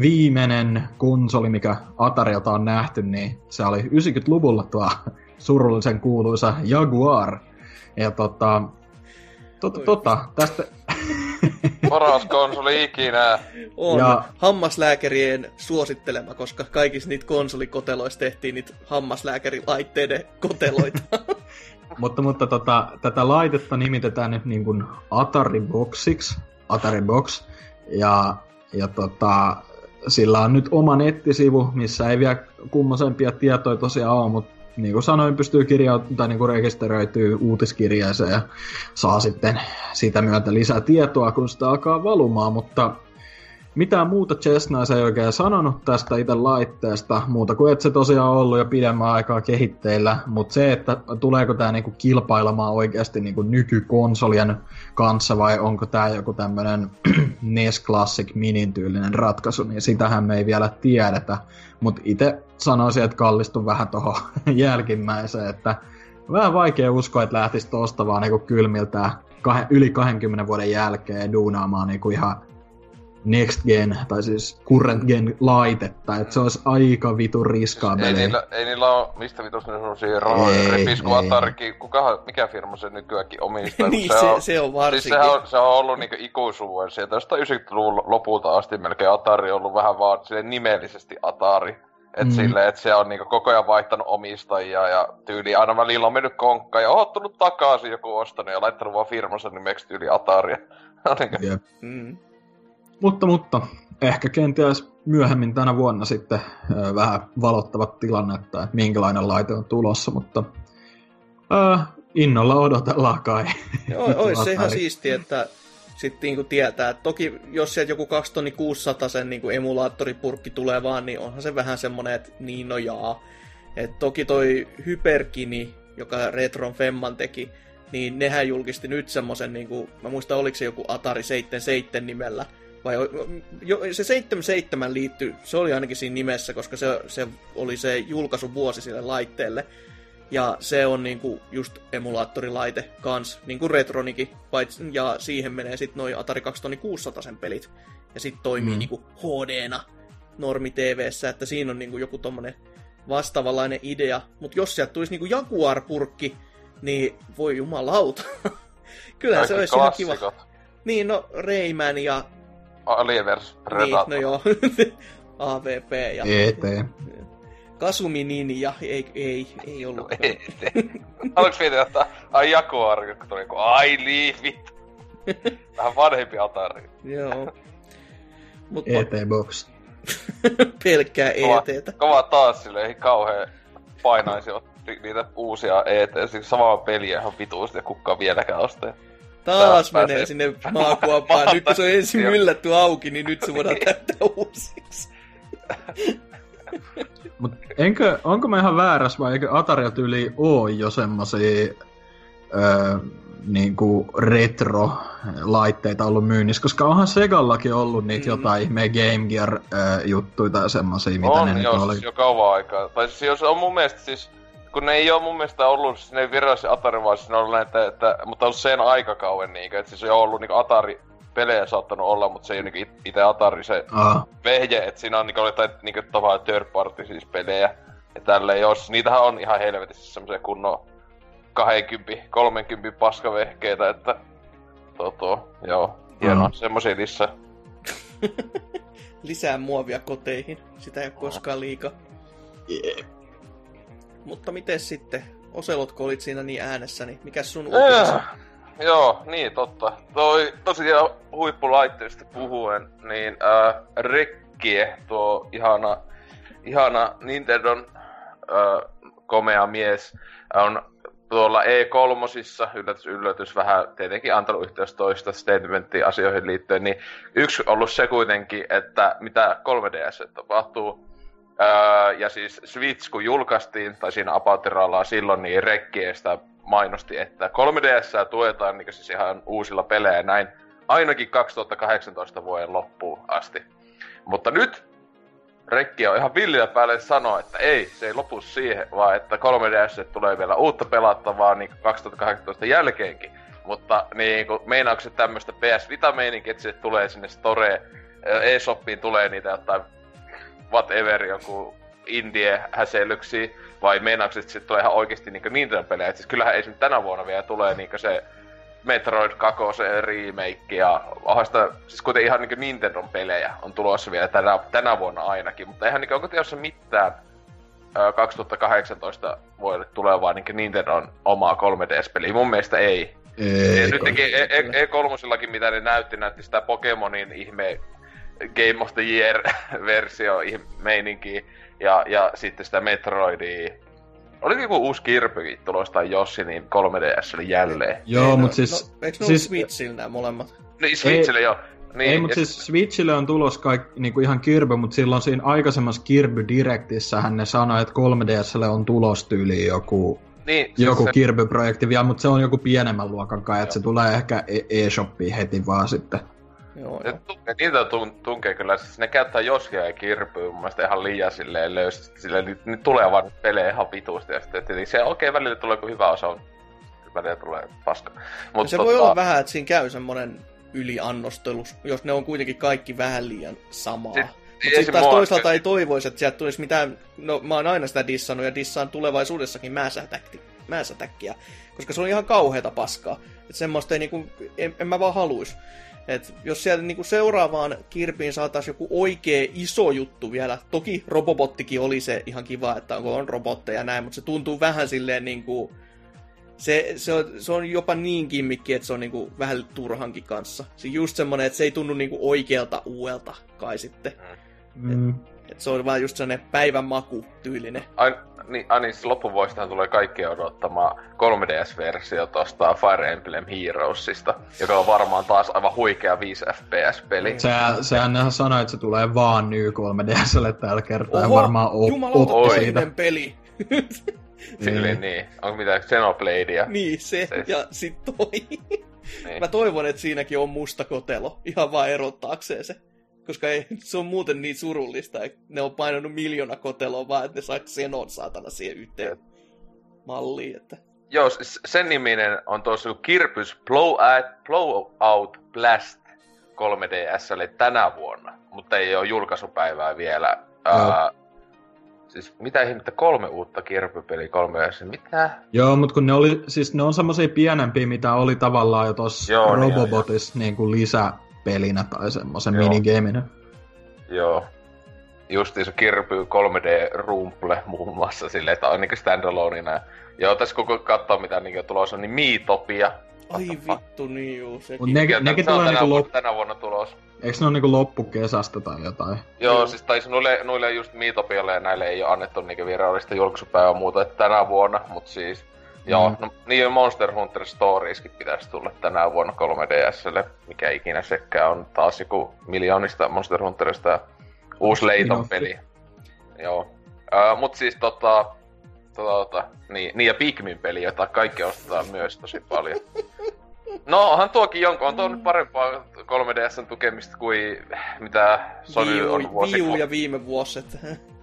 viimeinen konsoli, mikä Atarilta on nähty, niin se oli 90-luvulla tuo surullisen kuuluisa Jaguar. Ja tota, tota, tota tästä... Paras konsoli ikinä. On Ja- hammaslääkärien suosittelema, koska kaikissa niitä konsolikoteloissa tehtiin niitä hammaslääkärilaitteiden koteloita. Mutta, mutta tota, tätä laitetta nimitetään nyt niin kuin Atari Boxiksi, Atari Box, ja, ja tota, sillä on nyt oma nettisivu, missä ei vielä kummosempia tietoja tosiaan ole, mutta niin kuin sanoin, pystyy kirjautumaan tai niin kuin rekisteröityy uutiskirjeeseen ja saa sitten siitä myötä lisää tietoa, kun sitä alkaa valumaan, mutta mitään muuta Chestnais ei oikein sanonut tästä itse laitteesta, muuta kuin että se tosiaan on ollut jo pidemmän aikaa kehitteillä, mutta se, että tuleeko tämä niinku kilpailemaan oikeasti niinku nykykonsolien kanssa vai onko tämä joku tämmöinen NES Classic Minin tyylinen ratkaisu, niin sitähän me ei vielä tiedetä, mutta itse sanoisin, että kallistun vähän tuohon jälkimmäiseen, että vähän vaikea uskoa, että lähtisi tosta vaan niinku kylmiltään yli 20 vuoden jälkeen duunaamaan niinku ihan next gen, tai siis current gen laitetta, että se olisi aika vitu riskaa Ei niillä, ei niillä ole, mistä vitus ne semmosia rahoja repis, kun kukahan, mikä firma se nykyäänkin omistaa? niin, se, se on Siis varsinkin. sehän on, se on ollut niinku ikuisuuden sieltä jostain 90-luvun lopulta asti melkein Atari on ollut vähän vaan silleen nimellisesti Atari. Et Mm. silleen, että se on niinku koko ajan vaihtanut omistajia ja tyyli aina välillä on mennyt konkkaan ja on tullut takaisin joku ostanut ja laittanut vaan firmansa nimeksi tyyli Ataria. Niinku, Jep. Mm. Mutta, mutta ehkä kenties myöhemmin tänä vuonna sitten ö, vähän valottavat tilannetta, että minkälainen laite on tulossa, mutta ö, innolla odotellaan kai. Joo, Ois se ihan Atari. siistiä, että sitten niinku tietää, että toki jos sieltä joku 2600 sen niinku emulaattoripurkki tulee vaan, niin onhan se vähän semmonen, että niin no jaa. Et toki toi Hyperkini, joka Retron Femman teki, niin nehän julkisti nyt semmosen, niinku, mä muistan oliko se joku Atari 77 nimellä, vai jo, se 77 liittyy, se oli ainakin siinä nimessä, koska se, se oli se julkaisuvuosi sille laitteelle. Ja se on niinku just emulaattorilaite kans, niinku Retronikin, paitsi, ja siihen menee sitten noin Atari 2600 sen pelit. Ja sitten toimii Mm. niinku HD-na normi TVssä, että siinä on niinku joku tommonen vastaavanlainen idea. Mutta jos sieltä tulisi niinku Jaguar-purkki, niin voi jumalauta. Kyllä se olisi ihan kiva. Niin, no Rayman ja... Alien vs. Predator. Niin, no joo. AVP ja... ET. Kasumi Ninja, ei, ei, ei ollut. No ei tee. Haluatko miettiä, että ai Jaguar, kun tuli kun ai liivit. Vähän vanhempi Atari. Joo. Mutta ET-box. pelkkää Kova, ETtä. kova taas silleen, ei kauhean painaisi otti niitä uusia ET, siis samaa peliä ihan vituusti ja kukkaa vieläkään ostaa. Taas Tää menee sinne maakuoppaan. Nyt kun se on ensin myllätty auki, niin nyt se voidaan täyttää uusiksi. Mut enkö, onko mä ihan väärässä vai eikö Atarilta yli oo jo semmosia öö, niinku retro-laitteita ollut myynnissä, koska onhan Segallakin ollut niitä Mm. jotain ihmeen Game Gear-juttuja tai semmosia, mitä ne on nyt jo, oli. siis jo kauan aikaa. Tai siis jos on mun mielestä siis, kun ne ei oo mun mielestä ollut, siis ne ei virallisesti Atari, vaan siis ne on ollut näitä, että, mutta on sen aikakauden niinkö, että siis on ollut niinku Atari pelejä saattanut olla, mutta se ei ole niinku it- itse Atari se Aa, vehje, että siinä on niinku jotain niinku tavallaan third party siis pelejä. Ja tälleen, jos niitähän on ihan helvetissä semmoisia kunnon 20, 30 paskavehkeitä, että toto, joo, hienoa, Mm. mm. semmosia lisää. Lisää muovia koteihin. Sitä ei ole koskaan liikaa. yeah. Mutta miten sitten? Oselot, kun olit siinä niin äänessä, niin mikä sun uutisesi? Äh, joo, niin totta. Toi tosiaan huippulaitteista puhuen, niin äh, Rekkie, tuo ihana, ihana Nintendon äh, komea mies, on tuolla E3, yllätys, yllätys, vähän tietenkin antanut yhteys toista statementtia asioihin liittyen, niin yksi ollut se kuitenkin, että mitä 3DS tapahtuu, Öö, ja siis Switch kun julkaistiin, tai siinä Apautirallaan silloin, niin Rekkie sitä mainosti, että 3DS tuetaan niin siis ihan uusilla pelejä näin ainakin 2018 vuoden loppuun asti. Mutta nyt Rekki on ihan villillä päälle sanoa, että ei, se ei lopu siihen, vaan että 3DS tulee vielä uutta pelattavaa niin 2018 jälkeenkin. Mutta niin kuin, meinaako se tämmöistä PS Vita-meininkiä, että se tulee sinne Store, eShopiin tulee niitä jotain whatever, joku indie häseilyksiä, vai meinaako se, että sitten tulee ihan oikeasti niin Nintendo-pelejä? Et siis kyllähän esimerkiksi tänä vuonna vielä tulee niin se Metroid 2 remake ja sitä, siis kuten ihan niinku Nintendon pelejä on tulossa vielä tänä, tänä vuonna ainakin, mutta eihän niinku, onko tiedossa mitään ö, 2018 vuodelle tulevaa niinku Nintendon omaa 3DS-peliä? Mun mielestä ei. Ei, Ja nyt teki E- E- E3 mitä ne näytti, näytti sitä Pokemonin ihme Game of the Year-versio meininki ja, ja sitten sitä Metroidia. Oli joku uusi Kirbykin tulossa tai Jossi, niin 3DS oli jälleen. Joo, Ei, mutta siis... No, eikö ne siis. Switchillä nämä molemmat? Niin Switchille joo. Niin, ei, mutta siis Switchille on tulos kaik, niinku ihan Kirby, mutta silloin siinä aikaisemmassa Kirby Directissähän ne sanoi, että 3DSlle on tulos tyyliin joku, niin, siis joku se, Kirby-projekti vielä, mutta se on joku pienemmän luokan kai, että se tulee ehkä e- eShopiin heti vaan sitten. Joo, joo. tunke, niitä tun, tunkee kyllä, siis ne käyttää Josia ja Kirbyä mun mielestä ihan liian silleen löysästi, silleen nyt, nyt tulee vaan pelejä ihan vitusti ja sitten tietenkin se okei okay, välillä tulee kun hyvä osa on, välillä tulee paska. Mut se voi olla vähän, että siinä käy semmonen yliannostelu, jos ne on kuitenkin kaikki vähän liian samaa. Sit- Mutta ei sitten se taas toisaalta ei toivoisi, että sieltä tulisi mitään, no mä oon aina sitä dissannut ja dissaan tulevaisuudessakin määsätäkkiä, koska se on ihan kauheata paskaa. Että semmoista ei niinku, en, en mä vaan haluis. Et jos sieltä niinku seuraavaan kirpiin saataisiin joku oikea iso juttu vielä, toki robobottikin oli se ihan kiva, että onko on robotteja ja näin, mutta se tuntuu vähän silleen niinku, se, se, on, se on jopa niin kimmikki, että se on niinku vähän turhankin kanssa. Se just semmonen, että se ei tunnu niinku oikealta uudelta kai sitten. Mm. Et se on vaan just sellainen päivän maku tyylinen. Ai, niin, ai niin, siis loppuvuosistahan tulee kaikki odottamaan 3DS-versio tosta Fire Emblem Heroesista, joka on varmaan taas aivan huikea 5 FPS-peli. Se, sehän ne sanoi, että se tulee vaan Ny 3DSlle tällä kertaa, ja Oho, varmaan op, jumalauta, siitä. peli. Tyyliin niin. Onko mitään Xenobladea? niin, se, Se- ja sit toi. Niin. Mä toivon, että siinäkin on musta kotelo, ihan vaan erottaakseen se. Koska ei, se on muuten niin surullista, että ne on painanut miljoona koteloa vaan, että ne saa Xenon saatana siihen yhteen malliin. Että... Joo, sen niminen on tuossa joku Kirpys Blowout, Blowout Blast 3DSlle tänä vuonna, mutta ei ole julkaisupäivää vielä. Ää, siis mitä ihmettä kolme uutta kirpypeliä 3DS, mitä? Joo, mutta kun ne oli, siis ne on semmosia pienempiä, mitä oli tavallaan jo niin, Robobotissa niin kuin lisäpelinä tai semmoisen Joo. minigaminä. Joo. Justiinsa Kirpy 3D Rumple muun muassa silleen, että on niinku standaloneina. Joo, tässä koko katsoo mitä niinku tulossa on, niin Miitopia. Ai vittu, niin juu. Sekin. Mut ne- nekin se on tulee tänä, niinku vuonna, lop- tänä vuonna tulos. Eikö ne ole niinku loppukesästä tai jotain? Joo, Joo. siis taisi noille, noille just Miitopialle ja näille ei ole annettu niinku virallista julkaisupäivää muuta että tänä vuonna, mut siis... Joo, Mm. no niin Monster Hunter Storieskin pitäisi tulla tänä vuonna 3DSlle, mikä ikinä sekään on taas joku miljoonista Monster Hunterista uusi Leiton peli. Joo. Uh, mut siis tota, tota, tota niin, niin ja Pikmin peli, jota kaikki ostetaan myös tosi paljon. No, onhan tuokin jonkun, on tuo nyt parempaa 3DSn tukemista kuin mitä Sony on vuosi Wii U ja viime vuosi, että...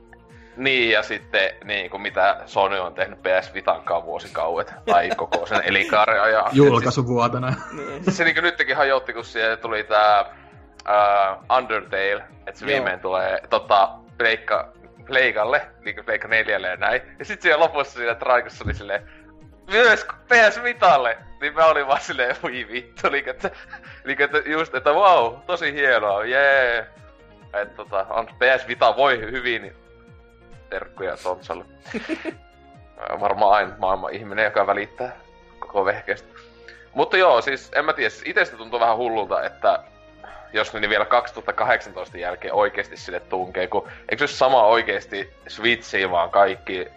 Niin, ja sitten niin kuin mitä Sony on tehnyt PS Vitankaan vuosikauet, tai koko sen elinkaaren ajan. Julkaisuvuotena. niin. Siis, se niin nytkin hajotti, kun siellä tuli tää uh, Undertale, että se Joo. viimein tulee tota, pleikka, pleikalle, niin kuin pleikka neljälle ja näin. Ja sitten siellä lopussa siinä traikossa oli silleen, myös PS Vitalle, niin mä olin vaan silleen, voi vittu, niin kuin, että, niin kuin, että just, että wow, tosi hienoa, jee. Että tota, on PS Vita voi hyvin, niin terkkuja Tonsalle. Ää, Varmaan aina maailman ihminen, joka välittää koko vehkeestä. Mutta joo, siis en mä tiedä, siis itestä tuntuu vähän hullulta, että jos ne niin vielä 2018 jälkeen oikeasti sille tunkee, kun eikö se sama oikeasti Switchiin vaan kaikki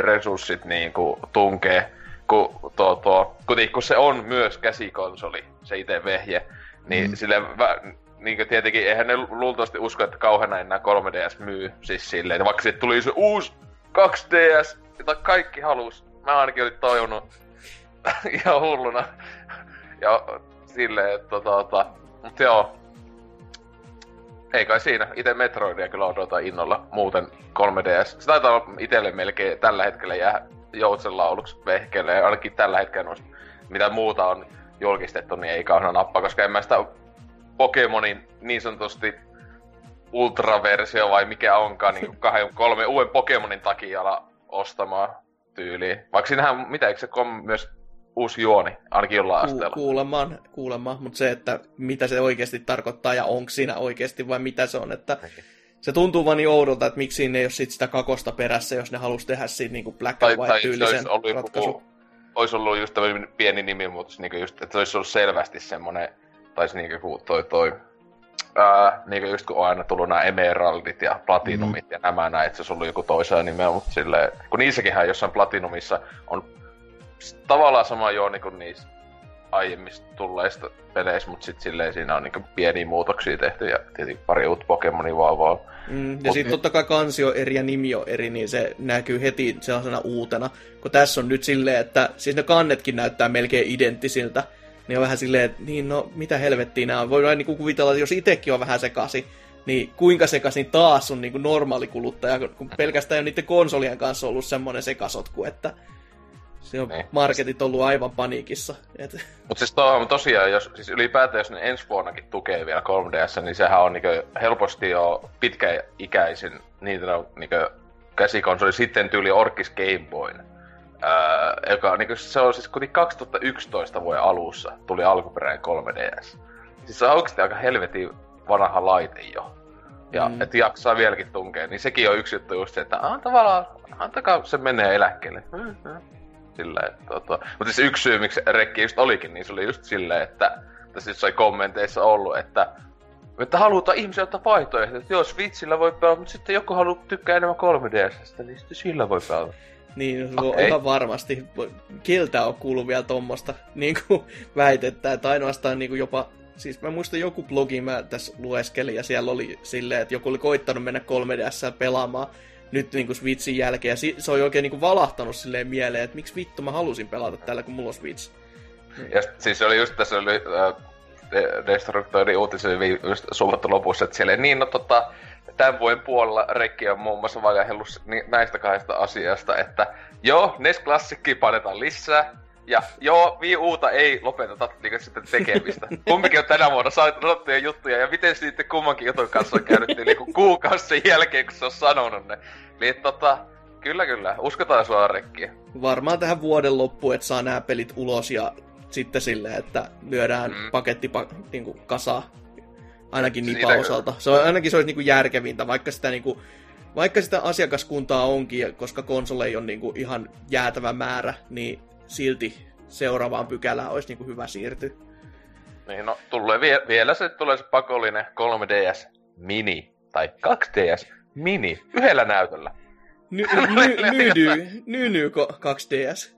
resurssit niin kuin tunkee, kun, tuo, tuo, kun, kun se on myös käsikonsoli, se itse vehje, niin Mm. mm. sille vä, niin tietenkin, eihän ne luultavasti usko, että kauheana enää 3DS myy, siis silleen, vaikka siitä tuli se uusi 2DS, jota kaikki halus. Mä ainakin olin toivonut ihan hulluna. Ja silleen, että tota, mut joo. Ei kai siinä. Itse Metroidia kyllä odotan innolla. Muuten 3DS. Se taitaa olla itelle melkein tällä hetkellä jää joutsen lauluksi vehkeelle. Ainakin tällä hetkellä noista, mitä muuta on julkistettu, niin ei kauhean nappaa, koska en mä sitä Pokemonin niin sanotusti ultraversio vai mikä onkaan, niin kahden, kolme uuden Pokemonin takia ala ostamaan tyyliin. Vaikka siinähän, mitä, eikö se kom myös uusi juoni, ainakin jollain Ku, asteella. kuulemaan, kuulemaan, mutta se, että mitä se oikeasti tarkoittaa ja onko siinä oikeasti vai mitä se on, että se tuntuu vaan niin oudolta, että miksi ne ei ole sit sitä kakosta perässä, jos ne halusi tehdä siitä niin kuin black Tai, tai white se tyylisen olisi ollut, ratkaisun. joku, olisi ollut just tämmöinen pieni nimimuutos, niin just, että se olisi ollut selvästi semmoinen, tai niin kuin toi, toi ää, niin kuin just kun on aina tullut nämä emeraldit ja platinumit mm. ja nämä näin, että se olisi ollut joku toisella nimeä, mutta silleen, kun niissäkinhän jossain platinumissa on tavallaan sama juoni kuin niissä aiemmista tulleista peleissä, mutta sitten silleen siinä on niinku pieniä muutoksia tehty ja tietenkin pari uutta Pokemonia vaan vaan. Mm, ja Mut- sitten totta kai kansi on eri ja nimi on eri, niin se näkyy heti sellaisena uutena. Kun tässä on nyt silleen, että siis ne kannetkin näyttää melkein identtisiltä. Niin on vähän silleen, että niin no mitä helvettiä nämä on. Voidaan niinku kuvitella, että jos itsekin on vähän sekasi, niin kuinka sekaisin taas on niinku normaali kuluttaja, kun pelkästään jo niiden konsolien kanssa on ollut semmoinen sekasotku, että se on Niin. marketit ollut aivan paniikissa. Et, Mutta siis to, tosiaan, jos, siis ylipäätään jos ne ensi vuonnakin tukee vielä 3DS, niin sehän on niinku helposti jo pitkäikäisin Nintendo niinku käsikonsoli sitten tyyli Orkis Game Boyn. Öö, joka niinku, se on siis kuitenkin 2011 vuoden alussa tuli alkuperäinen 3DS. Siis se on oikeasti aika helvetin vanha laite jo. Ja Mm. et jaksaa vieläkin tunkea, niin sekin on yksi juttu just se, että ah, tavallaan, antakaa se menee eläkkeelle. Mm, mm. Silleen, että tota. Mutta siis yksi syy, miksi rekki just olikin, niin se oli just silleen, että tässä jossain kommenteissa ollut, että että halutaan ihmisiä ottaa vaihtoehtoja, että jos Switchillä voi pelata, mutta sitten joku haluaa tykkää enemmän 3DSstä, niin sitten sillä voi pelata. Niin, Okei. ihan varmasti. Keltä on kuullut vielä tuommoista niin väitettä, että ainoastaan niin kuin jopa... Siis mä muistan joku blogi, mä tässä lueskelin, ja siellä oli silleen, että joku oli koittanut mennä 3DS pelaamaan nyt niin kuin Switchin jälkeen, ja se on oikein niin kuin valahtanut silleen mieleen, että miksi vittu mä halusin pelata tällä, kun mulla on Switch. Ja siis oli just tässä oli äh, De- Destructorin uutisen just lopussa, että siellä niin no tota, tämän vuoden puolella Rekki on muun muassa vaihellut näistä kahdesta asiasta, että joo, NES Classickin painetaan lisää, ja joo, Wii Uta ei lopeteta niin sitten tekemistä. Kumpikin on tänä vuonna saanut sanottuja juttuja, ja miten sitten kummankin jutun kanssa on käynyt niin kuukausi sen jälkeen, kun se on sanonut ne. Eli et tota, kyllä kyllä, uskotaan sua Rekkiä. Varmaan tähän vuoden loppuun, että saa nämä pelit ulos, ja sitten silleen, että lyödään mm. Paketti pa- niin kuin Ainakin Siitä kyllä. osalta. Se on, ainakin se olisi niin kuin järkevintä, vaikka sitä, niin kuin, vaikka sitä asiakaskuntaa onkin, koska konsoleja on niin kuin ihan jäätävä määrä, niin silti seuraavaan pykälään olisi niin kuin hyvä siirtyä. Niin, no tulee vie- vielä se tulee se pakollinen 3DS Mini tai 2DS Mini yhdellä näytöllä. Ny, ny, nydy, nyny ko- 2DS.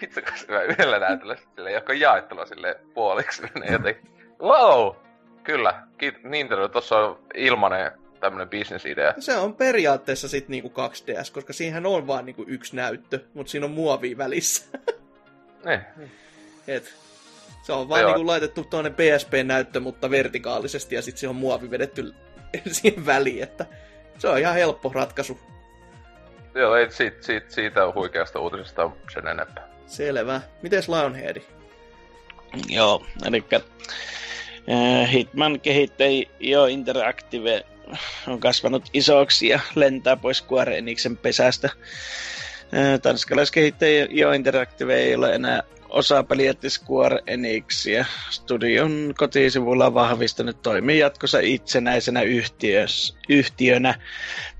Vittu, se yhdellä näytöllä sille, joka on jaettuna sille puoliksi. Niin jotenkin, wow! Kyllä, kiit- Nintendo, tossa on ilmanen tämmönen bisnesidea. Se on periaatteessa sitten niinku 2DS, koska siihen on vaan niinku yksi näyttö, mutta siinä on muovi välissä. Niin. Et, se on vaan Joo. niinku laitettu tuonne PSP-näyttö, mutta vertikaalisesti, ja sitten se on muovi vedetty siihen väliin, että se on ihan helppo ratkaisu. Joo, ei siitä, siitä, siitä on huikeasta uutisesta sen enempää. Selvä. Mites Lionhead? Joo, eli Hitman kehittäjä jo Interactive on kasvanut isoksi ja lentää pois Square Enixen pesästä. Äh, Tanskalaiskehittäjä jo Interactive ei ole enää osa peliätti Square Enixia. Studion kotisivulla on vahvistanut toimii jatkossa itsenäisenä yhtiös, yhtiönä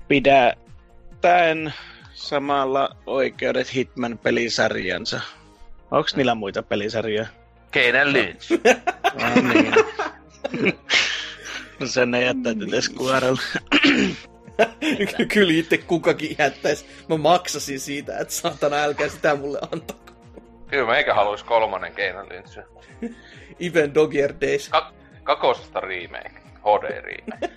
pidättäen samalla oikeudet Hitman-pelisarjansa. Onko niillä muita pelisarjoja? Keinen Lynch. No niin. No sen ne jättäytyy Squarelle. Kyllä itse kukakin jättäisi. Mä maksasin siitä, että saatana älkää sitä mulle antaa. Kyllä meikä haluais kolmannen Keinen Lynch. Even Dog Year Days. Ka- kakosesta remake. HD remake.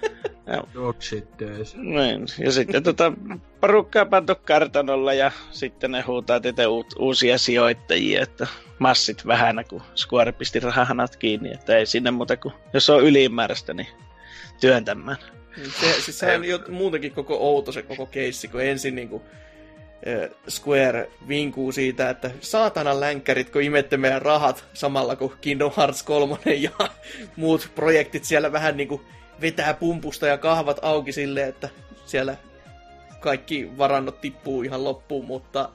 Dog shit days. Niin. Ja sitten tota, porukkaa pantu kartanolla ja sitten ne huutaa tätä uut, uusia sijoittajia, että massit vähänä, kun Square pisti rahahanat kiinni, että ei sinne muuta kuin, jos on ylimääräistä, niin työntämään. Se, siis sehän on jo muutenkin koko outo se koko keissi, kun ensin niinku, äh, Square vinkuu siitä, että saatana länkkärit, kun imette meidän rahat samalla kun Kingdom Hearts 3 ja muut projektit siellä vähän niinku vetää pumpusta ja kahvat auki silleen, että siellä kaikki varannot tippuu ihan loppuun, mutta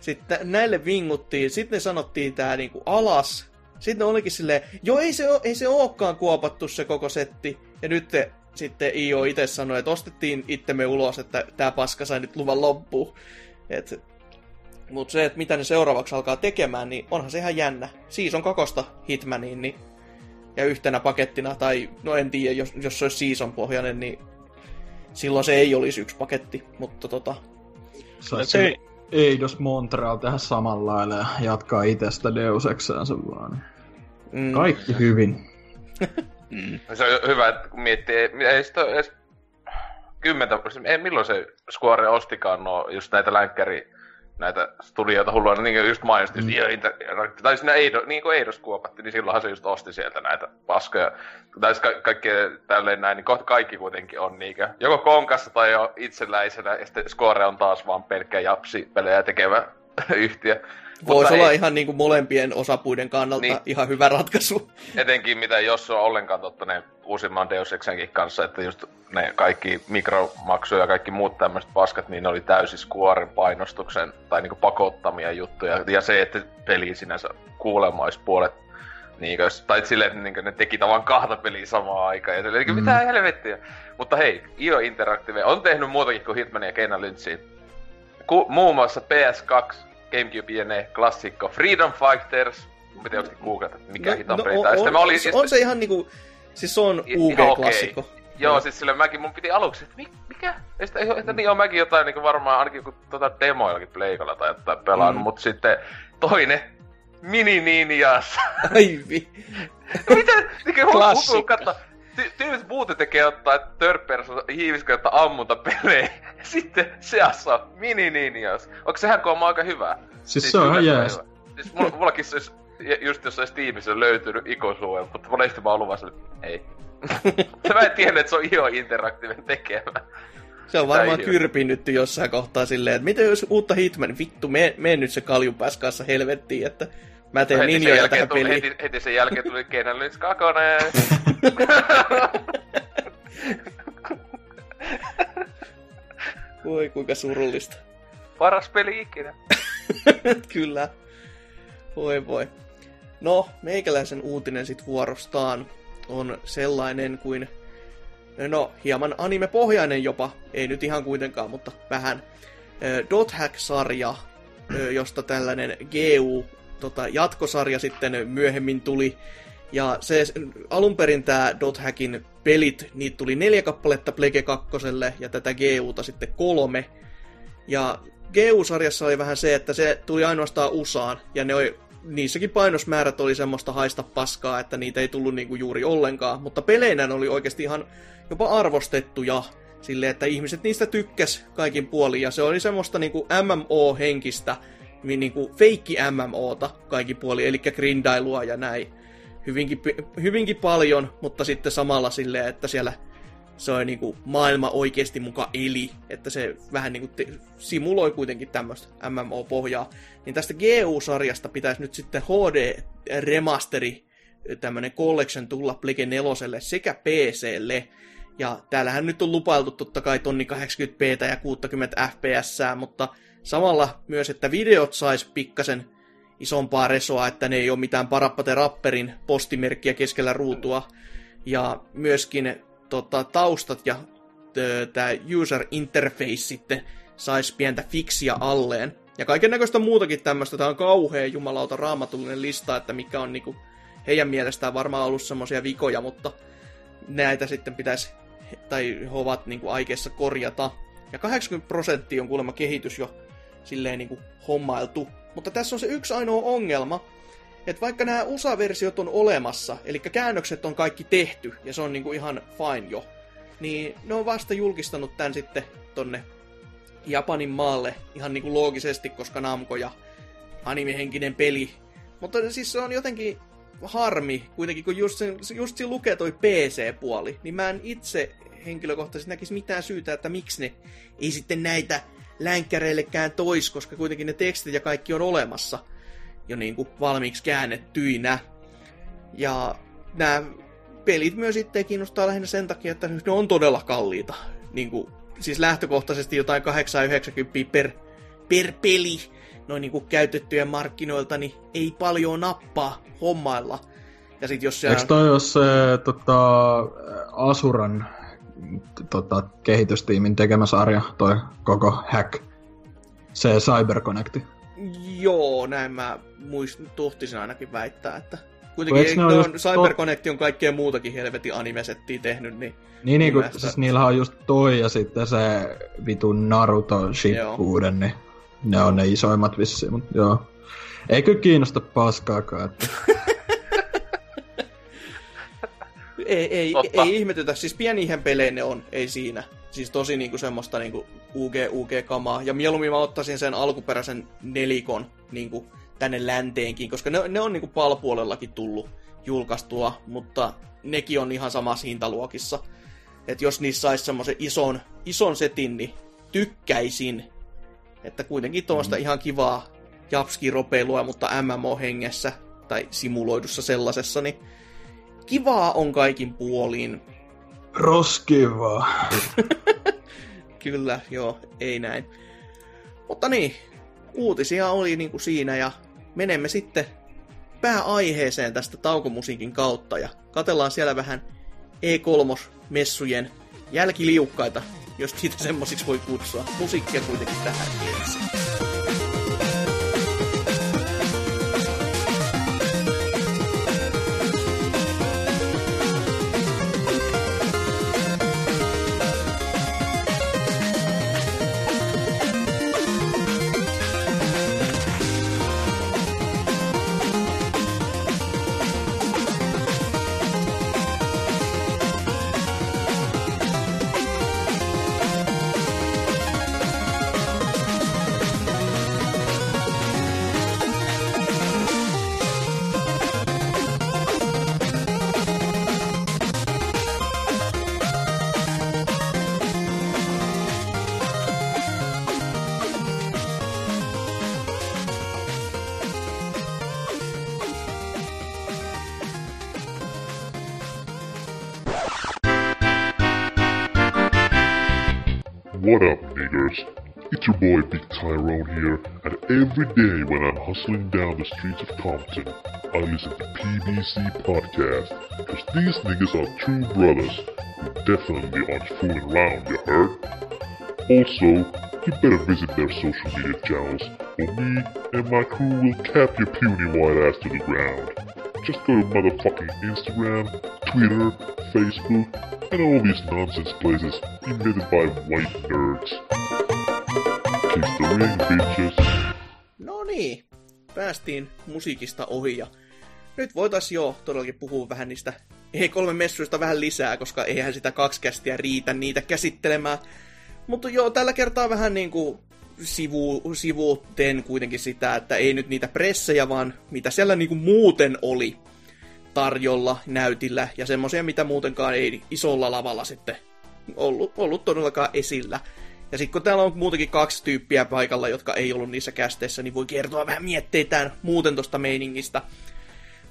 Sitten näille vinguttiin, sitten ne sanottiin tää niinku alas. Sitten olikin silleen, joo ei se, ei se olekaan kuopattu se koko setti. Ja nyt te, sitten IO itse sanoi, että ostettiin itsemme ulos, että tää paska sai nyt luvan loppuun. Et, mutta se, että mitä ne seuraavaksi alkaa tekemään, niin onhan se ihan jännä. Season kakosta Hitmaniin, niin ja yhtenä pakettina, tai no en tiedä, jos, jos se olisi season pohjainen, niin silloin se ei olisi yksi paketti, mutta tota, Saisi Se- se... Eidos Montreal tehdä samalla lailla ja jatkaa itsestä Deus Exäänsä vaan. mm, Kaikki hyvin. Mm. Se on hyvä, että kun miettii, ei, ei sitä ole edes kymmentä, ei milloin se Square ostikaan no, just näitä länkkäri näitä studioita hullua, niin kuin just mainitsin, mm. just Inter- tai siinä Eido, niin kuin Eidos kuopatti, niin silloinhan se just osti sieltä näitä paskoja. Tai siis ka- kaikki tälleen näin, niin kohta kaikki kuitenkin on niinkö, joko konkassa tai jo itsenäisenä, ja sitten Square on taas vaan pelkkä japsi-pelejä tekevä yhtiö. Voisi olla ei- ihan niin kuin molempien osapuiden kannalta Niin. niin. ihan hyvä ratkaisu. Etenkin mitä jos on ollenkaan totta ne uusimman Deus Exenkin kanssa, että just ne kaikki mikromaksuja ja kaikki muut tämmöiset paskat, niin ne oli täysin Squaren painostuksen tai niinku pakottamia juttuja. Ja se, että peli sinänsä kuulemma olisi puolet Niinkö, tai silleen, että niinkö ne teki tavan kahta peliä samaan aikaan. Ja silleen, mm. mitä helvettiä. Mutta hei, IO Interactive on tehnyt muutakin kuin Hitman ja Keina Lynchia. Ku, muun muassa PS2, Gamecube jne, klassikko, Freedom Fighters, piti oikeesti googlata, että mikä no, hiton no, on, on, mä olin, on, on se ihan niinku, siis se on. UG-klassikko. Joo, Joo. siis sille mäkin, mun piti aluksi, että mi, mikä? Ja sitten, että niin on mäkin jotain niin varmaan ainakin kun tota demoillakin pleikalla tai jotain pelannut, Mm. mutta sitten toinen Mini Ninjas. Ai vi. Mitä? Niin Klassikko. katso. Ty- tyypit muuten tekee ottaa third person hiiviskö ammunta pelejä. Sitten seassa on Mini Ninjas. Onko sehän kuulemma aika hyvä? Siis se on ihan hyvä. Siis mulla, mullakin se olisi just jossain Steamissa löytynyt ikosuoja, mutta monesti mä oon ollut vaan sille, ei. mä en tiedä, että se on IO Interactiven tekemä. Se on varmaan kyrpinnytty jossain kohtaa silleen, että mitä jos uutta Hitman, vittu, me, me nyt se kaljunpääs kanssa helvettiin, että mä teen heti, sen ninjoja tähän tuli, peliin. heti, heti, sen jälkeen tuli Kenan Lynch 2. Voi kuinka surullista. Paras peli ikinä. Kyllä. Voi voi. No, meikäläisen uutinen sit vuorostaan on sellainen kuin, no, hieman anime-pohjainen jopa, ei nyt ihan kuitenkaan, mutta vähän. Ö, Dot Hack-sarja, ö, josta tällainen GU tota, jatkosarja sitten myöhemmin tuli. Ja se, alun perin tämä Dot Hackin pelit, niitä tuli neljä kappaletta Plege 2 ja tätä GUta sitten kolme. Ja GU-sarjassa oli vähän se, että se tuli ainoastaan USAan, ja ne oli, niissäkin painosmäärät oli semmoista haista paskaa, että niitä ei tullut niinku juuri ollenkaan, mutta peleinä ne oli oikeasti ihan jopa arvostettuja, sille että ihmiset niistä tykkäs kaikin puolin, ja se oli semmoista niinku MMO-henkistä, niin niinku feikki MMOta kaikin puolin, eli grindailua ja näin. Hyvinkin, hyvinkin paljon, mutta sitten samalla silleen, että siellä se on niinku maailma oikeasti muka eli, että se vähän niinku te- simuloi kuitenkin tämmöistä MMO-pohjaa. Niin tästä GU-sarjasta pitäisi nyt sitten HD-remasteri, tämmönen collection tulla Plege 4 sekä PClle. Ja täällähän nyt on lupailtu totta kai tonni 80p ja 60 fps, mutta samalla myös, että videot sais pikkasen isompaa resoa, että ne ei ole mitään Parappate Rapperin postimerkkiä keskellä ruutua. Ja myöskin tota, taustat ja tämä user interface sitten saisi pientä fiksiä alleen. Ja kaiken näköistä muutakin tämmöistä. Tämä on kauhea jumalauta raamatullinen lista, että mikä on niinku heidän mielestään varmaan ollut semmoisia vikoja, mutta näitä sitten pitäisi, tai he ovat niinku aikeissa korjata. Ja 80 prosenttia on kuulemma kehitys jo silleen niinku hommailtu. Mutta tässä on se yksi ainoa ongelma, että vaikka nämä USA-versiot on olemassa, eli käännökset on kaikki tehty, ja se on niinku ihan fine jo, niin ne on vasta julkistanut tämän sitten tonne Japanin maalle ihan niinku loogisesti, koska Namco ja animehenkinen peli. Mutta siis se on jotenkin harmi, kuitenkin kun just, sen, just siinä lukee toi PC-puoli, niin mä en itse henkilökohtaisesti näkisi mitään syytä, että miksi ne ei sitten näitä länkkäreillekään tois, koska kuitenkin ne tekstit ja kaikki on olemassa jo niin kuin valmiiksi käännettyinä. Ja nämä pelit myös sitten kiinnostaa lähinnä sen takia, että ne on todella kalliita. Niin kuin, siis lähtökohtaisesti jotain 890 per, per peli, noin niinku käytettyjen markkinoilta, niin ei paljon nappaa hommailla. Ja sit jos Eikö toi ole se tota, Asuran tota, kehitystiimin tekemä sarja, toi koko hack? Se CyberConnecti. Joo, näin mä muist, tuhtisin ainakin väittää, että kuitenkin ei, on CyberConnect on kaikkea muutakin helvetin animesettiä tehnyt, niin... Niin, niin kun, siis niillä on just toi ja sitten se vitun Naruto Shippuden, niin ne on ne isoimmat vissiin, mutta joo. Ei kyllä kiinnosta paskaakaan, että... ei, ei, ei ihmetytä, siis pienihän pelejä ne on, ei siinä. Siis tosi niinku semmoista niinku UG-UG-kamaa. Ja mieluummin mä ottaisin sen alkuperäisen nelikon niinku tänne länteenkin, koska ne, ne on niinku palpuolellakin tullut julkaistua, mutta nekin on ihan samassa hintaluokissa. Että jos niissä saisi semmoisen ison, ison setin, niin tykkäisin. Että kuitenkin tuommoista mm. ihan kivaa japski-ropeilua, mutta MMO-hengessä tai simuloidussa sellaisessa, niin kivaa on kaikin puolin. Roskivaa. Kyllä, joo, ei näin. Mutta niin, uutisia oli niin kuin siinä ja menemme sitten pääaiheeseen tästä taukomusiikin kautta ja katellaan siellä vähän E3-messujen jälkiliukkaita, jos niitä semmosiksi voi kutsua. Musiikkia kuitenkin tähän ensin. Every day when I'm hustling down the streets of Compton, I listen to PBC Podcast, cause these niggas are true brothers who definitely aren't fooling around, you heard? Also, you better visit their social media channels, or me and my crew will cap your puny white ass to the ground. Just go to motherfucking Instagram, Twitter, Facebook, and all these nonsense places invented by white nerds. Kiss the ring, bitches. Niin, päästiin musiikista ohi ja nyt voitaisiin jo todellakin puhua vähän niistä E3-messuista vähän lisää, koska eihän sitä kaksi kästiä riitä niitä käsittelemään. Mutta joo, tällä kertaa vähän niin kuin sivu, sivuuteen kuitenkin sitä, että ei nyt niitä pressejä, vaan mitä siellä niin kuin muuten oli tarjolla näytillä ja semmoisia, mitä muutenkaan ei isolla lavalla sitten ollut, ollut todellakaan esillä. Ja sitten kun täällä on muutenkin kaksi tyyppiä paikalla, jotka ei ollut niissä kästeissä, niin voi kertoa vähän mietteitään muuten tosta meiningistä.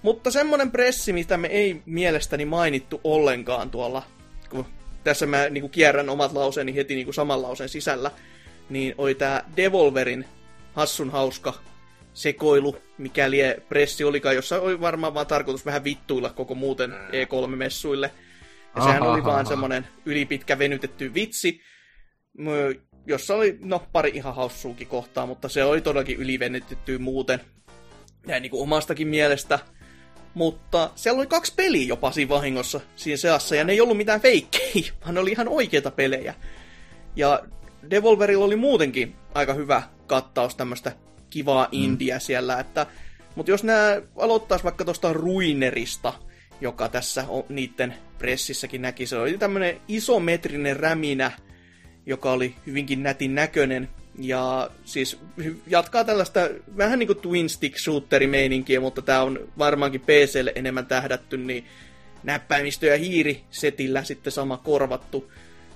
Mutta semmonen pressi, mitä me ei mielestäni mainittu ollenkaan tuolla, kun tässä mä niin kuin kierrän omat lauseeni heti niin kuin saman lauseen sisällä, niin oli tää Devolverin hassun hauska sekoilu, mikäli pressi olikaan, jossa oli varmaan vaan tarkoitus vähän vittuilla koko muuten E3-messuille. Ja aha, sehän oli aha, vaan semmoinen ylipitkä venytetty vitsi, jossa oli, no, pari ihan haussuukin kohtaa, mutta se oli todellakin ylivenytetty muuten. Näin niin kuin omastakin mielestä. Mutta siellä oli kaksi peliä jopa siinä vahingossa siinä seassa, ja ne ei ollut mitään feikkejä, vaan ne oli ihan oikeita pelejä. Ja Devolverilla oli muutenkin aika hyvä kattaus tämmöistä kivaa mm. india siellä, että mutta jos nämä aloittaisi vaikka tuosta Ruinerista, joka tässä on, niiden pressissäkin näki, se oli tämmöinen isometrinen räminä, joka oli hyvinkin nätin näköinen. Ja siis jatkaa tällaista vähän niin kuin twin stick shooteri meininkiä, mutta tämä on varmaankin PClle enemmän tähdätty, niin näppäimistö ja hiiri setillä sitten sama korvattu.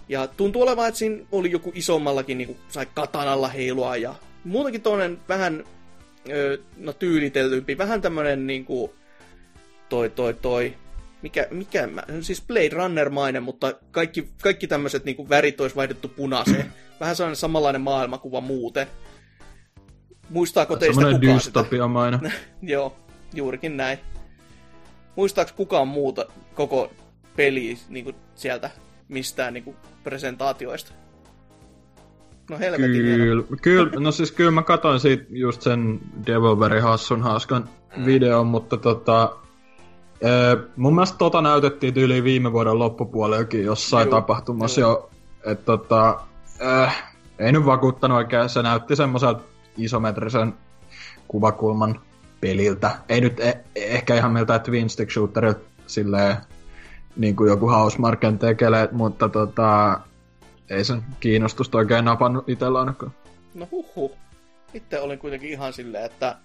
Ja tuntuu olevan, että siinä oli joku isommallakin, niin kuin sai katanalla heilua ja muutenkin toinen vähän no tyylitellympi, vähän tämmönen niinku toi toi toi mikä, mikä siis Blade Runner-mainen, mutta kaikki, kaikki tämmöiset niinku värit olisi vaihdettu punaiseen. Vähän sellainen samanlainen maailmakuva muuten. Muistaako teistä Semmoinen kukaan sitä? dystopiamainen. Joo, juurikin näin. Muistaako kukaan muuta koko peli niin sieltä mistään niin presentaatioista? No helvetin. Kyllä, kyllä, no siis kyllä mä katsoin siitä just sen Devolverin hassun hauskan videon, mutta tota, ee, mun mielestä tota näytettiin tyyliin viime vuoden loppupuolellakin jossain Juu, tapahtumassa juu. jo, että tota, äh, ei nyt vakuuttanut oikein, se näytti semmoiselta isometrisen kuvakulman peliltä. Ei nyt e- ehkä ihan miltä twin stick shooterilta silleen niin kuin joku Housemarken tekele, mutta tota, ei sen kiinnostusta oikein napannut itsellä ainakaan. No huhhuh. Itse olin kuitenkin ihan silleen, että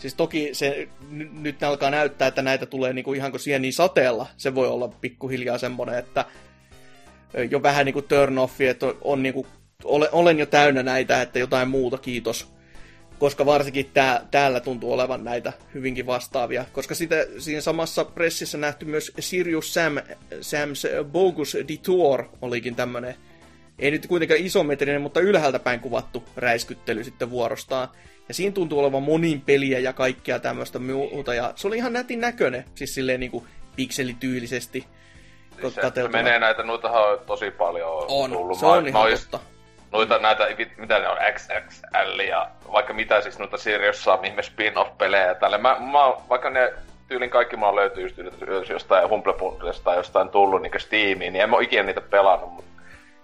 siis toki se n- nyt alkaa näyttää, että näitä tulee niinku ihan kuin sieni sateella. Se voi olla pikkuhiljaa semmoinen, että jo vähän niinku turn offi, että on, on niinku, ole, olen jo täynnä näitä, että jotain muuta, kiitos. Koska varsinkin tää, täällä tuntuu olevan näitä hyvinkin vastaavia. Koska sitä, siinä samassa pressissä nähty myös Sirius Sam, Sam's Bogus Detour olikin tämmönen ei nyt kuitenkaan isometrinen, mutta ylhäältä päin kuvattu räiskyttely sitten vuorostaan. Ja siinä tuntuu olevan monin peliä ja kaikkea tämmöistä muuta. Ja se oli ihan nätin näköinen, siis silleen niinku pikselityylisesti. Siis se, se menee näitä, noitahan on tosi paljon On, tullut. se on Mä- ihan mä totta. Noita näitä, mitä ne on, XXL ja vaikka mitä siis noita Sirius Sam ihme spin-off-pelejä ja tälle. Mä, mä, vaikka ne tyylin kaikki mulla löytyy just jostain Humble Bundlesta tai jostain tullut niinku Steamiin, niin en mä ikinä niitä pelannut, mutta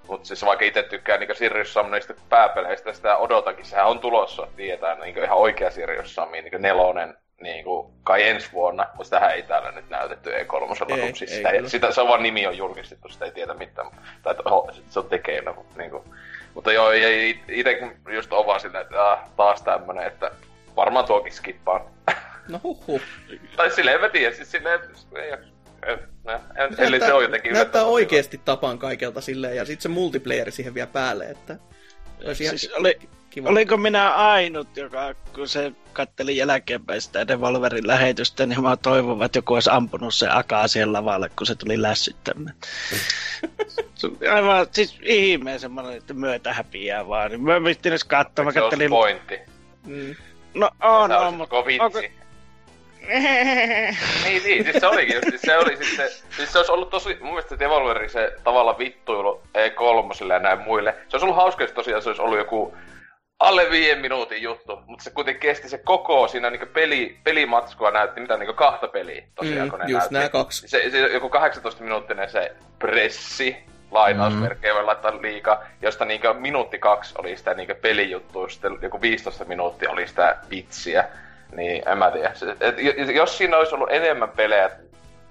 mut siis vaikka itse tykkään niinku Sirius Sam niistä pääpeleistä, sitä odotakin, sehän on tulossa, tiedetään, niinku ihan oikea Sirius Sam, niinku nelonen, niinku kai ensi vuonna, mutta sitähän ei täällä nyt näytetty E3. Ei, siis ei sitä, kyllä. sitä, se on vaan nimi on julkistettu, sitä ei tiedä mitään, tai että oho, se on tekeillä, mutta niinku, mutta joo, ei itse just on vaan silleen, että ah, taas tämmönen, että varmaan tuokin skippaan. No huhhuh. tai silleen mä tiedän, siis silleen, ei, ei, en, eli se on jotenkin näyttää oikeesti tapan kaikelta silleen, ja sitten se multiplayer siihen vielä päälle, että olisi ihan Siis oli, kiva. oliko minä ainut, joka kun se katteli jälkeenpäin sitä Devolverin lähetystä, niin mä toivon, että joku olisi ampunut se akaa siihen lavalle, kun se tuli lässyttämään. Aivan siis ihmeen semmoinen, että myötä häpiää vaan. Niin Mä vittin edes katsoa, mä Se kattelin... pointti. Mm. No on, on, mutta... onko- Niin, niin, siis se olikin, just, siis se oli siis se, siis se olisi ollut tosi, mun mielestä Devolveri se tavalla vittuilu E3 ja näin muille. Se olisi ollut hauska, jos tosiaan se olisi ollut joku alle viiden minuutin juttu, mutta se kuitenkin kesti se koko siinä niinku peli, pelimatskua näytti, mitä niinku kahta peliä tosiaan, Mm, kun ne just näytti. nää kaksi. Se, se, joku 18 minuuttinen se pressi, lainausmerkkejä voi laittaa liikaa, josta niinku minuutti kaksi oli sitä niinku pelijuttua, sitten joku 15 minuuttia oli sitä vitsiä. Niin, en mä tiedä. Se, et, jos siinä olisi ollut enemmän pelejä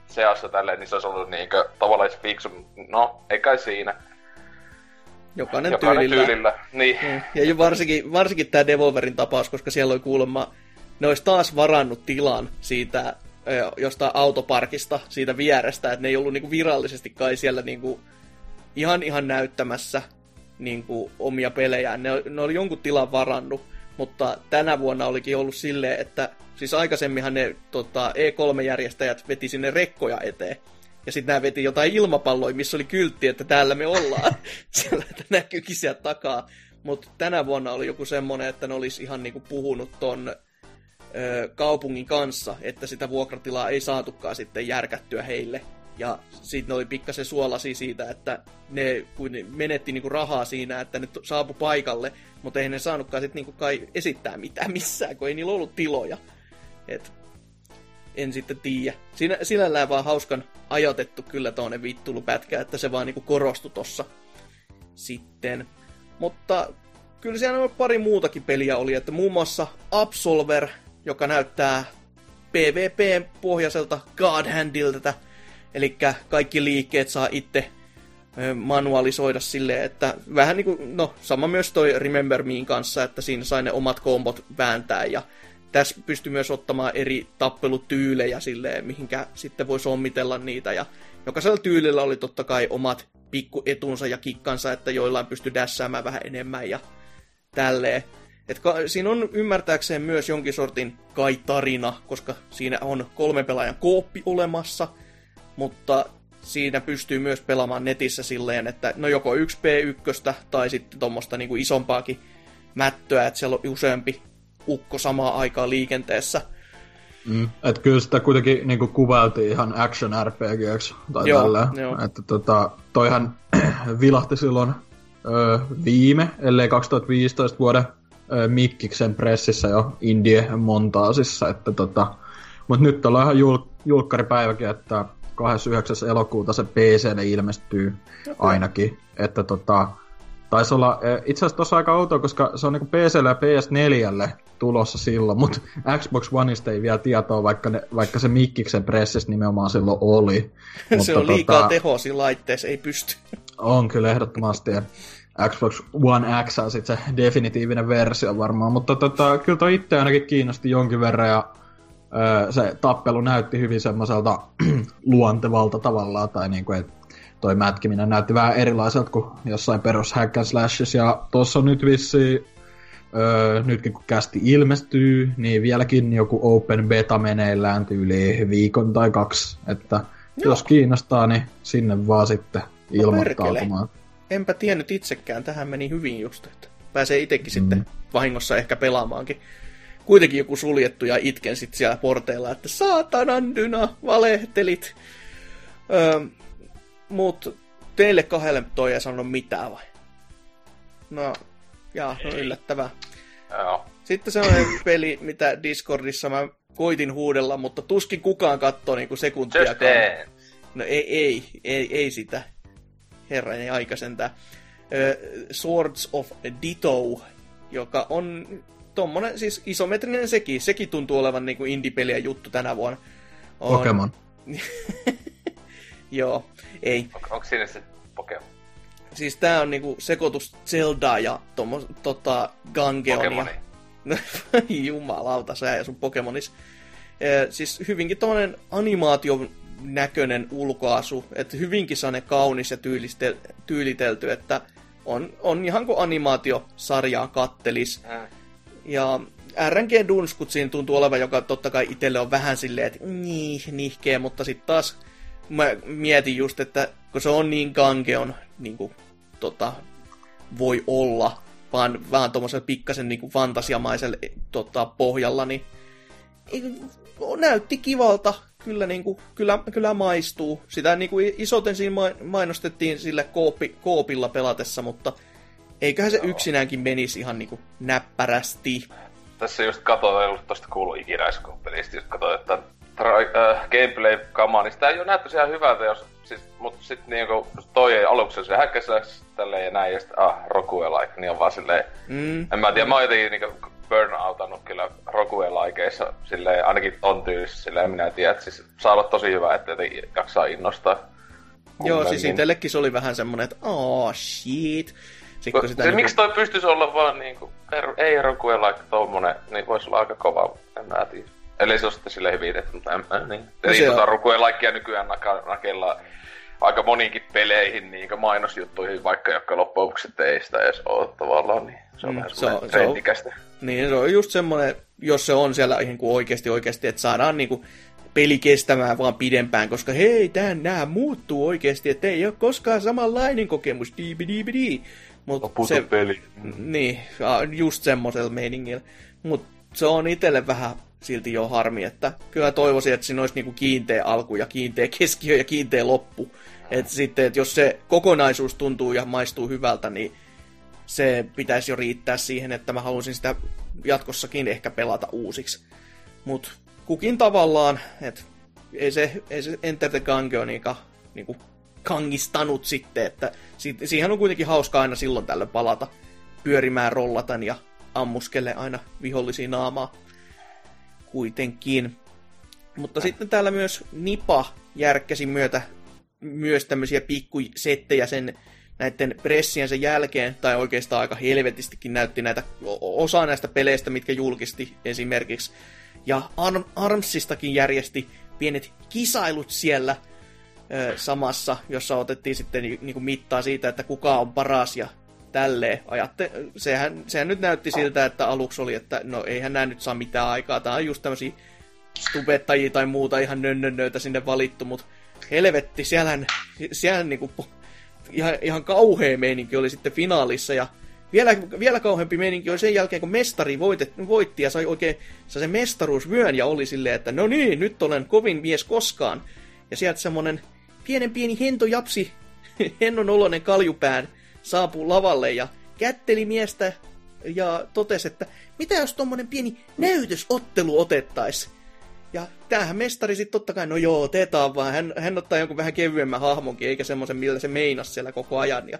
seassa tälleen, niin se olisi ollut niinkö tavallaan se fiksu. No, ei kai siinä. Jokainen, Jokainen tyylillä. tyylillä. Niin. Mm. Ja varsinkin, varsinkin tämä Devolverin tapaus, koska siellä oli kuulemma, ne olisi taas varannut tilan siitä jostain autoparkista, siitä vierestä, että ne ei ollut niinku virallisesti kai siellä niinku ihan ihan näyttämässä niinku omia pelejään. Ne, ne oli jonkun tilan varannut, mutta tänä vuonna olikin ollut silleen, että siis aikaisemminhan ne tota, E3-järjestäjät veti sinne rekkoja eteen. Ja sitten nämä veti jotain ilmapalloja, missä oli kyltti, että täällä me ollaan. Siellä että näkyykin sieltä takaa. Mutta tänä vuonna oli joku semmonen, että ne olisi ihan niinku puhunut ton ö, kaupungin kanssa, että sitä vuokratilaa ei saatukaan sitten järkättyä heille. Ja sitten ne oli pikkasen suolasi siitä, että ne kun ne menetti niinku rahaa siinä, että ne saapu paikalle, mutta eihän ne saanutkaan sitten niinku kai esittää mitään missään, kun ei niillä ollut tiloja. Et en sitten tiedä. Siinä, sinällään vaan hauskan ajotettu kyllä tuonne vittulupätkä, että se vaan niinku korostui tossa sitten. Mutta kyllä siellä on pari muutakin peliä oli, että muun muassa Absolver, joka näyttää PvP-pohjaiselta God Handiltä, eli kaikki liikkeet saa itse manualisoida silleen, että vähän niin kuin, no sama myös toi Remember Mein kanssa, että siinä sai ne omat kombot vääntää ja tässä pystyy myös ottamaan eri tappelutyylejä silleen, mihinkä sitten voi sommitella niitä ja jokaisella tyylillä oli totta kai omat pikkuetunsa ja kikkansa, että joillain pystyi dässäämään vähän enemmän ja tälleen. Et ka- siinä on ymmärtääkseen myös jonkin sortin kai tarina, koska siinä on kolmen pelaajan kooppi olemassa, mutta siinä pystyy myös pelaamaan netissä silleen, että no joko 1P1 tai sitten tuommoista niinku isompaakin mättöä, että siellä on useampi ukko samaan aikaan liikenteessä. Mm. Että kyllä sitä kuitenkin niin kuvailtiin ihan action RPGksi tai Joo, tälleen. joo. Että tota, toihan vilahti silloin ö, viime, ellei 2015 vuoden ö, Mikkiksen pressissä jo Indie montaasissa. Että tota, mutta nyt ollaan ihan jul, julkkaripäiväkin, että 29. elokuuta se PClle ilmestyy ainakin. Että tota, taisi olla, eh, itse asiassa tossa aika outoa, koska se on niinku PClle ja PS4lle tulossa silloin, mutta Xbox Oneista ei vielä tietoa, vaikka, ne, vaikka se Mikkiksen pressissä nimenomaan silloin oli. se Mutta on liikaa tota, tehoa siinä laitteessa, ei pysty. On kyllä ehdottomasti. ja Xbox One X on sitten se definitiivinen versio varmaan, mutta tota, kyllä toi itse ainakin kiinnosti jonkin verran ja öö, se tappelu näytti hyvin semmoiselta luontevalta tavallaan, tai niinku, et toi mätkiminen näytti vähän erilaiselta kuin jossain perus hack and slashissa, ja tossa on nyt vissiin, öö, nytkin kun kästi ilmestyy, niin vieläkin joku open beta meneillään tyyli viikon tai kaksi, että Joo. jos kiinnostaa, niin sinne vaan sitten ilmoittautumaan. Enpä tiennyt itsekään, tähän meni hyvin just, että pääsee itsekin mm. sitten vahingossa ehkä pelaamaankin. Kuitenkin joku suljettu ja itken sitten siellä porteilla, että saatanan dyna, valehtelit. Öö, mut teille kahdelle toi ei sanonut mitään vai? No, jaa, no yllättävää. Joo. Sitten sellainen peli, mitä Discordissa mä koitin huudella, mutta tuskin kukaan katsoo niinku sekuntiakaan. No ei, ei, ei, ei sitä. Herranen aika sentään. Swords of Ditto, joka on tommonen, siis isometrinen sekin. Sekin tuntuu olevan niinku indie-peliä juttu tänä vuonna. On, Pokemon. Joo, ei. On, onko siinä se Pokemon? Siis tää on niinku sekoitus Zeldaa ja tommo, tota Gangeonia. Pokemoni. Jumalauta, sä ja sun Pokemonis. Eh, siis hyvinkin tommonen animaation näköinen ulkoasu, että hyvinkin sellainen kaunis ja tyyliste, tyylitelty, että on, on ihan kuin animaatiosarjaa kattelis. Mm. Ja RNG Dunskut siinä tuntuu olevan, joka totta kai itselle on vähän silleen, että niin, nihkeä, mutta sitten taas mä mietin just, että kun se on niin kankeon, niin kuin, tota, voi olla, vaan vähän tuommoisella pikkasen niin kuin fantasiamaisella tota, pohjalla, niin näytti kivalta. Kyllä, niin kuin, kyllä, kyllä maistuu. Sitä niin kuin isoten siinä mai- mainostettiin sillä koopi, koopilla pelatessa, mutta eiköhän se yksinäänkin menisi ihan niin kuin näppärästi. Tässä just katsoin, ei ollut tosta kuullut ikinä pelistä, just katsoin, että tra- äh, gameplay-kamaa, niin sitä ei ole näyttäisi ihan hyvältä, jos, siis, mutta sitten niinku toi ei aluksi se häkkäsellä tälleen ja näin, ja sitten ah, Rogue-like, niin on vaan silleen, Mm. en mä tiedä, mä oon jotenkin niinku burnoutannut kyllä Rogue-likeissa, silleen ainakin on tyylissä, silleen minä tiedän, että siis saa olla tosi hyvä, että jotenkin jaksaa innostaa. Joo, siis itsellekin se oli vähän semmonen, että aah, shit. Sitten kun sitä Se, niinku- miksi toi pystyisi olla vaan niinku, ei Rogue-like tommonen, niin voisi olla aika kova, en mä tiedä. Eli se on sitten sille hyvin, että mutta en mä niin. No Eli tota on. Rogue-likea nykyään naka, nakellaan aika moniinkin peleihin, niin mainosjuttuihin, vaikka jotka loppujen lopuksi ei sitä edes ole tavallaan, niin se on Mm, vähän se on- se on-. Niin, se on just semmoinen, jos se on siellä niin kuin oikeasti oikeasti, että saadaan niin kuin peli kestämään vaan pidempään, koska hei, tää nää muuttuu oikeasti, että ei ole koskaan samanlainen kokemus, diibidi Mutta se, peli. niin, just semmoisella meiningillä. Mutta se on itselle vähän silti jo harmi, että kyllä toivoisin, että siinä olisi niinku kiinteä alku ja kiinteä keskiö ja kiinteä loppu. Että sitten, että jos se kokonaisuus tuntuu ja maistuu hyvältä, niin se pitäisi jo riittää siihen, että mä haluaisin sitä jatkossakin ehkä pelata uusiksi. Mutta kukin tavallaan, että ei se, ei se Enter the Gungeonika niinku kangistanut sitten, että si- siihen on kuitenkin hauska aina silloin tällöin palata pyörimään rollatan ja ammuskelle aina vihollisia naamaa kuitenkin. Mutta sitten täällä myös Nipa järkkäsi myötä myös tämmöisiä pikkusettejä sen näiden pressiensä jälkeen, tai oikeastaan aika helvetistikin näytti näitä osa näistä peleistä, mitkä julkisti esimerkiksi. Ja Arm, Armsistakin järjesti pienet kisailut siellä samassa, jossa otettiin sitten ni, niinku mittaa siitä, että kuka on paras ja tälleen. Ajatte, sehän, sehän nyt näytti siltä, että aluksi oli, että no eihän nämä nyt saa mitään aikaa. Tää on just tämmösiä stubettajia tai muuta ihan nönnönnöitä sinne valittu, mutta helvetti, siellähän, siellähän niinku, ihan, ihan kauhea meininki oli sitten finaalissa ja vielä, vielä kauheampi meininki oli sen jälkeen, kun mestari voitet, voitti ja sai oikein sai sen mestaruusvyön ja oli silleen, että no niin, nyt olen kovin mies koskaan. Ja sieltä semmonen pienen pieni hento japsi, hennon oloinen kaljupään saapuu lavalle ja kätteli miestä ja totesi, että mitä jos tuommoinen pieni näytösottelu otettais? Ja tämähän mestari sitten totta kai, no joo, teetaan vaan. Hän, hän ottaa jonkun vähän kevyemmän hahmonkin, eikä semmoisen, millä se meinas siellä koko ajan. Ja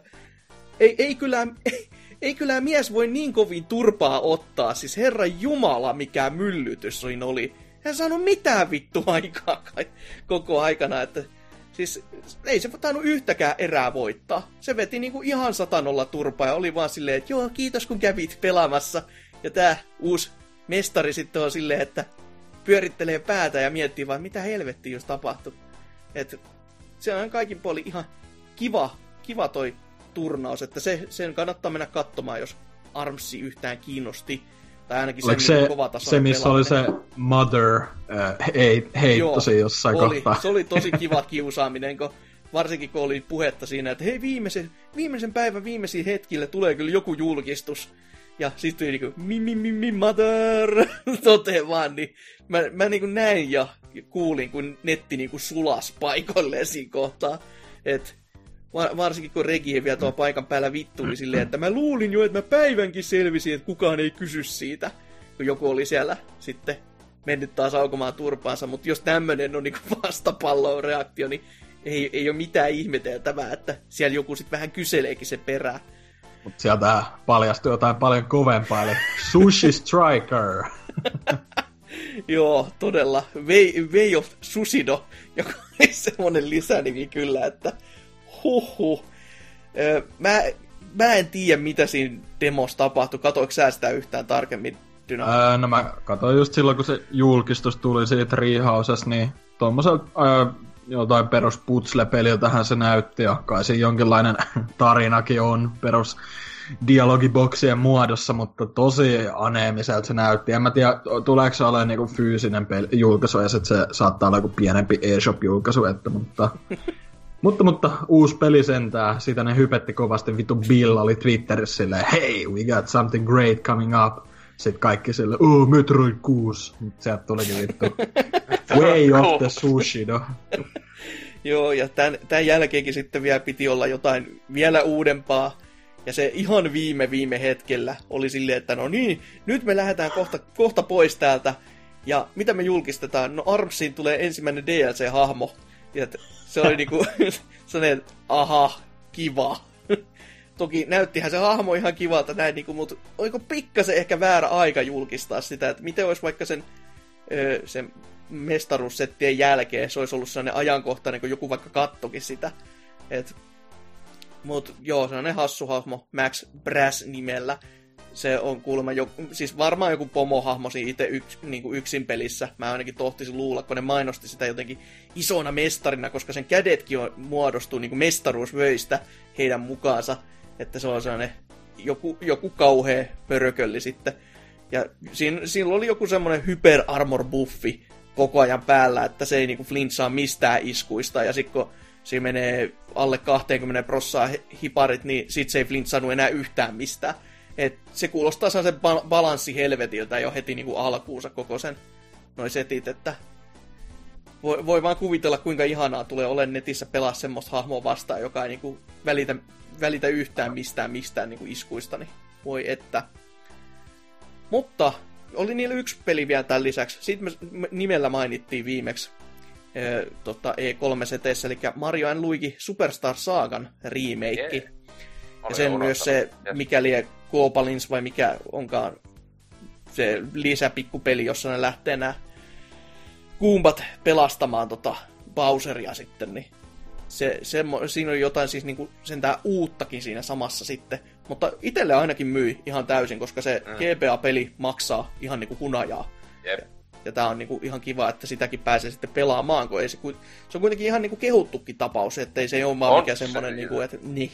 ei, ei, kyllä, ei, ei kyllä mies voi niin kovin turpaa ottaa. Siis herra Jumala, mikä myllytys siinä oli. Hän saanut mitään vittu aikaa koko aikana, että Siis ei se tainnut yhtäkään erää voittaa. Se veti niinku ihan satanolla turpaa ja oli vaan silleen, että joo, kiitos kun kävit pelaamassa. Ja tää uusi mestari sitten on silleen, että pyörittelee päätä ja miettii vaan, mitä helvettiä jos tapahtui. Et se on kaikin puoli ihan kiva, kiva toi turnaus, että se, sen kannattaa mennä katsomaan, jos Armsi yhtään kiinnosti. Tai ainakin Oliko se, se, missä oli se Mother äh, hei, heitto siinä jossain oli. kohtaa? Se oli tosi kiva kiusaaminen, kun, varsinkin kun oli puhetta siinä, että hei viimeisen, viimeisen päivän viimeisiin hetkille tulee kyllä joku julkistus. Ja sitten tuli niinku, mi, mi, mi, mi, mother, tote vaan, niin mä, mä niinku näin ja kuulin, kun netti niinku sulas paikoilleen siinä kohtaa. että varsinkin kun Regi vielä tuo paikan päällä vittuli silleen, että mä luulin jo, että mä päivänkin selvisin, että kukaan ei kysy siitä, kun joku oli siellä sitten mennyt taas aukomaan turpaansa, mutta jos tämmönen on niin vastapallon reaktio, niin ei, ei ole mitään ihmeteltävää, että siellä joku sitten vähän kyseleekin se perää. Mutta sieltä paljastui jotain paljon kovempaa, eli Sushi Striker. Joo, todella. Way, Way of Sushido, joka oli semmonen lisänimi kyllä, että huhhuh. Mä, mä en tiedä, mitä siinä demossa tapahtui. Katoiko sä sitä yhtään tarkemmin? Dynamo? Öö, no mä katsoin just silloin, kun se julkistus tuli siitä Treehouses, niin tuommoiselta öö, jotain perus putsle-peliltähän se näytti, ja kai se jonkinlainen tarinakin on perus dialogiboksien muodossa, mutta tosi aneemiselta se näytti. En mä tiedä, tuleeko se olemaan niinku fyysinen peli, julkaisu, ja sit se saattaa olla joku pienempi eShop-julkaisu, että, mutta mutta, mutta uusi peli sentää, siitä ne hypetti kovasti, vittu Bill oli Twitterissä silleen, hey, we got something great coming up. Sitten kaikki sille, oh, Metroid 6. Sieltä tulikin vittu Way of the Sushi, no. Joo, ja tämän, tämän jälkeenkin sitten vielä piti olla jotain vielä uudempaa. Ja se ihan viime viime hetkellä oli silleen, että no niin, nyt me lähdetään kohta, kohta pois täältä. Ja mitä me julkistetaan? No Armsiin tulee ensimmäinen DLC-hahmo. Ja se oli niinku sellainen, aha, kiva. Toki näyttihän se hahmo ihan kivalta näin, niinku, mutta oliko pikkasen ehkä väärä aika julkistaa sitä, että miten olisi vaikka sen, öö, sen mestaruussettien jälkeen se olisi ollut sellainen ajankohtainen, kun joku vaikka kattokin sitä. Et, mut joo, sellainen hassu hahmo Max Brass nimellä se on kuulemma, jo, siis varmaan joku pomohahmo siinä itse yks, niin yksin pelissä. Mä ainakin tohtisin luulla, kun ne mainosti sitä jotenkin isona mestarina, koska sen kädetkin on, muodostuu niin kuin mestaruusvöistä heidän mukaansa. Että se on sellainen joku, joku kauhea pörökölli sitten. Ja siinä, siinä oli joku semmoinen hyper armor buffi koko ajan päällä, että se ei niinku flinchaa mistään iskuista. Ja sitten kun siinä menee alle 20 prossaa hiparit, niin sit se ei flintsannut enää yhtään mistään. Et se kuulostaa sen bal- balanssi helvetiltä jo heti niinku alkuunsa koko sen noin setit, että voi, voi vaan kuvitella, kuinka ihanaa tulee olemaan netissä pelaa semmoista hahmoa vastaan, joka ei niinku välitä, välitä yhtään mistään mistään niinku iskuista, niin voi että. Mutta oli niillä yksi peli vielä tämän lisäksi. Sitten me nimellä mainittiin viimeksi e, tota E3-seteissä, eli Mario Luigi Superstar Saagan remake. Yeah. Ja sen myös se, mikäli Koopalins vai mikä onkaan se lisäpikkupeli, jossa ne lähtee nämä kuumpat pelastamaan tota Bowseria sitten, niin se, se, siinä on jotain siis niinku sentään uuttakin siinä samassa sitten. Mutta itselle ainakin myi ihan täysin, koska se mm. GBA-peli maksaa ihan niinku hunajaa. Jep. Ja, ja tää on niinku ihan kiva, että sitäkin pääsee sitten pelaamaan, kun ei se, se on kuitenkin ihan niinku kehuttukin tapaus, ettei se ole vaan mikään semmonen niinku, että niin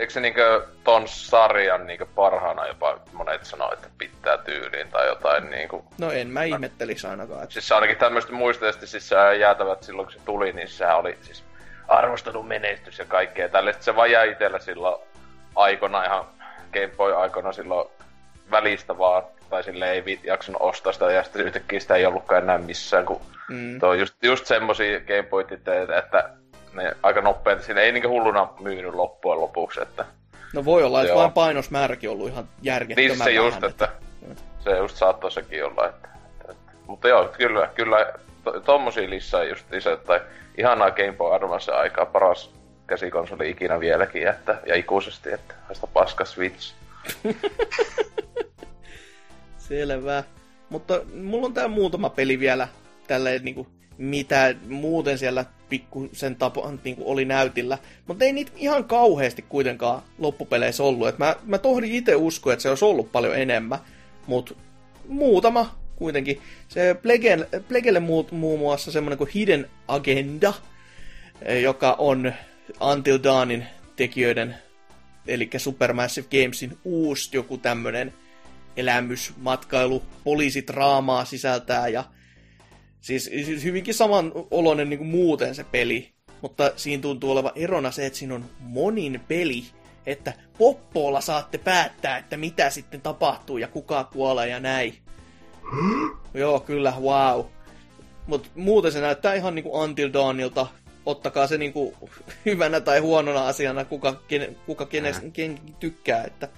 eikö se niinkö ton sarjan niinkö parhaana jopa monet sanoo, että pitää tyyliin tai jotain niinku... No en mä ihmettelisi ainakaan. Että... Siis ainakin tämmöistä muistisesti siis se jäätävät silloin kun se tuli, niin sehän oli siis arvostelun menestys ja kaikkea tälle. Se vaan jäi itellä silloin aikona ihan Game Boy aikoina silloin välistä vaan, tai sille ei jaksanut ostaa sitä, ja sitten yhtäkkiä sitä ei ollutkaan enää missään, kun Mm. tuo on just, just semmosia Game Boy että ne aika nopeasti, siinä ei niinku hulluna myynyt loppujen lopuksi, että No voi olla, että vain painosmääräkin ollut ihan järjettömän niin se just, vähän, että se just saattoi sekin olla, että, että, että mutta joo, kyllä, kyllä to, tommosia lisää just lisää, tai ihanaa Game Boy Advance aikaa, paras käsikonsoli ikinä vieläkin, että, ja ikuisesti, että haista paska Switch. Selvä. Mutta mulla on tää muutama peli vielä tälleen niinku, mitä muuten siellä pikkusen tapo, niinku oli näytillä. Mutta ei niitä ihan kauheasti kuitenkaan loppupeleissä ollut. Et mä, mä tohdin itse uskoa, että se olisi ollut paljon enemmän. Mutta muutama kuitenkin. Se Plegel, Plegelle muut, muun muassa semmonen kuin Hidden Agenda, eh, joka on Until Dawnin tekijöiden, eli Supermassive Gamesin uusi joku tämmönen elämys, matkailu, poliisitraamaa sisältää ja siis, siis hyvinkin saman oloinen niin kuin muuten se peli, mutta siinä tuntuu olevan erona se, että siinä on monin peli, että poppoolla saatte päättää, että mitä sitten tapahtuu ja kuka kuolee ja näin. Joo, kyllä, wow. Mutta muuten se näyttää ihan niinku Until Dawnilta. Ottakaa se niinku hyvänä tai huonona asiana, kuka, kene, kuka kenes, ken tykkää. Että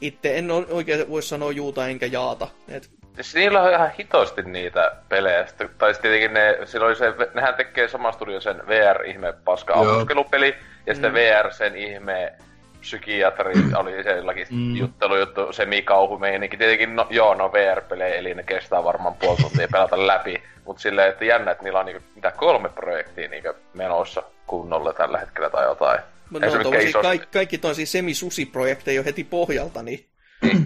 itse en oikein voi sanoa juuta enkä jaata. Et, Siis niillä on ihan hitosti niitä pelejä. Sitten, tai sitten tietenkin ne, silloin se, nehän tekee sama studio sen VR-ihme paska ammuskelupeli, ja sitten Mm. VR sen ihme psykiatri oli se jollakin Mm. juttelujuttu, semikauhumeininki. Tietenkin, no, joo, no VR-pelejä, eli ne kestää varmaan puoli tuntia pelata läpi. Mutta silleen, että jännä, että niillä on niinku, mitä kolme projektia niinku menossa kunnolla tällä hetkellä tai jotain. mutta Ei ne se iso- kaikki, kaikki toisia semisusiprojekteja jo heti pohjalta, niin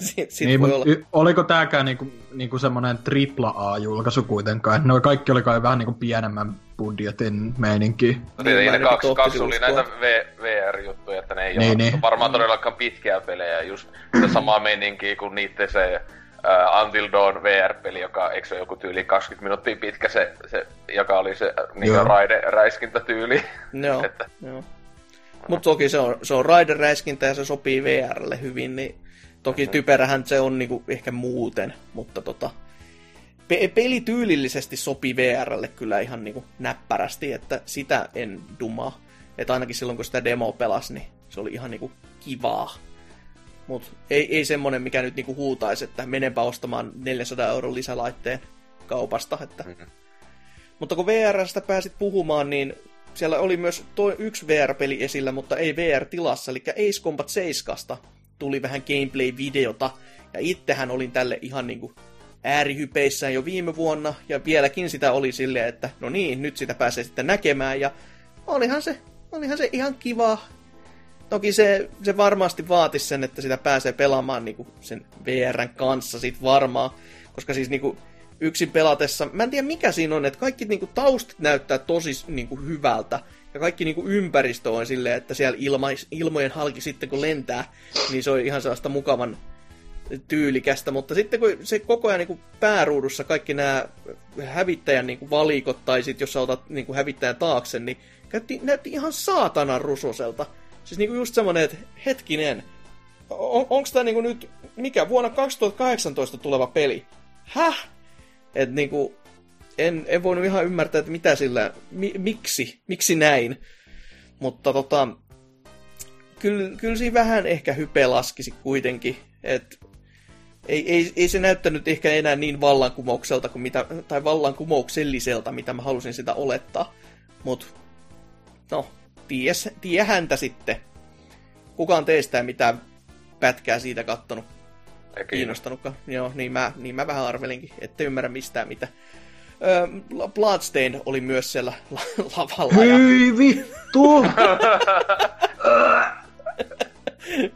sit, sit niin, voi olla. y- oliko tääkään niinku, niinku semmonen tripla A-julkaisu kuitenkaan? Ne kaikki oli kai vähän niinku pienemmän budjetin meininki. No ne ainakin kaksi, kaksi oli uskoa. näitä v, VR-juttuja, että ne ei Niin, ole niin. varmaan todellakaan pitkiä pelejä, just sitä samaa meininkiä kuin niitten se uh, Until Dawn VR-peli, joka eikö se joku tyyli 20 minuuttia pitkä, se, se joka oli se niin Joo. raide-räiskintätyyli. Joo, että- joo. Mutta toki se on, se on Raider-räiskintä ja se sopii VRlle hyvin, niin toki typerähän se on niinku ehkä muuten, mutta tota, pe- peli tyylillisesti sopii VRlle kyllä ihan niinku näppärästi, että sitä en dumaa. Että ainakin silloin kun sitä demo pelasi, niin se oli ihan niinku kivaa. Mut ei, ei semmonen, mikä nyt niinku huutaisi, että menenpä ostamaan 400 euron lisälaitteen kaupasta. Että... Mhm. Mutta kun VRstä pääsit puhumaan, niin siellä oli myös toi yksi VR-peli esillä, mutta ei VR-tilassa, eli Ace Combat 7 tuli vähän gameplay-videota, ja ittehän olin tälle ihan niinku äärihypeissään jo viime vuonna, ja vieläkin sitä oli silleen, että no niin, nyt sitä pääsee sitten näkemään, ja olihan se, olihan se ihan kiva. Toki se, se varmasti vaatisi sen, että sitä pääsee pelaamaan niinku sen VRn kanssa sit varmaan, koska siis niinku yksin pelatessa, mä en tiedä mikä siinä on, että kaikki niinku taustat näyttää tosi niinku hyvältä, ja kaikki niinku ympäristö on silleen, että siellä ilma, ilmojen halki sitten kun lentää, niin se on ihan sellaista mukavan tyylikästä, mutta sitten kun se koko ajan niin pääruudussa kaikki nämä hävittäjän niin valikot, tai sitten jos sä otat niin hävittäjän taakse, niin käytti, näytti ihan saatanan rusoselta. Siis niin just semmonen, että hetkinen, on, onko tämä niin nyt, mikä, vuonna 2018 tuleva peli? Häh? Et niinku, en, en voinut ihan ymmärtää, että mitä sillä, mi, miksi, miksi näin. Mutta tota, kyllä, kyllä siinä vähän ehkä hype laskisi kuitenkin, että ei, ei, ei se näyttänyt ehkä enää niin vallankumoukselta kuin mitä, tai vallankumoukselliselta, mitä mä halusin sitä olettaa. Mut, no, ties, tie häntä sitten. Kukaan teistä ei mitään pätkää siitä kattonut, Ei kiinnostanutkaan. Joo, niin mä, niin mä vähän arvelinkin, ette ymmärrä mistään mitä. Öö, Bloodstained oli myös siellä la- lavalla. Ja Hyi vittu!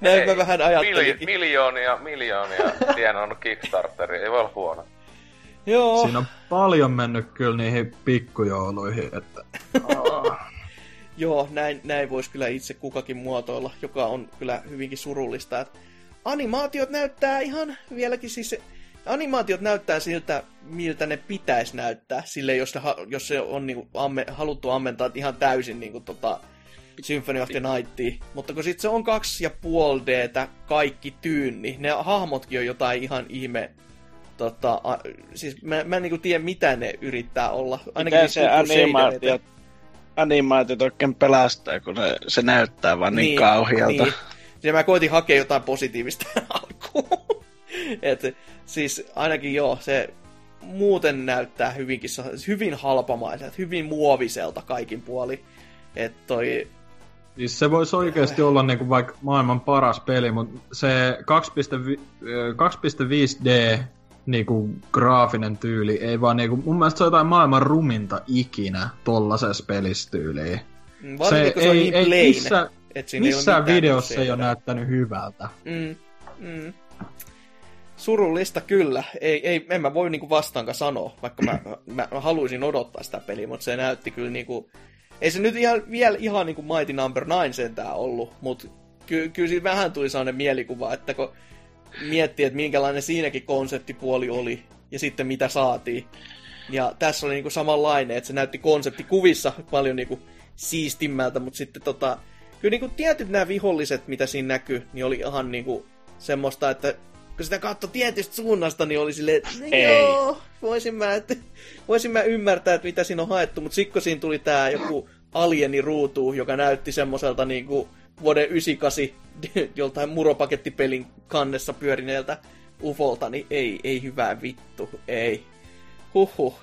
näin mä Ei, vähän Mili- ajattelinkin. miljoonia, miljoonia tienannut Kickstarteri, ei voi olla huono. Joo. Siinä on paljon mennyt kyllä niihin pikkujouluihin, että... Joo, näin, näin voisi kyllä itse kukakin muotoilla, joka on kyllä hyvinkin surullista. Että animaatiot näyttää ihan vieläkin siis... Animaatiot näyttää siltä, miltä ne pitäisi näyttää, sille jos se, ha- jos se on niinku amme, haluttu ammentaa ihan täysin niinku tota, Symphony of the Nightia. Mutta kun sit se on kaksi ja puoli d kaikki tyynni, ne hahmotkin on jotain ihan ihme Tota, a, siis mä, mä en niinku tiedä, mitä ne yrittää olla. Ainakin Miten se animaatio, animaatiot oikein pelastaa, kun ne, se näyttää vaan niin, niin kauhealta. Niin. Ja mä koitin hakea jotain positiivista alkuun. Et, siis ainakin joo, se muuten näyttää hyvinkin, hyvin halpamaiselta, hyvin muoviselta kaikin puoli. että toi... Siis se voisi oikeasti olla niinku vaikka maailman paras peli, mutta se 2.5D niinku graafinen tyyli ei vaan niinku, mun mielestä se on jotain maailman ruminta ikinä tollasessa pelistyyliin. Mm, se, se ei, niin ei plain, missä, missään videossa ei ole näyttänyt hyvältä. Mm, mm. Surullista kyllä. Ei, ei, en mä voi niinku vastaankaan sanoa, vaikka mä, mä, mä haluaisin odottaa sitä peliä, mutta se näytti kyllä niinku... Ei se nyt ihan, vielä ihan niinku Mighty Number 9 sentään ollut, mutta ky, kyllä siinä vähän tuli sellainen mielikuva, että kun miettii, että minkälainen siinäkin konseptipuoli oli, ja sitten mitä saatiin. Ja tässä oli niinku samanlainen, että se näytti konseptikuvissa paljon niinku siistimmältä, mutta sitten tota, kyllä niinku tietyt nämä viholliset, mitä siinä näkyy, niin oli ihan niinku semmoista, että kun sitä katsoi tietystä suunnasta, niin oli silleen, että no joo, voisin mä, että, voisin mä ymmärtää, että mitä siinä on haettu, mutta sitten kun siinä tuli tää joku alieni ruutu, joka näytti semmoiselta niinku vuoden 98 joltain muropakettipelin kannessa pyörineeltä ufolta, niin ei, ei hyvää vittu, ei. Huhhuh.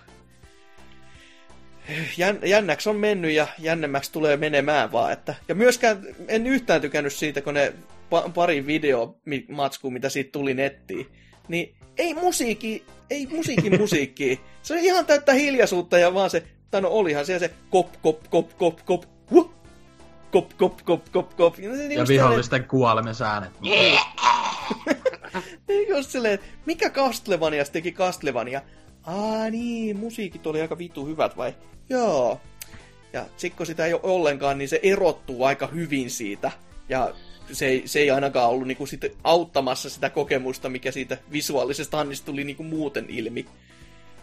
Jän, jännäksi on mennyt ja jännemmäksi tulee menemään vaan. Että, ja myöskään en yhtään tykännyt siitä, kun ne pa, pari videomatskua, mitä siitä tuli nettiin, niin ei musiikki, ei musiikin musiikki. Se on ihan täyttä hiljaisuutta ja vaan se, tai no olihan siellä se kop, kop, kop, kop, kop, huh, kop, kop, kop, kop, kop. Ja, ja vihollisten kuolemen äänet. just silleen, mikä Castlevania teki Castlevania? Aa niin, musiikit oli aika vitu hyvät vai? Joo. Ja sitten sitä ei ole ollenkaan, niin se erottuu aika hyvin siitä. Ja se ei, se ei ainakaan ollut niinku sit auttamassa sitä kokemusta, mikä siitä visuaalisesta annista tuli niinku muuten ilmi.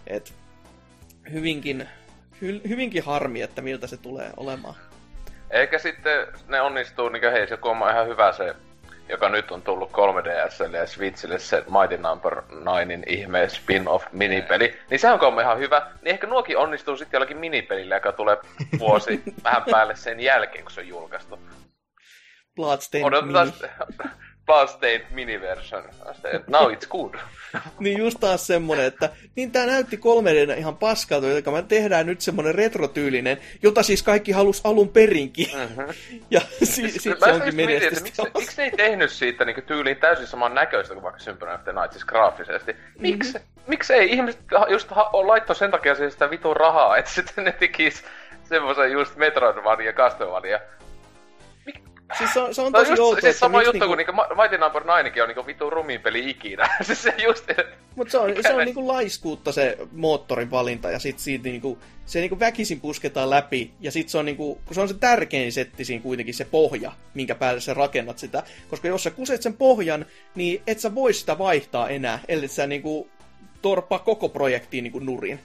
Et hyvinkin, hy, hyvinkin harmi, että miltä se tulee olemaan. Eikä sitten ne onnistuu, niin hei se on ihan hyvä se, joka nyt on tullut 3DSlle ja Switchille se Mighty Number 9 ihme spin-off minipeli, niin se on ihan hyvä. Niin ehkä nuokin onnistuu sitten jollakin minipelillä, joka tulee vuosi vähän päälle sen jälkeen, kun se on julkaistu. Bloodstained Odotetaan mini. Bloodstained mini-version. Now it's good. niin just taas semmonen, että niin tää näytti 3 d ihan paskalta, joka me tehdään nyt semmonen retrotyylinen, jota siis kaikki halus alun perinkin. Mm-hmm. ja si- siis, si- se onkin menestys. Miksi, miksi ne ei tehnyt siitä niin tyyliin täysin saman näköistä kuin vaikka Symphony of the Night, siis graafisesti? Miksi? Mm-hmm. Miksi ei ihmiset just ha- laittoi sen takia siis sitä vitun rahaa, että sitten ne tekis semmoisen just Metroidvania Castlevania, Siis se on, se on tosi just, outo, siis sama juttu niinku... kuin niinku Mighty Number 9 on niinku vitu rumin peli ikinä. siis se just... Mut se on, se on niinku laiskuutta se moottorin valinta ja sit siitä niinku, se niinku väkisin pusketaan läpi ja sit se on niinku, kun se on se tärkein setti siinä kuitenkin se pohja, minkä päälle sä rakennat sitä. Koska jos sä kuset sen pohjan, niin et sä voi sitä vaihtaa enää, ellei sä niinku torppaa koko projektiin niinku nurin.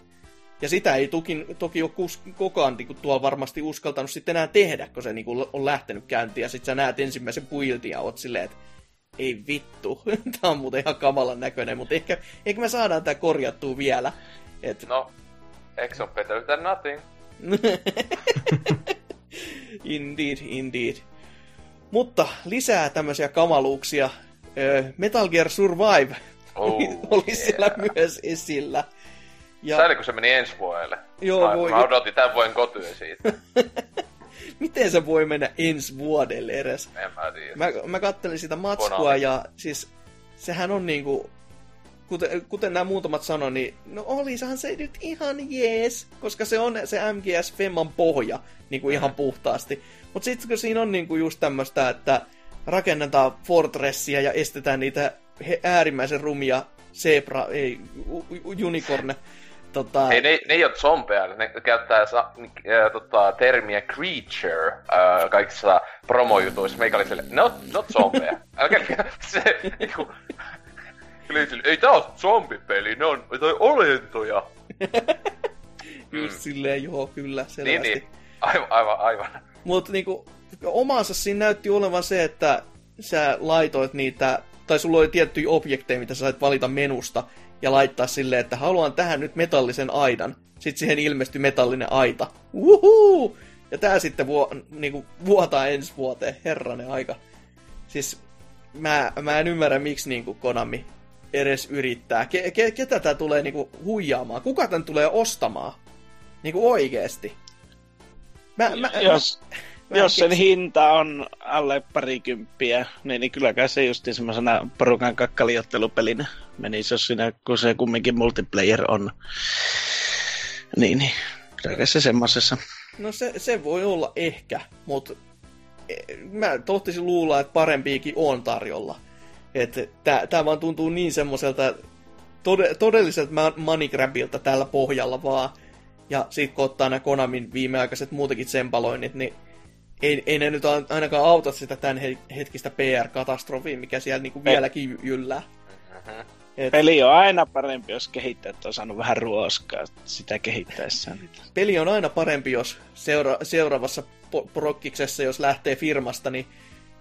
Ja sitä ei toki, toki ole kus, kokaan niin tuolla varmasti uskaltanut sitten enää tehdä, kun se niin kuin, on lähtenyt käyntiin. Ja sitten sä näet ensimmäisen puiltin ja oot silleen, että ei vittu, tää on muuten ihan kamalan näköinen, mutta ehkä, ehkä me saadaan tää korjattua vielä. Et... No, eikö se ole better than nothing? indeed, indeed. Mutta lisää tämmöisiä kamaluuksia. Metal Gear Survive oh, oli yeah. siellä myös esillä. Ja... Sääli, kun se meni ensi vuodelle. Joo, mä, voi... mä odotin tämän vuoden kotyä siitä. Miten se voi mennä ensi vuodelle edes? En mä tiedä. Mä, mä kattelin sitä matskua Konami. ja siis sehän on niinku, kuten, kuten nämä muutamat sanoi, niin no olisahan se nyt ihan jees, koska se on se MGS Femman pohja niinku ihan mm. puhtaasti. Mutta sitten kun siinä on niinku just tämmöistä, että rakennetaan fortressia ja estetään niitä äärimmäisen rumia zebra, ei, unicorne Tota... Ei, ne, ne ei ole zombeja, ne käyttää sa, äh, tota, termiä creature äh, kaikissa promojutuissa. Sille, ne on, ne on zombeja. Älkää se, niinku, ei tää oo zombipeli, ne on toi olentoja. Just mm. silleen, joo, kyllä, selvästi. Niin, niin. Aivan, aivan, aivan. Mutta niinku, omansa siinä näytti olevan se, että sä laitoit niitä, tai sulla oli tiettyjä objekteja, mitä sä sait valita menusta, ja laittaa silleen, että haluan tähän nyt metallisen aidan. Sitten siihen ilmestyi metallinen aita. Uhu! Ja tää sitten vuo, niinku, vuotaa ensi vuoteen, herranen aika. Siis mä, mä en ymmärrä, miksi niinku Konami edes yrittää. Ke, ke, ketä tää tulee niinku huijaamaan? Kuka tän tulee ostamaan? Niinku oikeesti. Mä, mä, jos, mä, jos sen hinta on alle parikymppiä, niin, niin kylläkään se just semmoisena porukan kakkaliottelupelinä menisi, jos siinä, kun se kumminkin multiplayer on. Niin, niin. Se semmosessa. No se, se voi olla ehkä, mutta mä tohtisin luulla, että parempiakin on tarjolla. Että tää, tää vaan tuntuu niin semmoiselta tode, todelliselta money grabilta tällä pohjalla vaan. Ja sit kun ottaa nämä Konamin viimeaikaiset muutenkin tsempaloinnit, niin ei, ei ne nyt ainakaan auta sitä tämän he- hetkistä PR-katastrofia, mikä siellä niinku vieläkin jy- jyllää. Mhm. Et Peli on aina parempi, jos kehittäjät on saanut vähän ruoskaa sitä kehittäessään. peli on aina parempi, jos seura- seuraavassa po- prokkiksessa, jos lähtee firmasta, niin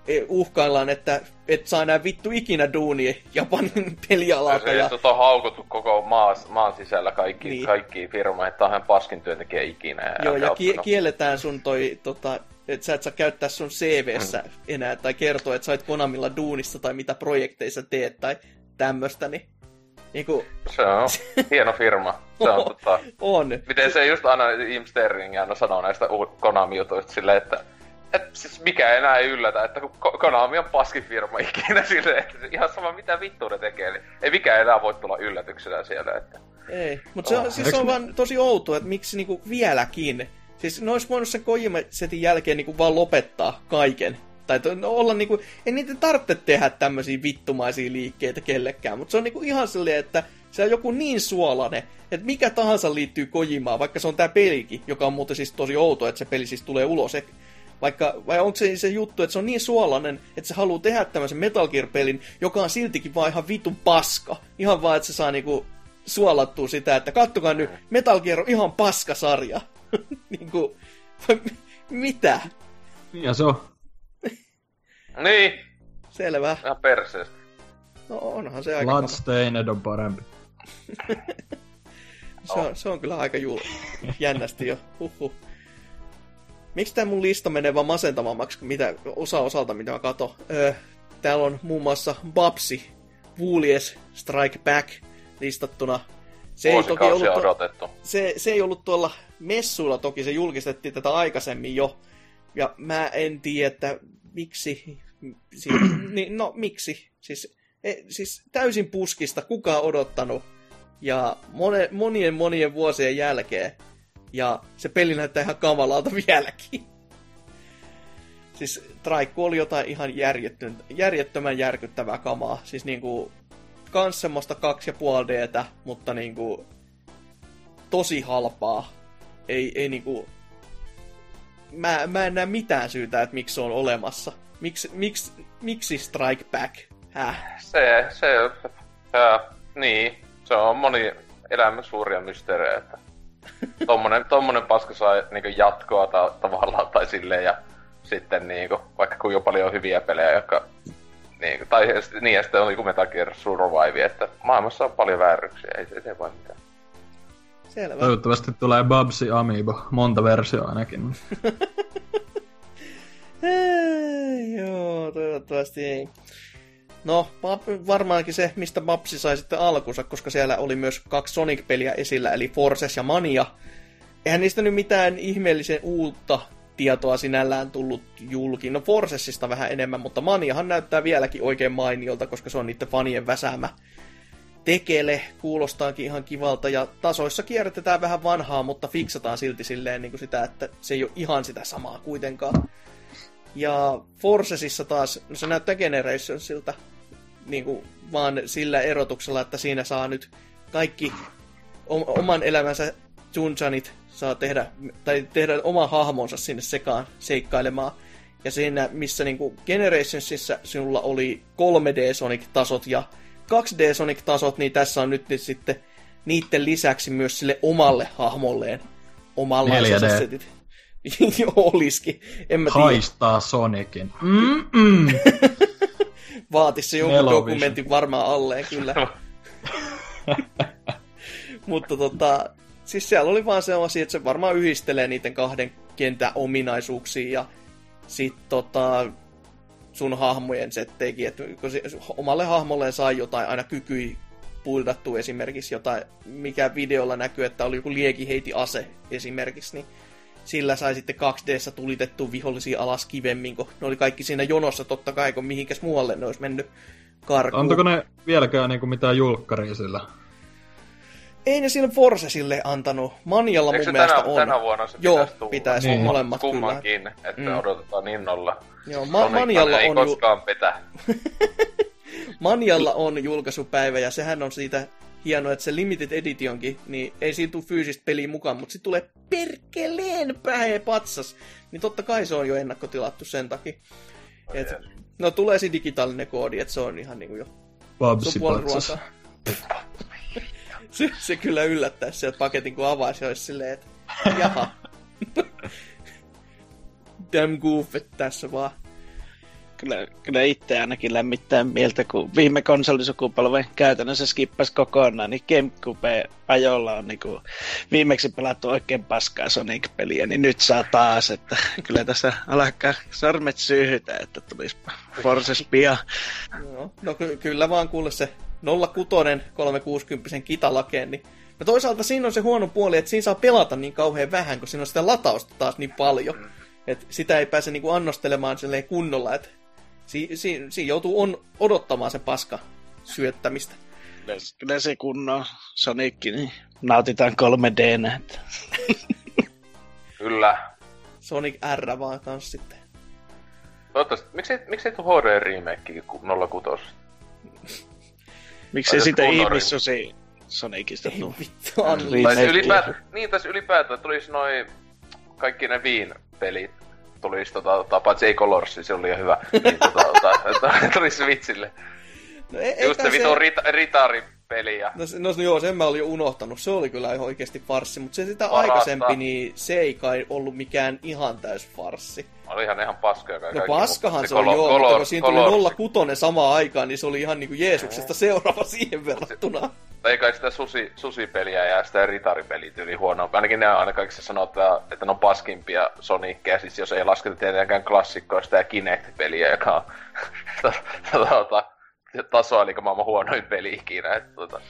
e, uhkaillaan, että et saa enää vittu ikinä duunia Japanin pelialalta. Se Ja, just on haukuttu koko maan, maan sisällä kaikki, Niin. kaikki firma, että on ihan paskin työntekijä ikinä. Ja joo, ja no. kielletään sun toi, tota, että sä et saa käyttää sun CVssä Mm. enää, tai kertoa, että sä oot Konamilla duunissa, tai mitä projekteissa teet, tai tämmöstä, niin niinku, Se on hieno firma. Se on tota, on. Miten se just aina Jim Sterling aina sanoo näistä Konami-jutuista silleen, että et siis mikä enää ei yllätä, että kun Ko- Konami on paskin firma ikinä silleen, että se ihan sama mitä vittu ne tekee, niin ei mikään enää voi tulla yllätyksenä siellä, että Ei, mutta se, on, Oh. siis on vaan tosi outoa, että miksi niinku vieläkin. Siis ne olisi voinut sen Kojima-setin jälkeen niinku vaan lopettaa kaiken. Tai no, olla niinku, ei niitä tarvitse tehdä tämmöisiä vittumaisia liikkeitä kellekään, mutta se on niinku ihan silleen, että se on joku niin suolainen, että mikä tahansa liittyy Kojimaan, vaikka se on tää pelikin, joka on muuten siis tosi outo, että se peli siis tulee ulos. Vaikka, vai onko se se juttu, että se on niin suolainen, että se haluaa tehdä tämmöisen Metal Gear-pelin, joka on siltikin vaan ihan vitun paska. Ihan vaan, että se saa niinku suolattua sitä, että kattokaa nyt, Metal Gear on ihan paskasarja. niinku, mitä? Ja se on. Niin, Selvä. ihan perseestä. No onhan se aika. Bloodstained on parempi. Se on, se on kyllä aika jul... jännästi jo. Huhhuh. Miksi tämä mun lista menee vaan masentavammaksi, kuin mitä osa osalta, mitä mä katon? Öö, täällä on muun muassa Babsi, Woolies, Strike Back listattuna. Se ei, toki ollut, to- odotettu. se, se ei ollut tuolla messuilla toki, se julkistettiin tätä aikaisemmin jo. Ja mä en tiedä, että miksi. Si- niin, no miksi? Siis, e, siis täysin puskista, kuka odottanut. Ja mone, monien monien vuosien jälkeen. Ja se peli näyttää ihan kamalalta vieläkin. Siis Traikku oli jotain ihan järjettömän järkyttävää kamaa. Siis niinku, kans semmoista 2,5 Dtä, mutta niinku tosi halpaa. Ei, ei niinku... Mä, mä en näe mitään syytä, että miksi se on olemassa. Miks, miksi, miksi Strike Back? Häh? Se, se, se, niin, se on moni elämän suuria mysteerejä, että tommonen, tommonen paska sai niinku jatkoa ta- tavallaan tai silleen ja sitten niinku, vaikka kuinka paljon hyviä pelejä, jotka niinku, tai niin ja sitten on niinku Metal Gear Survive, että maailmassa on paljon vääryyksiä, ei se tee voi mitään. Selvä. Toivottavasti tulee Babsi Amiibo. Monta versioa ainakin. Joo, toivottavasti ei. No, varmaankin se, mistä Babsi sai sitten alkunsa, koska siellä oli myös kaksi Sonic-peliä esillä, eli Forces ja Mania. Eihän niistä nyt mitään ihmeellisen uutta tietoa sinällään tullut julki. No Forcesista vähän enemmän, mutta Maniahan näyttää vieläkin oikein mainiolta, koska se on niiden fanien väsäämä tekele. Kuulostaakin ihan kivalta ja tasoissa kierrätetään vähän vanhaa, mutta fiksataan silti silleen niin kuin sitä, että se ei ole ihan sitä samaa kuitenkaan. Ja Forcesissa taas, no se näyttää Generationsilta, niin kuin vaan sillä erotuksella, että siinä saa nyt kaikki oman elämänsä Junjanit saa tehdä, tai tehdä oma hahmonsa sinne sekaan seikkailemaan. Ja siinä, missä niin kuin Generationsissa sinulla oli 3D Sonic-tasot ja 2D Sonic-tasot, niin tässä on nyt sitten niiden lisäksi myös sille omalle hahmolleen omanlaisensa 4D. Olisikin, en mä tiedä. Haistaa Sonicin. Mm-mm. Vaatis se jonkun Melovision. dokumentin varmaan alleen, kyllä. Mutta tota, siis siellä oli vaan sellaisia, että se varmaan yhdistelee niiden kahden kentän ominaisuuksia ja sit tota, sun hahmojen setteikin, että kun se, omalle hahmolleen sai jotain aina kykyi buildattu esimerkiksi jotain, mikä videolla näkyy, että oli joku liekiheiti ase esimerkiksi, niin sillä sai sitten 2D tulitettu vihollisia alas kivemmin, kun ne oli kaikki siinä jonossa totta kai, kun mihinkäs muualle ne olisi mennyt karkuun. Antako ne vieläkään niinku mitään julkkaria sillä? Ei ne sille Forsesille antanut. Manjalla Eikö mun se mielestä tänä, on. tänä vuonna se Joo, pitäisi tulla? pitäisi Niin. molemmat kyllä. Kummankin, että Mm. odotetaan innolla. Joo, Ma- Sonicman Manjalla ei on, ju- koskaan petä. Manjalla on julkaisupäivä ja sehän on siitä hienoa, että se Limited Editionkin, niin ei siinä tule fyysistä peliä mukaan, mutta sitten tulee perkeleen pähe patsas. Niin totta kai se on jo ennakkotilattu sen takia. Et, no tulee se digitaalinen koodi, että se on ihan niinku jo Babsi patsas. se, se kyllä yllättäisi sieltä paketin, kun avaisi, olisi silleen, että jaha. Damn goof, tässä vaan. Kyllä, kyllä itse ainakin lämmittää mieltä, kun viime konsolisukupolven käytännössä skippasi kokonaan, niin Gamecube ajolla on niin kuin viimeksi pelattu oikein paskaa Sonic-peliä, niin nyt saa taas, että kyllä tässä alkaa sormet syyhytä, että tulisi Forces pian. Joo. No ky- kyllä vaan kuule se 06 360 kitalakeen, niin No toisaalta siinä on se huono puoli, että siinä saa pelata niin kauhean vähän, kun siinä on sitä latausta taas niin paljon. Että sitä ei pääse niinku annostelemaan kunnolla, että si- si- siinä joutuu on odottamaan se paska syöttämistä. Kyllä, kyllä se kunnon Sonic, niin nautitaan 3D. Että. Kyllä. Sonic R vaan kans sitten. Toivottavasti, miksi, miksi ei tule HD remake 06? Miksei Tai jos sitä kunnon ihmissusi Sonicista Ei tuu? vittu, Unleashed. Remake. Tai Ei ylipäätään, niin tässä ylipäätään tulisi noin kaikki ne Viin-pelit tulisi tota, tota, paitsi ei Colors, se oli jo hyvä. Niin, tota, tota, tota, tulisi Switchille. No, ei, Just se vitun rita, ritari-peli ja No, se- no joo, sen mä olin jo unohtanut. Se oli kyllä ihan oikeasti farssi, mutta se sitä Parasta. aikaisempi, niin se ei kai ollut mikään ihan täys farssi. Olihan ihan paskoja No kaikki, paskahan mutta se on joo, mutta Color- kun siinä tuli Colors- 06 samaan aikaan, niin se oli ihan niinku Jeesuksesta seuraava siihen verrattuna. Ei kai sitä susi, susipeliä ja sitä ritaripeliä tyyli huonoa. Ainakin ne aina kaikissa sanoo, että, ne on paskimpia Sonicia, siis jos ei lasketa tietenkään klassikkoa sitä ja Kinect-peliä, joka on tota, tasoa, eli maailman huonoin peli ikinä. Että, tota,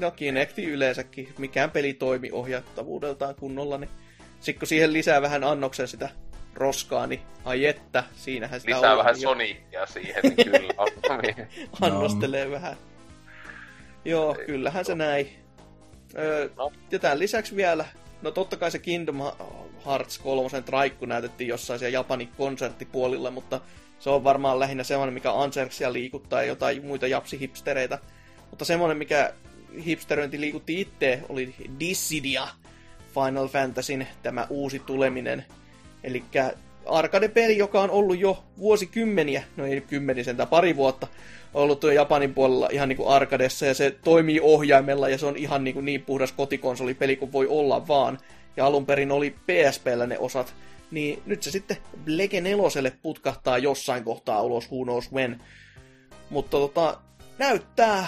No Kinecti yleensäkin, mikään peli toimi ohjattavuudeltaan kunnolla, niin sitten kun siihen lisää vähän annoksen sitä roskaa, niin ai että, siinähän sitä lisää on vähän jo. Sonicia siihen, niin kyllä on. annostelee vähän. Joo, Ei, kyllähän se näin. Öö, No. Ja tämän lisäksi vielä, no totta kai se Kingdom Hearts 3 traikku näytettiin jossain siellä Japanin konserttipuolilla, mutta se on varmaan lähinnä semmoinen, mikä Anserksia liikuttaa ja jotain muita japsihipstereitä. Mutta semmoinen, mikä hipsteröinti liikutti itse, oli Dissidia Final Fantasyn tämä uusi tuleminen. Eli arcade-peli, joka on ollut jo vuosikymmeniä, no ei kymmenisen tai pari vuotta, ollut tuo Japanin puolella ihan niin kuin arcadessa, ja se toimii ohjaimella, ja se on ihan niin, kuin niin puhdas kotikonsolipeli kuin voi olla vaan. Ja alun perin oli PSPllä ne osat, niin nyt se sitten Lege 4 putkahtaa jossain kohtaa ulos, who knows when. Mutta tota, näyttää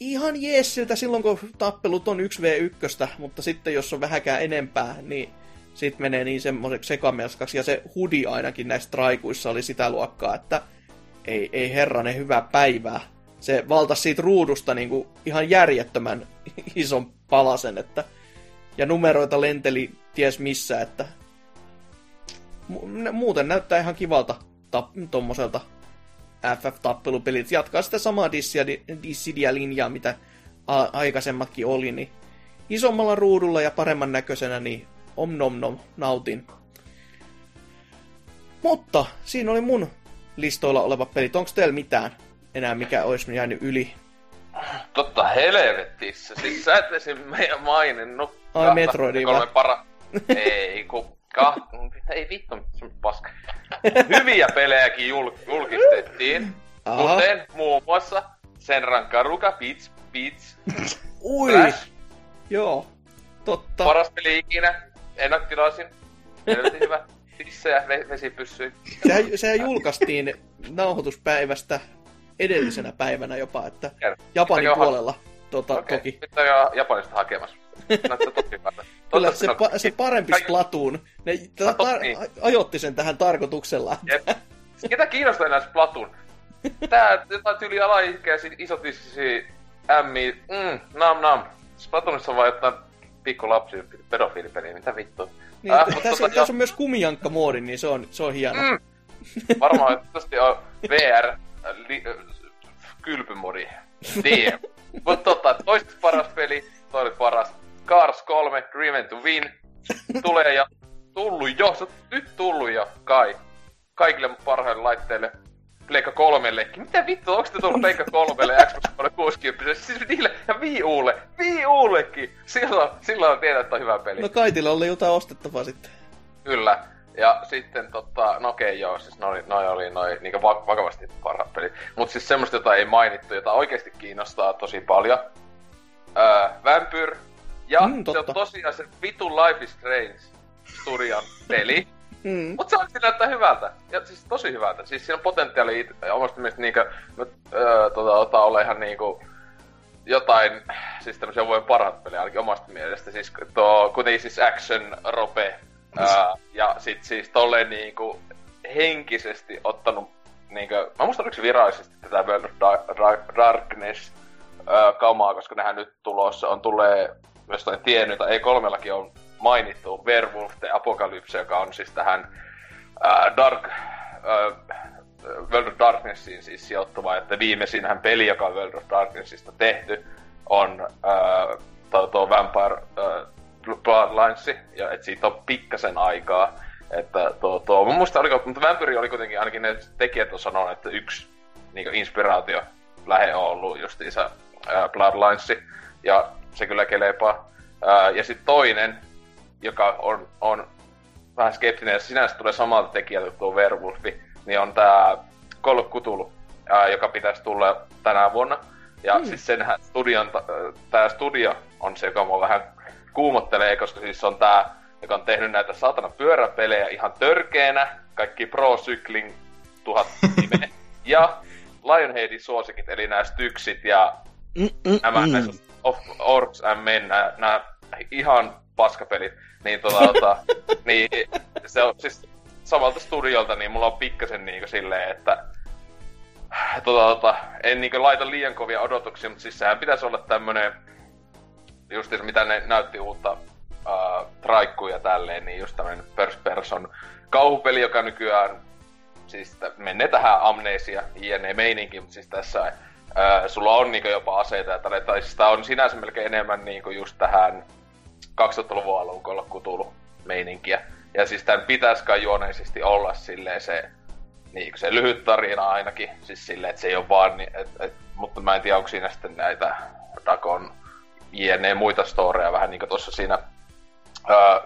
ihan jeessiltä silloin, kun tappelut on 1v1, mutta sitten jos on vähäkään enempää, niin sit menee niin semmoiseksi sekamelskaksi, ja se hudi ainakin näissä traikuissa oli sitä luokkaa, että ei, ei herranen hyvää päivää. Se valtasi siitä ruudusta niin kuin ihan järjettömän ison palasen, että ja numeroita lenteli ties missä, että mu- muuten näyttää ihan kivalta tommoselta FF-tappelupelit. Jatkaa sitä samaa Dissidia- Dissidia-linjaa, mitä aikaisemmatkin oli, niin isommalla ruudulla ja paremman näköisenä, niin om nom nom, nautin. Mutta siinä oli mun listoilla oleva pelit. Onko teillä mitään enää, mikä olisi jäänyt yli? Totta helvetissä, siis sä et esim. meidän maininnut. Ai, Metroidia kolme para... ei, ku... Kah... Ei vittu, se on paska. Hyviä pelejäkin jul... julkistettiin. Aha. Kuten muun muassa Senran Karuka, Beats, Beats, Ui, Crash, joo, totta. paras peli ikinä, ennakkotilasin. Helvetin hyvä. Tissejä, ve- vesipyssyjä. Sehän, sehän julkaistiin nauhoituspäivästä edellisenä päivänä jopa, että. Japanin Johan- puolella tota, Okei, toki. nyt on jo Japanista hakemassa. Kyllä se, pa- se parempi Splatoon, ne ta- tar- niin. ajoitti sen tähän tarkoituksella. Jep. Ketä kiinnostaa enää Splatoon? Tää jotain tyyli alaikäisiä isotissisi ämmi, mm, nam nam. Splatoonissa on vaan jotain pikkulapsia pedofiilipeliä, mitä vittua. Niin, Äh, tässä, tota, tässä on myös kumijankka-moodi, niin se on, se on hieno. Mm. Varmaan tietysti on VR äh, li, äh, kylpymodi. Damn. Mut tota, toiseksi paras peli, toi oli paras. Cars 3, Driven to Win. Tulee ja tullu jo, se nyt tullu jo, kai. Kaikille parhaille laitteille. Pleikka kolmellekin. Mitä vittu, onks te tullut Pleikka kolmelle ja Xbox 360? Siis niille ja Wii Ulle. Wii Ullekin! Silloin, silloin tiedät, että on hyvä peli. No Kaitilla oli jotain ostettavaa sitten. Kyllä. Ja sitten tota, no okei joo, siis noi, noi oli noi niinku va- vakavasti parhaat pelit. Mut siis semmoista, jota ei mainittu, jota oikeasti kiinnostaa tosi paljon. Öö, Vampyr. Ja Mm, se on tosiaan se vitu Life is Strange Studion peli. Mm. Mut se oikeesti näyttää hyvältä. Ja siis tosi hyvältä. Siis siinä on potentiaali ja omasta mielestä niinkö, mä, öö, tota, ota ole ihan niinku jotain, siis tämmöisiä vuoden parhaat pelejä ainakin omasta mielestä. Siis tuo kuitenkin siis action rope. Ää, ja sit siis tolleen niinku henkisesti ottanut niinkö, mä muistan oliko se virallisesti tätä World of Dar- Dar- Darkness ää, kamaa, koska nehän nyt tulossa on tulee jostain tiennyt, tai ei kolmellakin on mainittu Werewolf the Apocalypse, joka on siis tähän ää, Dark, ää, World of Darknessiin siis sijoittuva, että viimeisinhän peli, joka on World of Darknessista tehty, on ää, tuo, Vampire ää, Bloodlines, ja että siitä on pikkasen aikaa. Että tuo, tuo, mun muista oliko, mutta Vampyri oli kuitenkin, ainakin ne tekijät on sanonut, että yksi niin inspiraatio lähe on ollut justiinsa ää, Bloodlines, ja se kyllä kelepaa. Ää, ja sitten toinen, joka on, on vähän skeptinen, ja sinänsä tulee samalta tekijältä kuin tuo Werewolfi, niin on tää Call of Cthulhu, ää, joka pitäisi tulla tänä vuonna. Ja mm. siis senhän studion, tää studio on se, joka mua vähän kuumottelee, koska siis on tää, joka on tehnyt näitä saatana pyöräpelejä ihan törkeenä, kaikki Pro Cycling tuhat nimeä, ja Lionheadin suosikit, eli nämä Styksit ja nämä mm. of Orcs and Men, nämä, nämä ihan paskapelit, niin tota, tota niin se on siis samalta studiolta, niin mulla on pikkasen niinku silleen, että tota, tota, en niinku laita liian kovia odotuksia, mutta siis sehän pitäisi olla tämmönen, just mitä ne näytti uutta uh, traikkuja tälleen, niin just tämmönen first person kauhupeli, joka nykyään siis menee tähän amnesia jne meininki, mutta siis tässä ää, sulla on niinku jopa aseita ja tai siis tää on sinänsä melkein enemmän niinku just tähän 2000-luvun alun Cthulhu meininkiä. Ja siis tän pitäis kai juoneisesti olla silleen se, niin se lyhyt tarina ainakin, siis silleen, että se ei ole vaan, niin, et, et, mutta mä en tiedä, onko siinä sitten näitä Dakon jne muita storeja vähän niinku tossa siinä ää,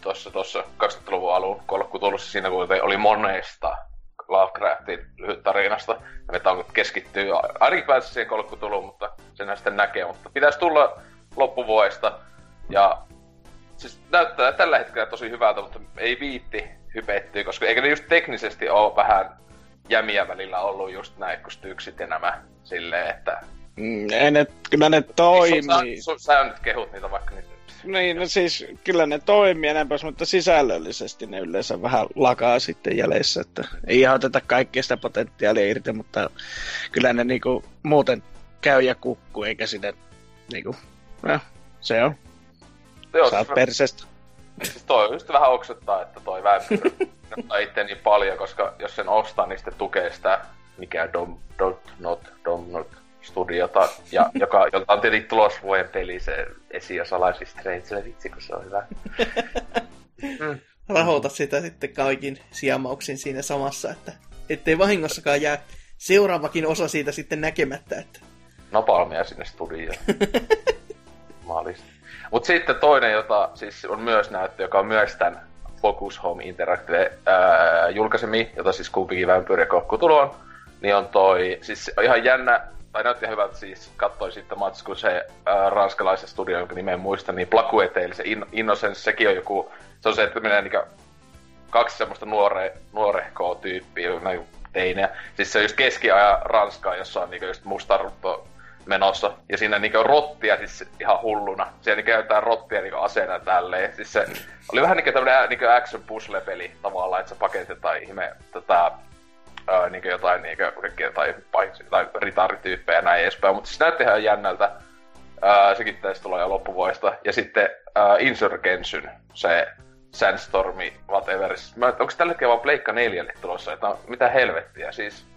tuossa, tuossa 2000-luvun alun Cthulhussa siinä kuitenkin oli monesta Lovecraftin lyhyt tarinasta. Ja me on keskittyy ainakin päässä siihen Cthulhuun, mutta senhän sitten näkee. Mutta pitäisi tulla loppuvuodesta. Ja siis näyttää tällä hetkellä tosi hyvältä, mutta ei viitti hypettyä, koska eikö ne just teknisesti ole vähän jämiä välillä ollut just näin, kun styksit ja nämä silleen, että... Mm, ei ne, kyllä ne toimii. Sä, sä nyt kehut niitä vaikka niitä Niin, no siis kyllä ne toimii enempää, mutta sisällöllisesti ne yleensä vähän lakaa sitten jäljessä, että ei ihan oteta kaikkea sitä potentiaalia irti, mutta kyllä ne niinku muuten käy ja kukkuu, eikä sinne niinku, no, se on, Joo, saat siis- persestä. Siis toi just vähän oksettaa, että toi nostaa itse niin paljon, koska jos sen ostaa, niin sitten tukee sitä, mikä Dom, Dot, Not, Dom, Not studiota, ja joka, jolta on tietenkin tulos vuoden peli, se esiosa Life is Strange, vitsi kun se on hyvä. Rahoita sitä sitten kaikin sijamauksin siinä samassa, että ettei vahingossakaan jää seuraavakin osa siitä sitten näkemättä. Että... Napalmia sinne studioon. Maalista. Mut sitten toinen, jota siis on myös näyttö, joka on myös tämän Focus Home Interactive julkaisemi, jota siis kumpikin Vampyr ja Kokkutulo niin on toi, siis ihan jännä tai näytti hyvältä siis, katsoin sitten matsi, kun se ää, ranskalaisen studio, jonka nimeä en muista, niin Placuete, eli se In- Innocence, sekin on joku, se on se, että menee niinku kaksi semmoista nuore, nuorehkoa tyyppiä, näin teinejä. Siis se on just keskiajan Ranskaa, jossa on niinku just mustarutto menossa. Ja siinä niinku rottia siis ihan hulluna. Siellä niinku käytetään rottia niinku aseena tälleen. Siis se oli vähän niinku tämmönen niinku action puzzle-peli tavallaan, että sä paketetaan ihme tätä ää, niinku jotain niinku jotain, jotain ritarityyppejä ja näin edespäin. Mutta siis näytti ihan jännältä. Ää, sekin taisi tulla jo loppuvuodesta. Ja sitten ää, Insurgensyn, se Sandstormi, whatever. Siis onko tällä hetkellä vaan Pleikka 4 tulossa? Että mitä helvettiä, siis...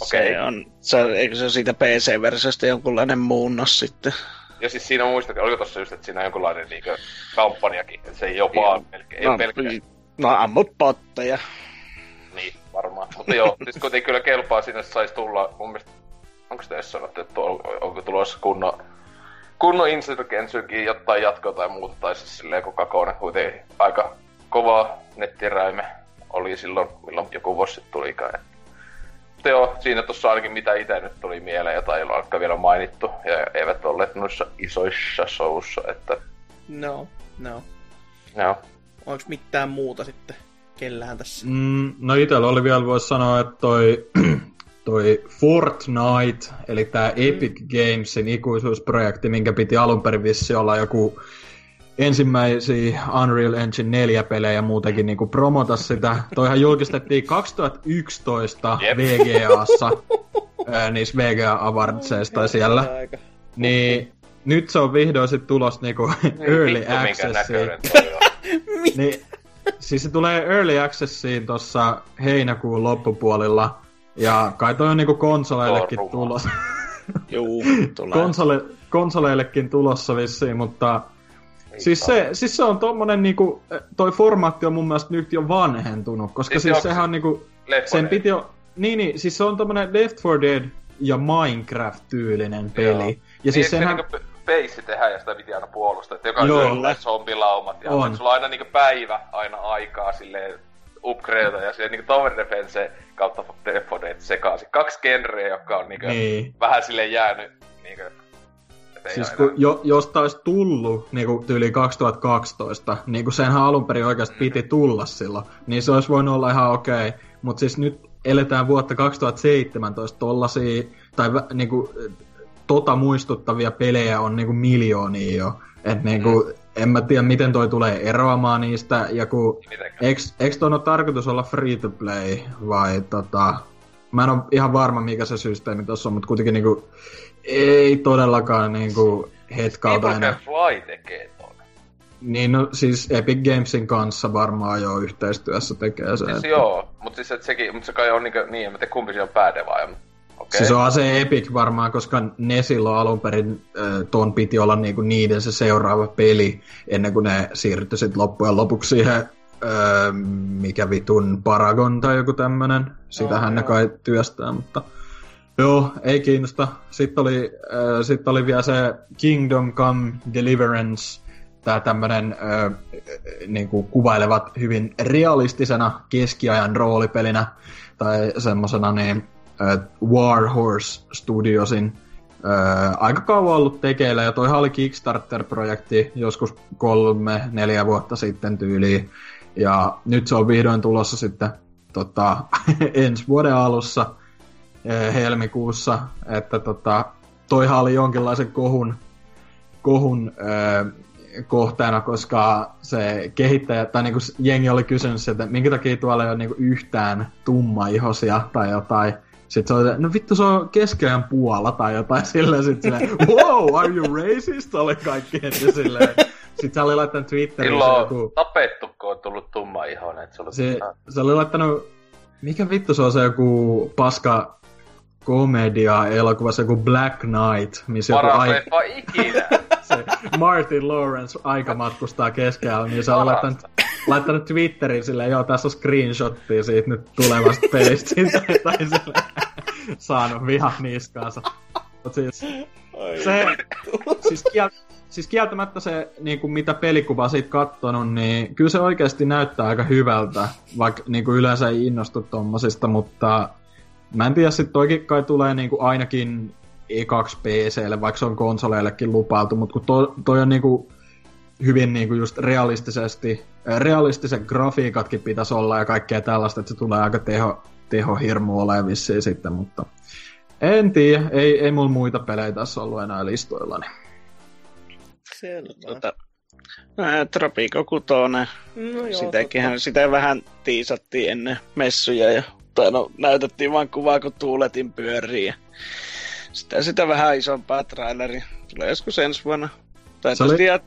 Okei. Se on, se, eikö se siitä PC-versiosta jonkunlainen muunnos sitten? Ja siis siinä muistakin, oliko tossa just, että siinä on jonkunlainen niinkö kampanjakin, että se ei ole vaan melkein, ei no, pelkkää. no ammut potteja. Niin, varmaan. Mutta joo, siis kuitenkin kyllä kelpaa sinne saisi tulla, mun mielestä, onko sitä edes sanottu, että on, onko tulossa kunnon, kunnon Insurgencykin jotain jatkoa tai muuta, tai siis silleen kun Kakone kuitenkin aika kova nettiräime oli silloin, milloin joku vuosi sitten tulikaan. Et Mutta joo, siinä tuossa ainakin mitä itse nyt tuli mieleen, jota ei ole vielä mainittu, ja eivät olleet noissa isoissa showissa, että No, no. joo. Onko mitään muuta sitten kellään tässä? Mm, no itellä oli vielä, voisi sanoa, että toi, toi Fortnite, eli tämä Epic Gamesin ikuisuusprojekti, minkä piti alun perin vissi olla joku ensimmäisiä Unreal Engine 4 pelejä muutenkin niinku promota sitä. Toihan julkistettiin 2011 Jep. VGAssa, ää, niissä VGA Awardsseissa tai siellä. Aika. Niin nyt se on vihdoin sit tulos niinku Early Vittu, minkä Accessiin. Niin, siis se tulee Early Accessiin tossa heinäkuun loppupuolilla. Ja kai toi on niinku konsoleillekin Tuo on tulos. Juu, tulee. Konsole, konsoleillekin tulossa vissiin, mutta siis se, siis se on tommonen niinku, toi formaatti on mun mielestä nyt jo vanhentunut, koska Siis siis, onko sehän on niinku, sen 4 piti jo, niin, niin, siis se on tommonen Left 4 Dead ja Minecraft-tyylinen peli. Joo. Ja siis niin, senhän, se niinku peissi tehdään ja sitä piti aina puolustaa. Että jokaisella Joo. on zombilaumat ja On. sulla on aina niinku päivä aina aikaa silleen upgradeata ja silleen niinku Tower Defense kautta Left 4 Dead sekaisin. Kaksi genreä, jotka on niinku niin. vähän silleen jäänyt niinku... et ei Siis kun enää- jo, jos tää olisi tullut niinku tyyli 2012, niin kuin senhän alun perin oikeasti piti tulla silloin, niin se olisi voinut olla ihan okei. Okay. Mutta siis nyt eletään vuotta 2017, tollasia, tai vä- niinku, tota muistuttavia pelejä on niinku miljoonia jo. Et niinku, en mä tiedä miten toi tulee eroamaan niistä, ja kun eiks ton ole tarkoitus olla free to play vai tota... Mä en ole ihan varma mikä se systeemi tossa on, mutta kuitenkin niinku... Ei todellakaan niinku hetkauta enää. Fly tekee ton. Niin no siis Epic Gamesin kanssa varmaan jo yhteistyössä tekee se. Siis että- joo, mut siis et sekin, mut se kai on niinku, niin, en mä tiedä kumpi siinä on päädevaaja, mut okei. Siis onhan se Epic varmaan, koska ne silloin alun perin äh, ton piti olla niinku niiden se seuraava peli, ennen kuin ne siirtyi sit loppujen lopuksi siihen, äh, mikä vitun Paragon tai joku tämmönen. Sitähän ne joo. kai työstää, mutta joo, ei kiinnosta. Sitten oli, äh, sit oli vielä se Kingdom Come Deliverance, tää tämmönen äh, niinku kuvailevat hyvin realistisena keskiajan roolipelinä tai semmosena niin äh, Warhorse Studiosin äh, aika kauan ollut tekeillä, ja toihan oli Kickstarter-projekti joskus kolme, neljä vuotta sitten tyyliin, ja nyt se on vihdoin tulossa sitten tota, ensi vuoden alussa helmikuussa, että tota, toihan oli jonkinlaisen kohun, kohun äh, kohteena, koska se kehittäjä, tai niinku jengi oli kysynyt että minkä takia tuolla ei ole niinku yhtään tummaihosia tai jotain. Sitten se oli, no vittu se on keskiajan Puola tai jotain silleen, sit silleen, wow, are you racist? Oli kaikki heti silleen. Sitten se oli laittanut Twitteriin se Silloin joku, tapettu, kun on tullut tumma ihoinen, sulla se, se oli laittanut, mikä vittu se on se joku paska komedia elokuvassa joku Black Knight, missä joku paras ai- leffa ikinä. se Martin Lawrence aika matkustaa keskellä, niin se on laittanut, laittanut Twitteriin silleen, joo, tässä on screenshottia siitä nyt tulevasta pelistä, tai silleen, saanut viha niskaansa. Mut siis, se, siis, kiel, siis kieltämättä se, niin kuin mitä pelikuva siitä kattonut, niin kyllä se oikeasti näyttää aika hyvältä, vaikka niin kuin yleensä ei innostu tommosista, mutta Mä en tiedä, sit toikin kai tulee niinku ainakin ekaksi PClle, vaikka se on konsoleillekin lupailtu, mutta kun toi, toi on niinku hyvin niinku just realistisesti, äh, realistiset grafiikatkin pitäisi olla ja kaikkea tällaista, että se tulee aika teho, tehohirmu olemaan vissiin sitten, mutta en tiedä, ei, ei mulla muita pelejä tässä ollut enää listoillani. Selvä. Tota, ää, Tropico 6, no joo, sitä vähän tiisattiin ennen messuja ja tai no, näytettiin vaan kuvaa, kun tuuletin pyörii. Ja sitä, sitä vähän isompaa traileri. Tulee joskus ensi vuonna. Tai Se oli- tiedät...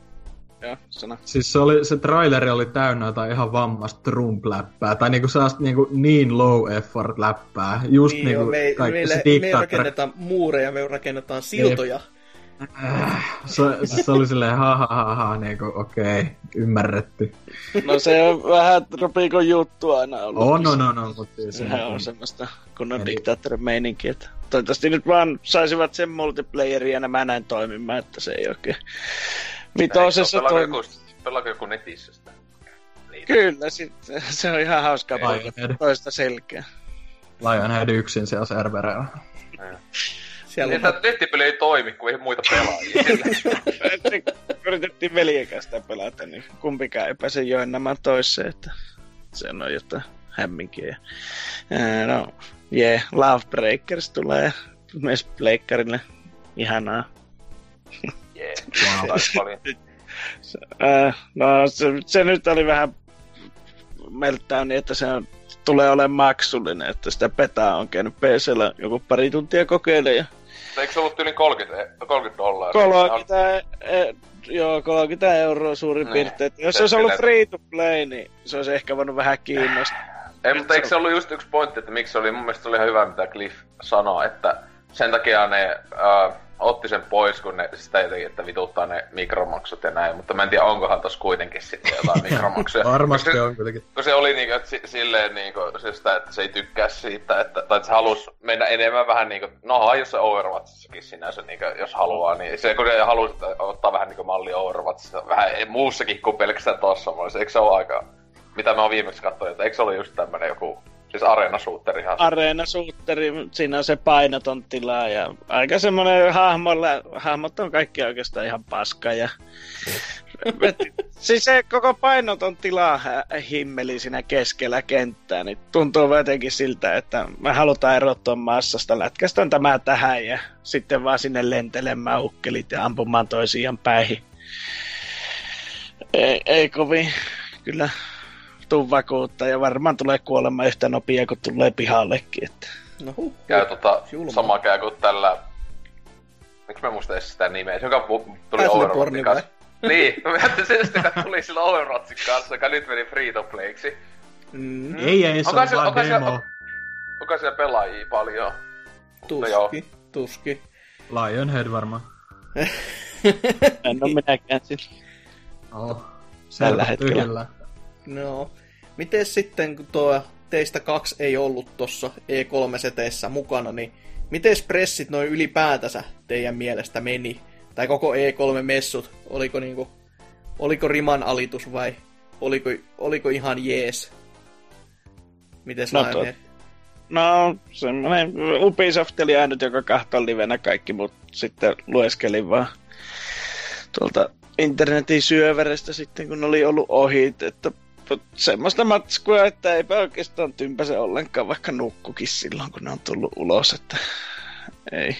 Joo, sano. Siis se, oli, se traileri oli täynnä jotain ihan vammasta Trump-läppää, tai niinku sellaista niinku niin low effort läppää. Just Niin niinku joo, me, kaikki meille, se me ei diktaattori. rakenneta muureja, me rakennetaan siltoja. Se, se oli silleen ha ha ha ha, niinku okei, okay, ymmärretty. No se on vähän Tropico juttu aina ollut. On, on, on, on, mutta siis Sehän on semmoista kunnon Eli- diktaattorin meininki, että toivottavasti nyt vaan saisivat sen multiplayerin ja nämä näin toimimaan, että se ei oikein vitosessa Pelaako toimi. joku, pelaako joku netissä sitä? Niitä. Kyllä, sit, se on ihan hauskaa Ei. poikata toista selkeä. Lionhead yksin siellä servereillä. Siellä Niin, on että nettipeli ei toimi, kun ei muita pelaajia. Yritettiin veljekästä pelata, niin kumpikaan ei pääse joinamaan toiseen, että se on jotain hämminkiä. No, yeah, Lovebreakers tulee myös pleikkarille. Ihanaa. Jee, Wow. taisi paljon. No, se, se, nyt oli vähän meltdowni, että se on, tulee olemaan maksullinen, että sitä petaa on käynyt PCllä joku pari tuntia kokeilemaan. Ja Eikö se ollut yli 30, e- 30 dollaria? 30, e, joo, 30 euroa suurin Niin. piirtein. Jos Se olisi ollut free to play, niin se olisi ehkä voinut vähän kiinnostaa. Ei, mutta eikö se ollut just yksi pointti, että miksi se oli, mun mielestä se oli ihan hyvä, mitä Cliff sanoi, että sen takia ne äh, otti sen pois, kun ne sitä jotenkin, että vituttaa ne mikromaksut ja näin, mutta mä en tiedä, onkohan tossa kuitenkin sitten jotain mikromaksuja. Varmasti Koska- on kuitenkin. kun se oli niinku, että si- silleen niinku, se sitä, että se ei tykkää siitä, että, tai että se halus mennä enemmän vähän niinku, no jos se Overwatchissakin sinänsä, niinku, jos haluaa, niin se kun se halusi ottaa vähän niinku malli Overwatchissa, vähän muussakin kuin pelkästään tossa, eikö se ole aika, mitä mä oon viimeksi katsonut, että eikö se ollut just tämmönen joku, siis areenasuutteri ihan. Areena suutteri, siinä on se painoton tila ja aika semmonen hahmolla, hahmot on kaikki oikeastaan ihan paska ja Et, siis se koko painoton tila himmeli siinä keskellä kenttää, niin tuntuu jotenkin siltä, että me halutaan erottua massasta, lätkästään tämä tähän ja sitten vaan sinne lentelemään ukkelit ja ampumaan toisiaan päihin. Ei, ei kovin kyllä tuu vakuutta ja varmaan tulee kuolemaan yhtä nopea kuin tulee pihallekin. Että. No huh, Käy tota, Julma. sama käy kuin tällä, miksi mä muista edes sitä nimeä, se joka tuli Overwatchin kanssa. Niin, mä ajattelin se joka tuli sillä Overwatchin kanssa, joka nyt meni free to playksi. Mm, Ei, ei, se on se- vaan onko demo. Onko siellä pelaajia paljon? Tuski, tuski. Lionhead varmaan. En ole minäkään sillä. Oh. Tällä hetkellä. Kyllä. No, miten sitten, kun tuo teistä kaksi ei ollut tuossa E3-seteissä mukana, niin miten pressit noin ylipäätänsä teidän mielestä meni? Tai koko E3-messut, oliko niinku, oliko riman alitus vai oliko, oliko ihan jees? Miten No no, tot- No, semmoinen Ubisoft oli ainut, joka kahtoi livenä kaikki, mutta sitten lueskelin vaan tuolta internetin syöverestä sitten, kun oli ollut ohi, että semmoista matskua, että eipä oikeastaan tympäse ollenkaan, vaikka nukkukin silloin, kun ne on tullut ulos, että ei.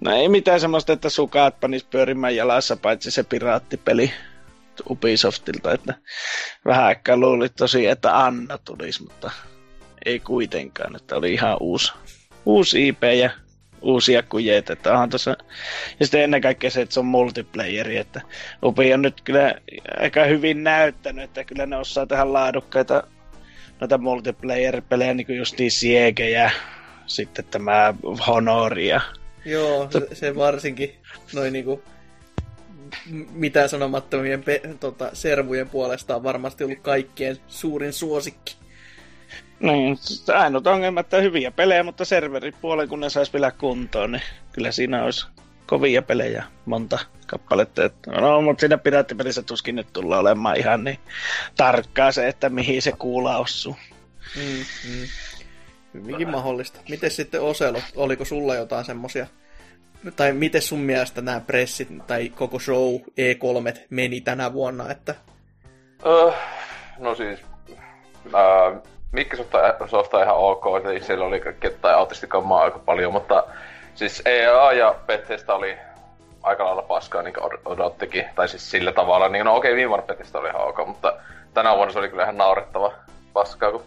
No ei mitään semmoista, että sukaat panis pyörimään jalassa, paitsi se piraattipeli Ubisoftilta, että vähän aikaa luuli tosi, että Anna tulisi, mutta ei kuitenkaan, että oli ihan uusi, uusi IP ja uusia kujeita, että onhan tuossa, ja sitten ennen kaikkea se, että se on multiplayeri, että Ubi on nyt kyllä aika hyvin näyttänyt, että kyllä ne osaa tehdä laadukkaita noita multiplayer-pelejä, niin kuin justiin Siege ja sitten tämä Honor ja Joo, se, se varsinkin noin niinku m- mitään sanomattomien pe- tota, servujen puolesta on varmasti ollut kaikkien suurin suosikki. Niin, ainut ongelma, että hyviä pelejä, mutta serveripuolen kun ne sais vielä kuntoon, niin kyllä siinä olisi kovia pelejä, monta kappaletta. Et, no, mutta siinä piraattipelissä tuskin nyt tulla olemaan ihan niin tarkkaa se, että mihin se kuula osuu. Mm, mm. Hyvinkin mahdollista. Miten sitten Oselo, oliko sulla jotain semmosia, tai miten sun mielestä nämä pressit tai koko show E3 meni tänä vuonna, että Öö, no siis, öö, Microsoft on ihan ok, eli siellä oli ketään autistikammaa aika paljon, mutta siis EA ja Bethesda oli aika lailla paskaa niin odottikin, tai siis sillä tavalla, niin no okei, okay, viime vuonna Bethesda oli ihan ok, mutta tänä vuonna se oli kyllä ihan naurettava paskaa, kun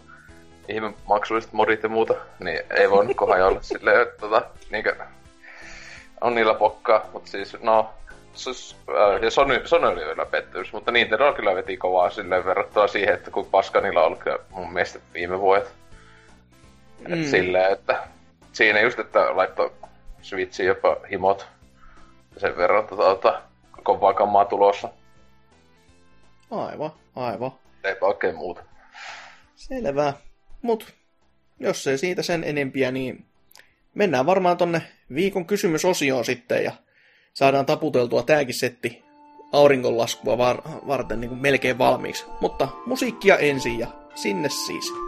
ihme maksulliset modit ja muuta, niin ei voinut kohan olla silleen, että tota, niinkö, on niillä pokkaa, mutta siis no, Sony, Sony oli vielä pettymys, mutta Nintendo kyllä veti kovaa silleen verrattuna siihen, että kun paska niillä on ollut mun mielestä viime vuodet. Mm. Et silleen, että siinä just, että laittoi Switchiin jopa himot sen verran tuota, kovaa kammaa tulossa. Aivan, aivan. Eipä oikein muuta. Selvä. Mut jos ei siitä sen enempiä, niin mennään varmaan tonne viikon kysymysosioon sitten ja saadaan taputeltua tääkin setti auringonlaskua var- varten niin kuin melkein valmiiksi. Mutta musiikkia ensin ja sinne siis.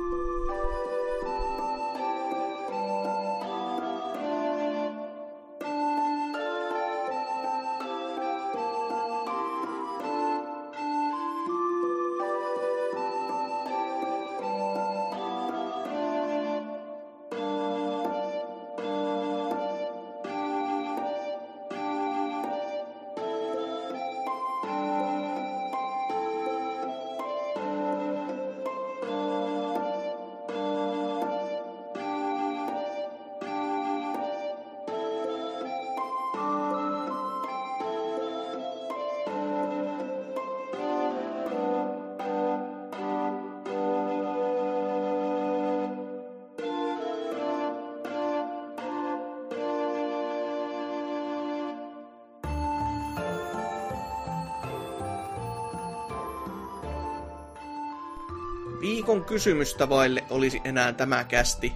Viikon kysymystä vaille olisi enää tämä kästi.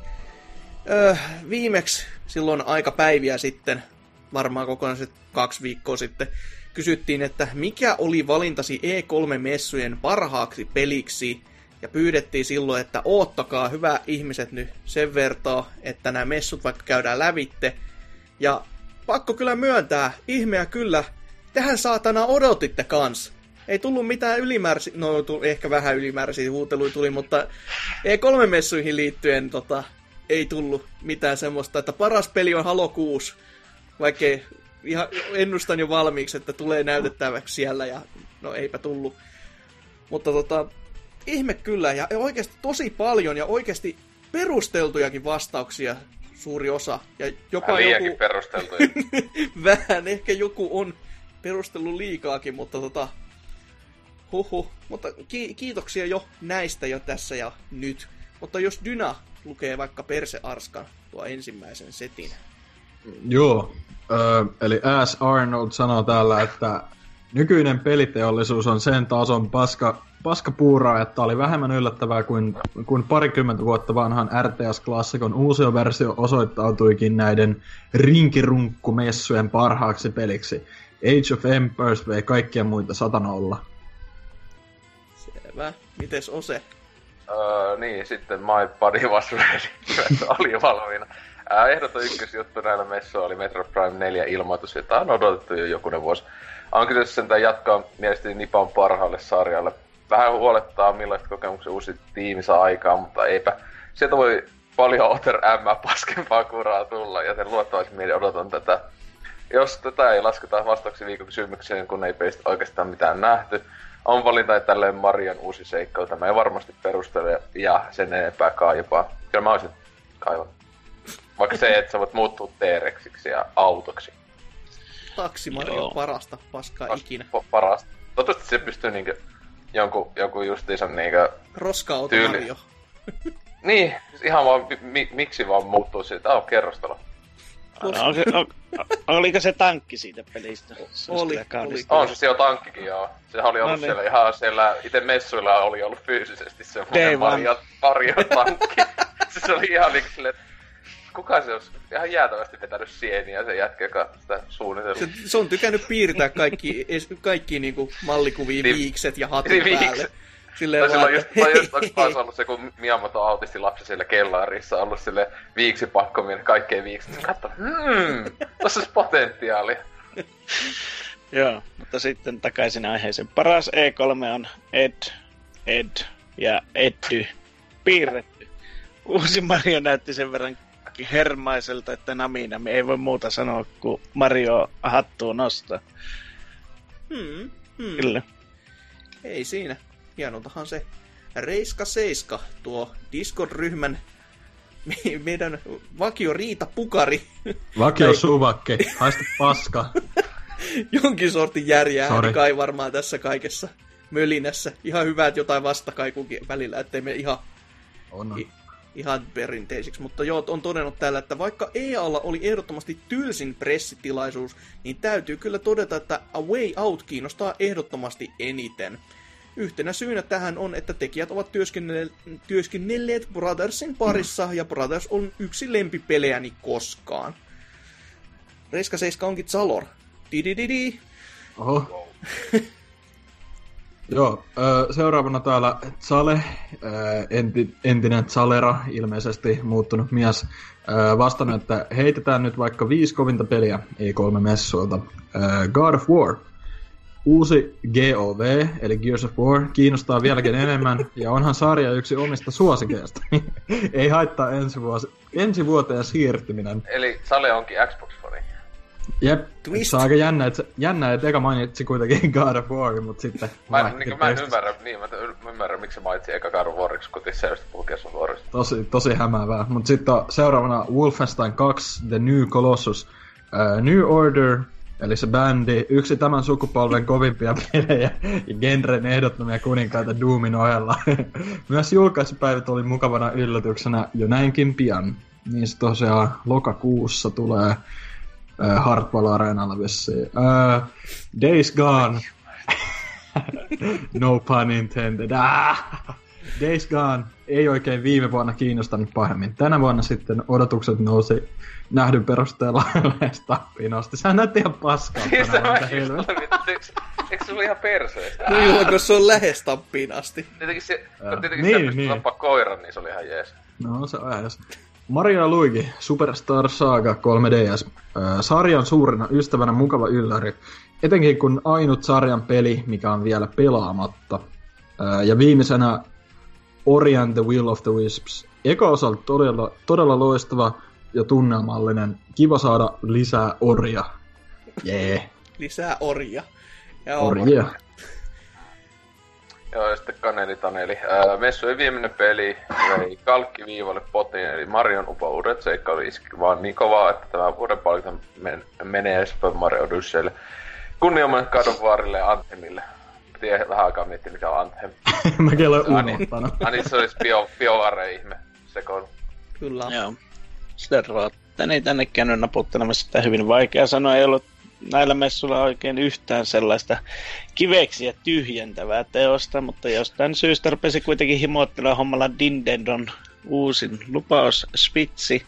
Öö, viimeksi silloin aika päiviä sitten, varmaan kokonaiset kaksi viikkoa sitten, kysyttiin, että mikä oli valintasi E3-messujen parhaaksi peliksi, ja pyydettiin silloin, että oottakaa hyvä ihmiset nyt sen vertaa, että nämä messut vaikka käydään lävitte. Ja pakko kyllä myöntää, ihmeä kyllä, tähän saatana odotitte kans. Ei tullut mitään ylimääräisiä, no tuli, ehkä vähän ylimääräisiä huuteluja tuli, mutta E3-messuihin liittyen tota, ei tullut mitään semmoista, että paras peli on Halo 6, vaikkei ihan ennustan jo valmiiksi, että tulee näytettäväksi siellä ja no eipä tullut. Mutta tota, ihme kyllä ja oikeasti tosi paljon ja oikeasti perusteltujakin vastauksia suuri osa. Ja jopa joku... perusteltuja. Vähän, ehkä joku on perustellut liikaakin, mutta tota, huhu. Mutta ki- kiitoksia jo näistä jo tässä ja nyt. Mutta jos Dyna lukee vaikka Perse Arskan tuo ensimmäisen setin. Joo, öö, eli As Arnold sanoo täällä, että nykyinen peliteollisuus on sen tason paska, paskapuuraa, että oli vähemmän yllättävää kuin, kuin parikymmentä vuotta vanhan RTS-klassikon uusioversio osoittautuikin näiden rinkirunkkumessujen parhaaksi peliksi. Age of Empires vei kaikkia muita satanolla. Selvä. Mites Ose? Öö, niin, sitten My Body Was Ready oli valmiina. Ehdoton ykkösjuttu näillä messuilla oli Metro Prime 4 ilmoitus, jota on odotettu jo jokunen vuosi. On kyse sentään jatkaa mielestäni Nipan parhaalle sarjalle. Vähän huolettaa millaista kokemuksen uusi tiimi saa aikaan, mutta eipä. Sieltä voi paljon Otter M paskempaa kuraa tulla, ja sen luottavaisin mieli odotan tätä. Jos tätä ei lasketa vastauksi viikon kysymykseen, kun ei peistä oikeastaan mitään nähty, on valinta tälleen Marian uusi seikkailu. Tämä ei varmasti perustele ja sen enempää kaipaa. Kyllä mä olisin kaivannut. Vaikka se, että sä voit muuttua T-Rexiksi ja autoksi. Taksi Mario on parasta paskaa Pas- ikinä. pa- parasta. Toivottavasti se pystyy niinkö jonkun, jonkun justiinsa niinkö... Roska-auto Tyyli. Mario. Niin, siis ihan vaan, mi- miksi vaan muuttuu siitä, ah, kerrostalo. On, on, oliko se tankki siitä pelistä? Se olisi Oli, oli. On se siellä tankkikin, joo. Sehän oli ollut No niin. siellä ihan siellä, itse messuilla oli ollut fyysisesti semmoinen. Mario, Mario tankki. siis se oli ihan silleen, että kuka se olisi ihan jäätävästi vetänyt sieniä se jätkä, joka sitä suunnitellut. Se, se on tykännyt piirtää kaikki, kaikki niinku mallikuvia, Niin. viikset ja hatun Niin, päälle. viikset. Silleen Tai vaan, silloin just, että tai just onko taas ollut se, kun Miyamoto autisti lapsi siellä kellarissa, ollut sille viiksi pakkominen kaikkeen viiksi. Katso, hmm, tossa olisi potentiaalia. Joo, mutta sitten takaisin aiheeseen. Paras E3 on Ed, Ed ja Eddy piirretty. Uusi Mario näytti sen verran hermaiselta, että Namina me ei voi muuta sanoa kuin Mario hattuun nostaa. Hmm, hmm. Kyllä. Ei siinä. Hienoltahan se Reiska Seiska, tuo Discord-ryhmän me- meidän vakio Riita Pukari, Vakio suvakke, haista paska. jonkin sortin järjää Sorry. kai varmaan tässä kaikessa mölinässä. Ihan hyvä, että jotain vastakaikukin välillä, ettei me ihan, On. I- ihan perinteisiksi. Mutta joo, on todennut täällä, että vaikka EAlla oli ehdottomasti tylsin pressitilaisuus, niin täytyy kyllä todeta, että A Way Out kiinnostaa ehdottomasti eniten. Yhtenä syynä tähän on, että tekijät ovat työskennelleet, työskennelleet Brothersin parissa, ja Brothers on yksi lempipelejäni koskaan. Reiska Seiska onkin Zalor. Didididi. Oho. Joo, seuraavana täällä Zale, enti, entinen Zalera, ilmeisesti muuttunut mies, vastannut, että heitetään nyt vaikka viisi kovinta peliä E3-messuilta. Ö, God of War, uusi GOV, eli Gears of War, kiinnostaa vieläkin enemmän, ja onhan sarja yksi omista suosikeista. Ei haittaa ensi, vuosi, ensi vuoteen siirtyminen. Eli Sale onkin Xbox-fani. Jep, Twist. se on aika jännä, että, jännä, että eka mainitsi kuitenkin God of War, mutta sitten... Mä en, niin, mä en ymmärrä, niin, mä en ymmärrä, miksi se mainitsi eka God of Wariksi, kun tissa just Warista. Tosi, tosi hämäävää. Mutta sitten seuraavana Wolfenstein 2, The New Colossus, uh, New Order, eli se bändi, yksi tämän sukupolven kovimpia pelejä ja genren ehdottomia kuninkaita Doomin ohella. Myös julkaisupäivät oli mukavana yllätyksenä jo näinkin pian. Niin se tosiaan lokakuussa tulee uh, Hardball Areenalla vissiin. Uh, Days Gone. no pun intended. Ah! Days Gone ei oikein viime vuonna kiinnostanut pahemmin. Tänä vuonna sitten odotukset nousi nähdyn perusteella lähes tappiin asti. Sä näytti ihan paskaa Siis tänä mä just eikö, se ollut ihan perseestä? No joo, kun se on lähes tappiin asti. Tietenkin se, kun tietenkin niin, se niin. tappaa koiran, niin se oli ihan jees. No se on edes. Mario ja Luigi, Superstar Saga 3DS. Äh, sarjan suurena ystävänä mukava ylläri. Etenkin kun ainut sarjan peli, mikä on vielä pelaamatta. Äh, ja viimeisenä Ori and the Will of the Wisps. Eka osa oli todella, todella loistava ja tunnelmallinen. Kiva saada lisää Oria. Jee, yeah. Lisää orja. Ja Orjia. Joo, ja sitten Kaneli Taneli. Ää, messujen viimeinen peli vei kalkkiviivalle potin, eli Marion upouudet seikkailu iski vaan niin kovaa, että tämä vuoden palkinto men- menee Super Mario Odysseylle. Kunniamme God of Warille ja Anthemille. Tiedän vähän aikaa miettiä, mikä on Anthem. Mäkin olen unohtanut. Ani se olisi bio, BioWare-ihme sekoilu. Kyllä. Joo. Sitten Rotten ei tänne käynyt naputtelemassa sitä hyvin vaikea sanoa. Ei ollut näillä messuilla oikein yhtään sellaista kiveksiä tyhjentävää teosta, mutta jostain syystä rupesi kuitenkin himoittelemaan hommalla Nintendon uusin lupaus Spitsi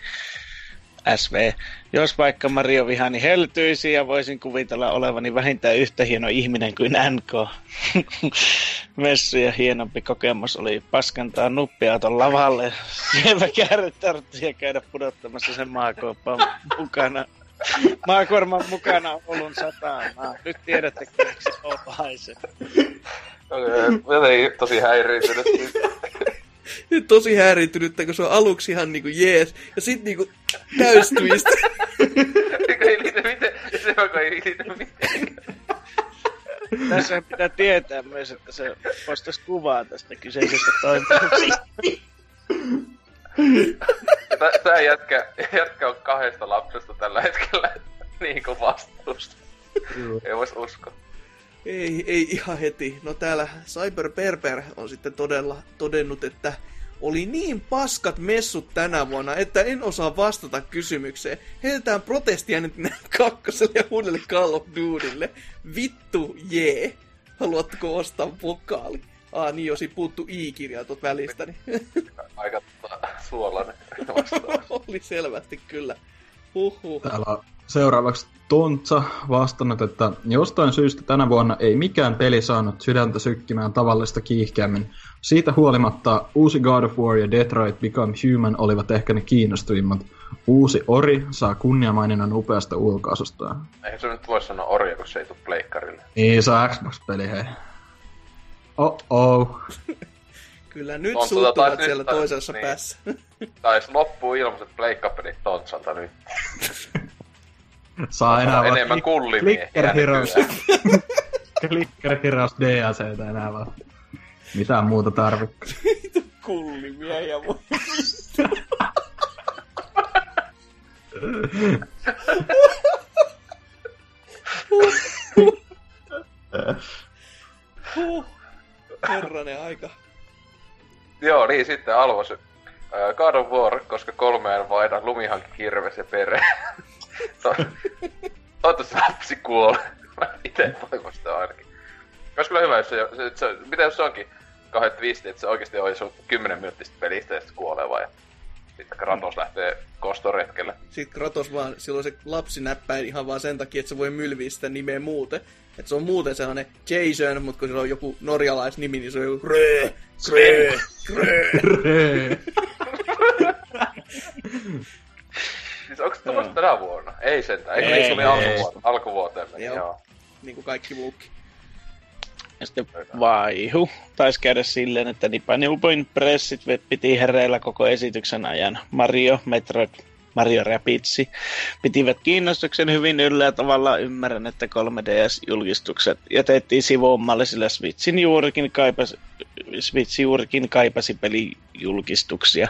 SV. Jos vaikka Mario vihani heltyisi ja voisin kuvitella olevani vähintään yhtä hieno ihminen kuin NK. Messu ja hienompi kokemus oli paskantaa nuppiauton lavalle, kääretarttu ja käydä pudottamassa sen maakuopan mukana. Maakuorman mukana olun sataamaan. Nyt tiedätte, miksi se on haise. Jotenkin tosi häiriintynyt. Tosi häiriintynyt, kun se on aluksi ihan niinku jees, ja sit niinku täys twist. Eikä ei liity miten, se joka ei liity miten. Tässä pitää tietää myös, että se postaisi kuvaa tästä kyseisestä toimituksesta. Tää, tää jätkä, jätkä on kahdesta lapsesta tällä hetkellä niin kuin vastuusta. Ei vois uskoa. Ei, ei ihan heti. No täällä Cyber Berber on sitten todella todennut, että oli niin paskat messut tänä vuonna, että en osaa vastata kysymykseen. Heitetään protestia nyt näin kakkoselle ja uudelle Call of Dutylle. Vittu jee. Haluatteko ostaa vokaali? Ah niin, jos puuttu i-kirjaa tuot välistä, niin Aika tota, suolainen oli selvästi kyllä. Huhhuh. Täällä on seuraavaksi Tontsa vastannut, että jostain syystä tänä vuonna ei mikään peli saanut sydäntä sykkimään tavallista kiihkeämmin. Siitä huolimatta uusi God of War ja Detroit Become Human olivat ehkä ne kiinnostuimmat. Uusi Ori saa kunniamaininnan upeasta ulkoasustaan. Eihän se nyt voi sanoa orja, kun se ei tule pleikkarille. Niin, se on Xbox-peli, hei. Oh-oh. Kyllä nyt On tota suuttuvat taas siellä nyt- toisessa niin. päässä. Tais loppuu ilmaiset pleikkapelit Tontsalta nyt. Saa enää vaan enemmän klik- kullimiehiä Clicker Heroes. Clicker Heroes DLCtä enää vaan. Mitään muuta tarvikkaa. Kullimiehiä voi. Huh. Herranen aika. Joo, niin sitten Alvos. Äh, God of War, koska kolmeen vaihdan lumihanki, kirves ja pere. To- Toivottavasti lapsi kuolee. Mä ite toivon sitä ainakin. Olisi kyllä hyvä, jos se, se, se mitä jos se onkin kauhean twisti, että se oikeasti olisi sun 10 minuuttista pelistä ja sitten kuolee vai? Sitten Kratos lähtee kostoretkelle. Sitten Kratos vaan, silloin se lapsi näppäin ihan vaan sen takia, että se voi mylviä sitä nimeä muuten. Että se on muuten sellainen Jason, mutta kun se on joku norjalaisnimi, niin se on joku Rö, Rö, Rö. Siis onko se tulossa tänä vuonna? Ei sentään. Eikö Ei, se oli ei. alkuvuoteen, alkuvuoteen meni, Joo. joo. Niin kuin kaikki muukin. Ja sitten vaihu. Taisi käydä silleen, että Nipanilpoin pressit piti hereillä koko esityksen ajan. Mario, Metroid, Mario Rapidsi pitivät kiinnostuksen hyvin yllä ja tavallaan ymmärrän, että 3DS-julkistukset jätettiin sivuummalle, sillä Switchin juurikin kaipasi, Switch juurikin kaipasi pelijulkistuksia.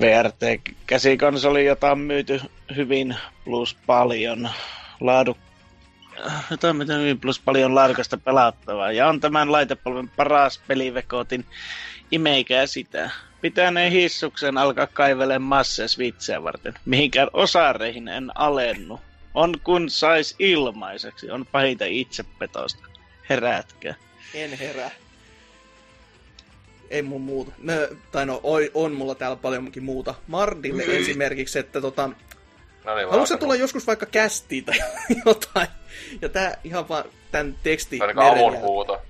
VRT-käsikonsoli, jota on myyty hyvin plus paljon laadu, jotain mitä hyvin plus paljon laadukasta pelattavaa. Ja on tämän laitepalvelun paras pelivekotin. Imeikää sitä. Pitää ne hissuksen alkaa kaivelemaan masseja switchejä varten. Mihinkään osareihin en alennu. On kun sais ilmaiseksi. On pahinta itsepetosta. Herätkää. En herää. Ei mun muuta. No, tai no, oi, on mulla täällä paljonkin muuta. Mardille esimerkiksi, että tota, No niin, haluatko tulla joskus vaikka kästiin tai jotain? Ja tää ihan vaan tän teksti Ainakin avun huuto.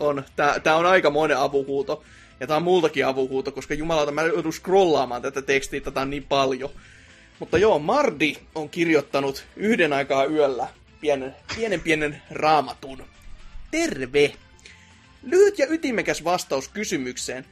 on. Tää, tää on aika monen avuhuuto. Ja tää on multakin avuhuuto, koska jumalauta mä joudun scrollaamaan tätä tekstiä, tätä on niin paljon. Mutta joo, Mardi on kirjoittanut yhden aikaa yöllä pienen, pienen pienen raamatun. Terve! Lyhyt ja ytimekäs vastaus kysymykseen.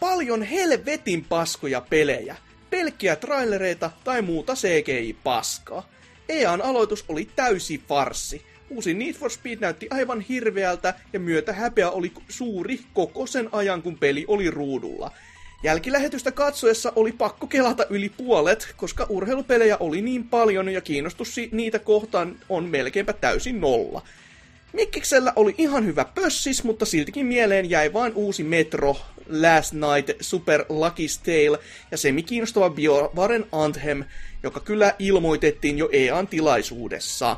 Paljon helvetin paskoja pelejä. Pelkkiä trailereita tai muuta CGI-paskaa. EAN aloitus oli täysi farssi. Uusi Need for Speed näytti aivan hirveältä ja myötä häpeä oli suuri koko sen ajan, kun peli oli ruudulla. Jälkilähetystä katsoessa oli pakko kelata yli puolet, koska urheilupelejä oli niin paljon ja kiinnostus niitä kohtaan on melkeinpä täysin nolla. Mikkiksellä oli ihan hyvä pössis, mutta siltikin mieleen jäi vain uusi Metro, Last Night, Super Lucky's Tale ja semi-kiinnostava BioVaren Anthem, joka kyllä ilmoitettiin jo EAN tilaisuudessa.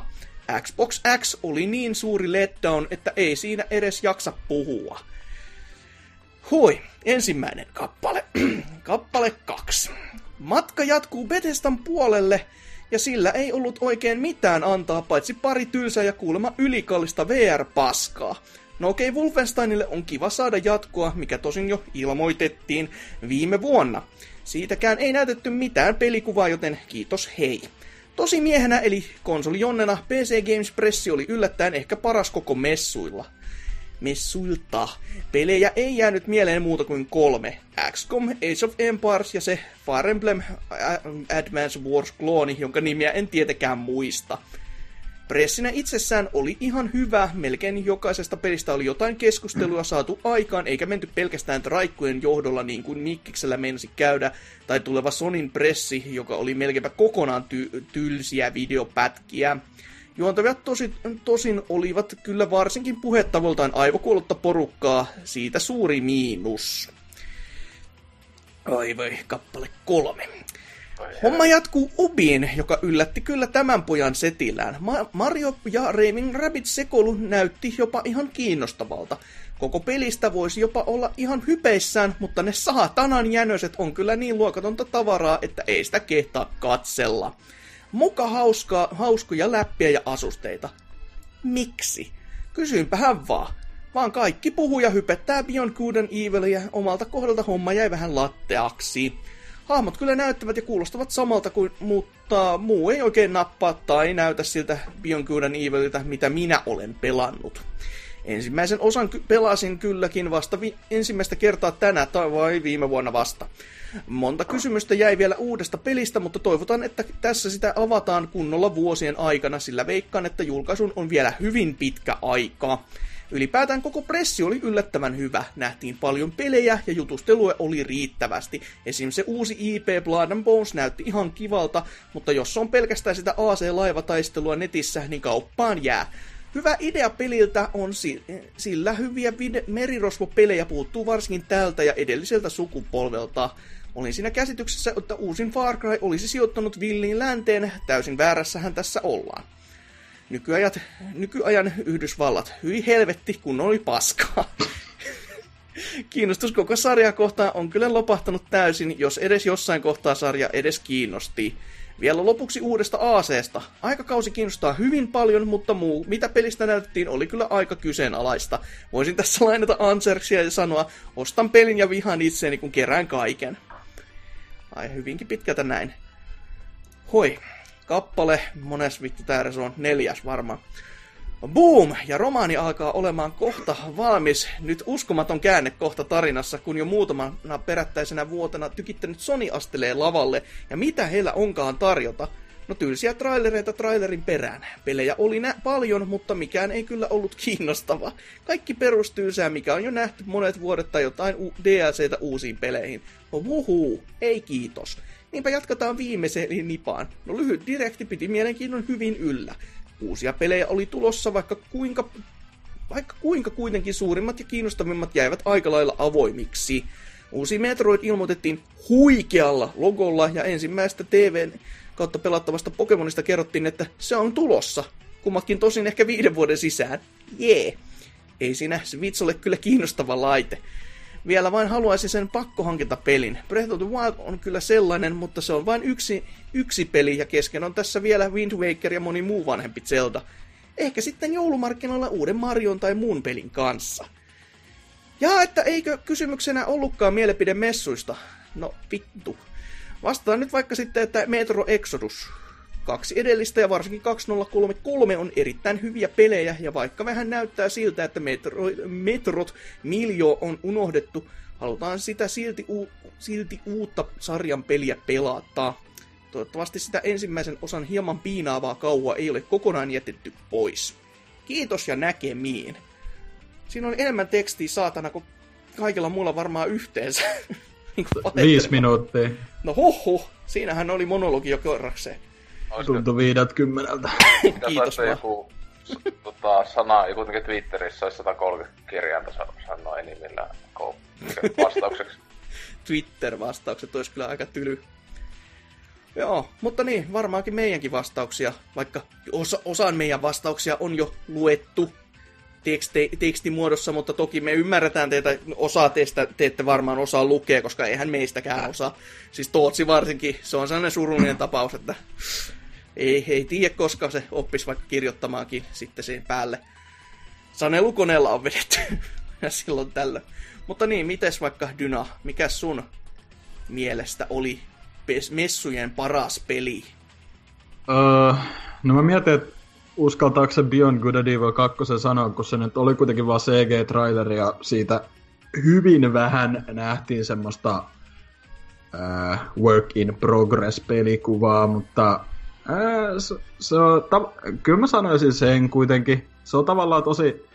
Xbox X oli niin suuri letdown, että ei siinä edes jaksa puhua. Hui, ensimmäinen kappale. kappale kaksi. Matka jatkuu Bethesdan puolelle, ja sillä ei ollut oikein mitään antaa, paitsi pari tylsää ja kuulemma ylikallista VR-paskaa. No okei, okay, Wolfensteinille on kiva saada jatkoa, mikä tosin jo ilmoitettiin viime vuonna. Siitäkään ei näytetty mitään pelikuvaa, joten kiitos hei. Tosi miehenä eli konsolijonnena PC Games Pressi oli yllättäen ehkä paras koko messuilla messuilta. Pelejä ei jäänyt mieleen muuta kuin kolme. XCOM, Age of Empires ja se Fire Emblem Advance Wars-klooni, jonka nimiä en tietenkään muista. Pressinä itsessään oli ihan hyvä, melkein jokaisesta pelistä oli jotain keskustelua saatu aikaan, eikä menty pelkästään traikkujen johdolla niin kuin Mikkiksellä mensi käydä, tai tuleva Sonin pressi, joka oli melkeinpä kokonaan ty- tylsiä videopätkiä. Juontavia tosi, tosin olivat kyllä varsinkin puhettavoltaan aivokuollutta porukkaa, siitä suuri miinus. Ai voi, kappale kolme. Homma jatkuu Ubiin, joka yllätti kyllä tämän pojan setillään. Ma- Mario ja Raving Rabbit sekoilu näytti jopa ihan kiinnostavalta. Koko pelistä voisi jopa olla ihan hypeissään, mutta ne saatanan jänöset on kyllä niin luokatonta tavaraa, että ei sitä kehtaa katsella. Muka hauskaa, hauskoja läppiä ja asusteita. Miksi? Kysynpähän vaan. Vaan kaikki puhuu ja hypettää Beyond Good and Evilia, omalta kohdalta homma jäi vähän latteaksi. Hahmot kyllä näyttävät ja kuulostavat samalta kuin, mutta muu ei oikein nappaa tai näytä siltä Beyond Good and Evililtä, mitä minä olen pelannut. Ensimmäisen osan ky- pelasin kylläkin vasta vi- ensimmäistä kertaa tänä tai vai viime vuonna vasta. Monta kysymystä jäi vielä uudesta pelistä, mutta toivotan, että tässä sitä avataan kunnolla vuosien aikana, sillä veikkaan, että julkaisun on vielä hyvin pitkä aika. Ylipäätään koko pressi oli yllättävän hyvä. Nähtiin paljon pelejä ja jutustelua oli riittävästi. Esim. se uusi IP Blood and Bones näytti ihan kivalta, mutta jos on pelkästään sitä AC-laivataistelua netissä, niin kauppaan jää. Hyvä idea peliltä on si- sillä hyviä vide- merirosvopelejä puuttuu varsinkin tältä ja edelliseltä sukupolvelta. Olin siinä käsityksessä, että uusin Far Cry olisi sijoittanut villiin länteen, täysin väärässähän tässä ollaan. Nykyajat, nykyajan Yhdysvallat, hyi helvetti, kun oli paskaa. Kiinnostus koko sarjaa kohtaan on kyllä lopahtanut täysin, jos edes jossain kohtaa sarja edes kiinnosti. Vielä lopuksi uudesta ACsta. Aikakausi kiinnostaa hyvin paljon, mutta muu, mitä pelistä näytettiin, oli kyllä aika kyseenalaista. Voisin tässä lainata Anserksia ja sanoa, ostan pelin ja vihan itseäni, kun kerään kaiken. Ai hyvinkin pitkältä näin. Hoi, kappale, mones vittu tää on neljäs varmaan. Boom! Ja romaani alkaa olemaan kohta valmis. Nyt uskomaton käänne kohta tarinassa, kun jo muutamana perättäisenä vuotena tykittänyt Sony astelee lavalle. Ja mitä heillä onkaan tarjota? No tylsiä trailereita trailerin perään. Pelejä oli nä- paljon, mutta mikään ei kyllä ollut kiinnostava. Kaikki perustyysää, mikä on jo nähty monet vuodet tai jotain u- DLCtä uusiin peleihin. No wuhuu, ei kiitos. Niinpä jatketaan viimeiseen nipaan. No lyhyt direkti piti mielenkiinnon hyvin yllä. Uusia pelejä oli tulossa, vaikka kuinka, vaikka kuinka kuitenkin suurimmat ja kiinnostavimmat jäivät aika lailla avoimiksi. Uusi Metroid ilmoitettiin huikealla logolla ja ensimmäistä TVn kautta pelattavasta Pokemonista kerrottiin, että se on tulossa. Kummatkin tosin ehkä viiden vuoden sisään. Jee. Ei siinä Switch ole kyllä kiinnostava laite. Vielä vain haluaisin sen pakkohankintapelin. Breath of the Wild on kyllä sellainen, mutta se on vain yksi, yksi peli ja kesken on tässä vielä Wind Waker ja moni muu vanhempi Zelda. Ehkä sitten joulumarkkinoilla uuden Marion tai muun pelin kanssa. Ja että eikö kysymyksenä ollutkaan mielipide messuista? No vittu. Vastaan nyt vaikka sitten, että Metro Exodus. Kaksi edellistä ja varsinkin 2033 on erittäin hyviä pelejä, ja vaikka vähän näyttää siltä, että Metro, Metrot Miljo on unohdettu, halutaan sitä silti, u, silti uutta sarjan peliä pelata. Toivottavasti sitä ensimmäisen osan hieman piinaavaa kauhua ei ole kokonaan jätetty pois. Kiitos ja näkemiin. Siinä on enemmän tekstiä saatana kuin kaikilla muilla varmaan yhteensä. Niin Viisi minuuttia. No hoho, siinähän oli monologi jo kerrakseen. Olisiko, Tuntui viidätkymmeneltä. pitäisi Kiitos vaan. joku tota, sana, joku jotenkin Twitterissä olisi 130 kirjainta sa- sanoa enimmillään vastaukseksi. Twitter-vastaukset olisi kyllä aika tyly. Joo, mutta niin, varmaankin meidänkin vastauksia, vaikka osa, osaan meidän vastauksia on jo luettu teksti, tekstimuodossa, mutta toki me ymmärretään teitä, osa teistä te ette varmaan osaa lukea, koska eihän meistäkään osaa. Siis Tootsi varsinkin, se on sellainen surullinen tapaus, että ei, ei tiedä, koska se oppisi vaikka kirjoittamaankin sitten siihen päälle. Sanelukoneella on vedetty silloin tällöin. Mutta niin, mites vaikka Dyna, mikä sun mielestä oli messujen paras peli? Öö, no mä mietin, että uskaltaako se Beyond Good and Evil 2 sanoa, kun se nyt oli kuitenkin vaan CG-traileri ja siitä hyvin vähän nähtiin semmoista äh, work in progress pelikuvaa, mutta äh, se, se on, ta- kyllä mä sanoisin sen kuitenkin. Se on tavallaan tosi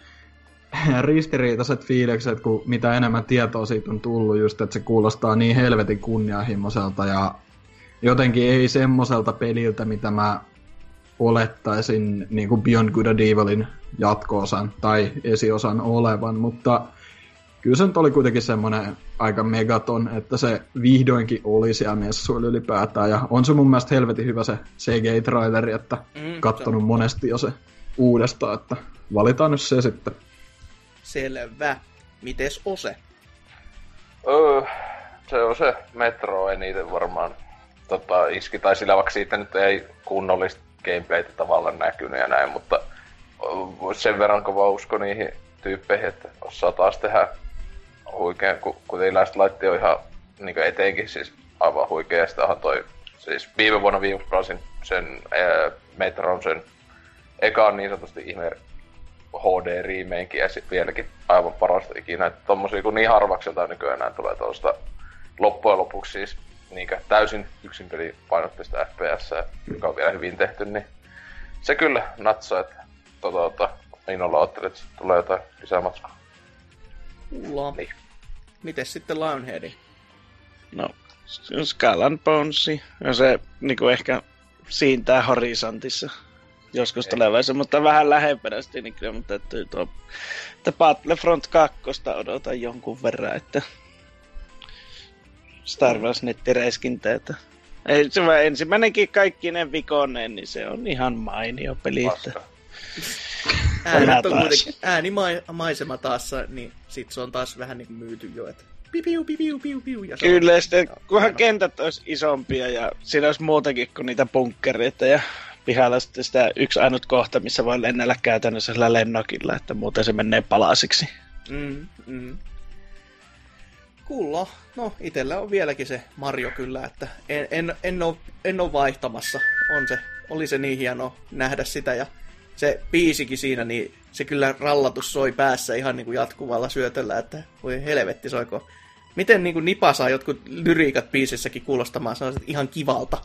ristiriitaiset fiilikset, kun mitä enemmän tietoa siitä on tullut, just että se kuulostaa niin helvetin kunnianhimoiselta ja jotenkin ei semmoiselta peliltä, mitä mä olettaisin niin kuin Beyond Good and Evilin jatko-osan tai esiosan olevan, mutta kyllä se nyt oli kuitenkin semmoinen aika megaton, että se vihdoinkin oli siellä messuilla ylipäätään, ja on se mun mielestä helvetin hyvä se CGI-traileri, että Mm, kattonut monesti jo se uudestaan, että valitaan nyt se sitten. Selvä. Mites Ose? Öö, se on se Metro eniten varmaan tota, iski, tai sillä vaikka siitä nyt ei kunnollista gameplaytä tavallaan näkynyt ja näin, mutta sen verran kova usko niihin tyyppeihin, että osaa taas tehdä huikean, kun, kun Light on ihan niin etenkin siis aivan huikea, sitä toi, siis viime vuonna viimeksi pelasin sen ää, Metron sen ekaan niin sanotusti ihme HD remake ja sitten vieläkin aivan parasta ikinä. Että tommosia kun niin harvakselta nykyään enää tulee tuosta loppujen lopuksi siis niinkä täysin yksin peli FPS, joka on vielä hyvin tehty, niin se kyllä natsaa, että tota, tota, niin olla ottelet, että tulee jotain lisää matkaa. Kuullaan. Mites sitten Lionheadi? No, Skull and Bonesi, ja se niinku ehkä siintää horisontissa joskus tulevaisuudessa, mutta vähän lähempänä sitten, niin kyllä mun täytyy tuo, että Battlefront 2 odotan jonkun verran, että Star Wars nettireiskintä, että ei, se vaan ensimmäinenkin kaikkinen vikoneen, niin se on ihan mainio peli. Että... Äänet on kuitenkin, äänimaisema taas, niin sit se on taas vähän niin kuin myyty jo, että pipiu, pipiu, pipiu, piu. Ja on- Kyllä, ja sitten kunhan kentät olisi isompia ja siinä olisi muutakin kuin niitä bunkkereita ja pihalla sitten sitä yksi ainut kohta, missä voi lennellä käytännössä sillä lennokilla, että muuten se menee palasiksi. Mm, mm. Kulla. No, itellä on vieläkin se Mario kyllä, että en, en, en, ole, en ole vaihtamassa. On se, oli se niin hieno nähdä sitä ja se biisikin siinä, niin se kyllä rallatus soi päässä ihan niin kuin jatkuvalla syötöllä, että voi helvetti soiko. Miten niin kuin Nipa saa jotkut lyriikat biisissäkin kuulostamaan sellaiset ihan kivalta.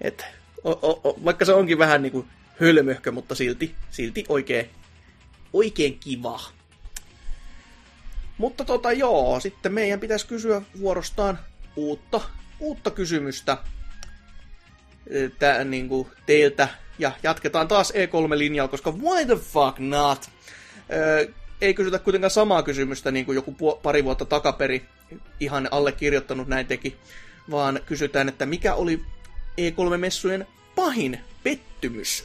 Et, o, o, o, vaikka se onkin vähän niin kuin hölmöhkö, mutta silti, silti oikein, oikein kiva. Mutta tota joo, sitten meidän pitäisi kysyä vuorostaan uutta, uutta kysymystä tää, niin kuin teiltä. Ja jatketaan taas E3-linjalla, koska why the fuck not? Öö, ei kysytä kuitenkaan samaa kysymystä niin kuin joku pari vuotta takaperi ihan allekirjoittanut näin teki, vaan kysytään, että mikä oli E3-messujen pahin pettymys?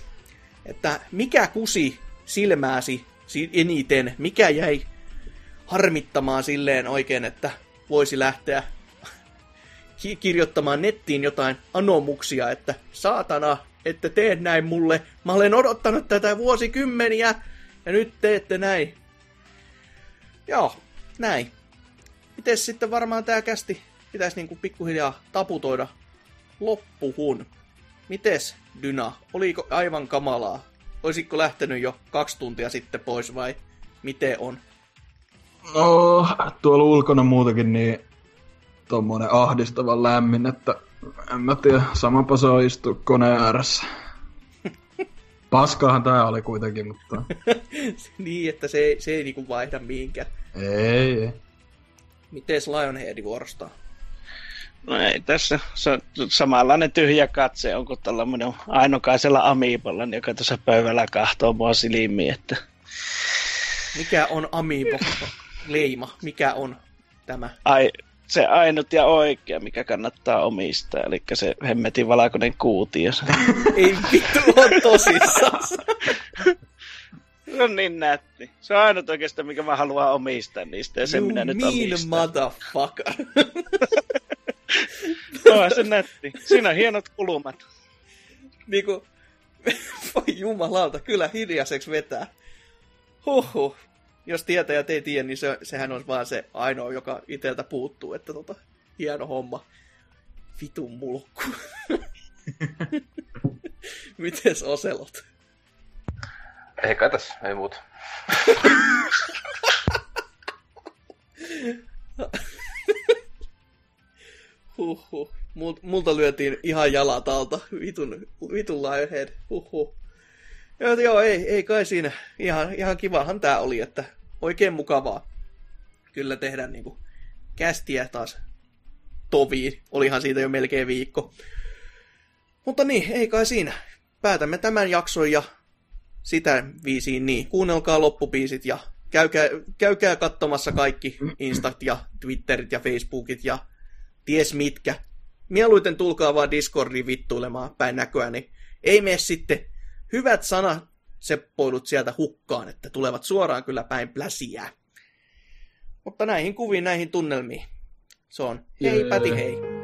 Että mikä kusi silmääsi si- eniten, mikä jäi harmittamaan silleen oikein, että voisi lähteä ki- kirjoittamaan nettiin jotain anomuksia, että saatana, että teet näin mulle. Mä olen odottanut tätä vuosikymmeniä ja nyt teette näin. Joo, näin. Mites sitten varmaan tää kästi pitäisi niinku pikkuhiljaa taputoida loppuhun. Mites, Dyna? Oliko aivan kamalaa? Olisitko lähtenyt jo kaksi tuntia sitten pois vai miten on? No, tuolla ulkona muutenkin niin tommonen ahdistavan lämmin, että en mä tiedä, samapa se on istua koneen ääressä. Paskaahan tää oli kuitenkin, mutta niin, että se, ei- se ei niinku vaihda mihinkään. ei, ei. Mites Lionhead vuorostaan? No ei tässä, se on samanlainen tyhjä katse on kuin tällä minun ainokaisella amiibolla, joka tuossa pöydällä kahtoo mua silmiin, että Mikä on Amiibo leima? Mikä on tämä? ai, se ainut ja oikea, mikä kannattaa omistaa, eli se hemmetin valkoinen kuutio. Se Ei vittu on tosissaan. on niin nätti. Se on ainut oikeastaan, mikä mä haluan omistaa niistä, ja sen you minä nyt mean omistan. motherfucker. On se nätti. Siinä on hienot kulumat. niinku, voi jumalauta, kyllä hiljaiseksi vetää. Huhhuh. Jos tietäjät ei tiedä, niin se, sehän on vaan se ainoa, joka iteltä puuttuu, että tota, hieno homma. Vitun mulkku. Mites Oselot? Ei kai tässä, ei muuta. Huhhuh. Mult, multa lyötiin ihan jalat alta. Vitun, vitun Lionhead. Huhhuh. Joo, joo ei, ei kai siinä. Ihan, ihan kivahan tää oli, että oikein mukavaa. Kyllä tehdään niinku kästiä taas toviin. Olihan siitä jo melkein viikko. Mutta niin, ei kai siinä. Päätämme tämän jakson ja sitä viisiin niin. Kuunnelkaa loppupiisit ja käykää, käykää katsomassa kaikki Instat ja Twitterit ja Facebookit ja ties mitkä. Mieluiten tulkaa vaan Discordiin vittuilemaan päin näköä, niin ei mene sitten hyvät sanat seppoilut sieltä hukkaan, että tulevat suoraan kyllä päin pläsiä. Mutta näihin kuviin, näihin tunnelmiin. Se on hei päti hei.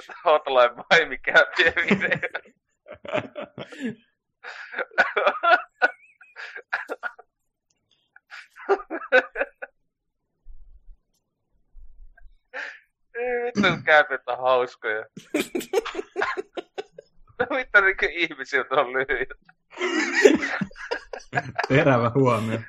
Että Hotline Miami käytiin video. Vittu käypit on hauskoja. Mitä niinkö ihmisiltä on lyhyitä? Terävä huomio.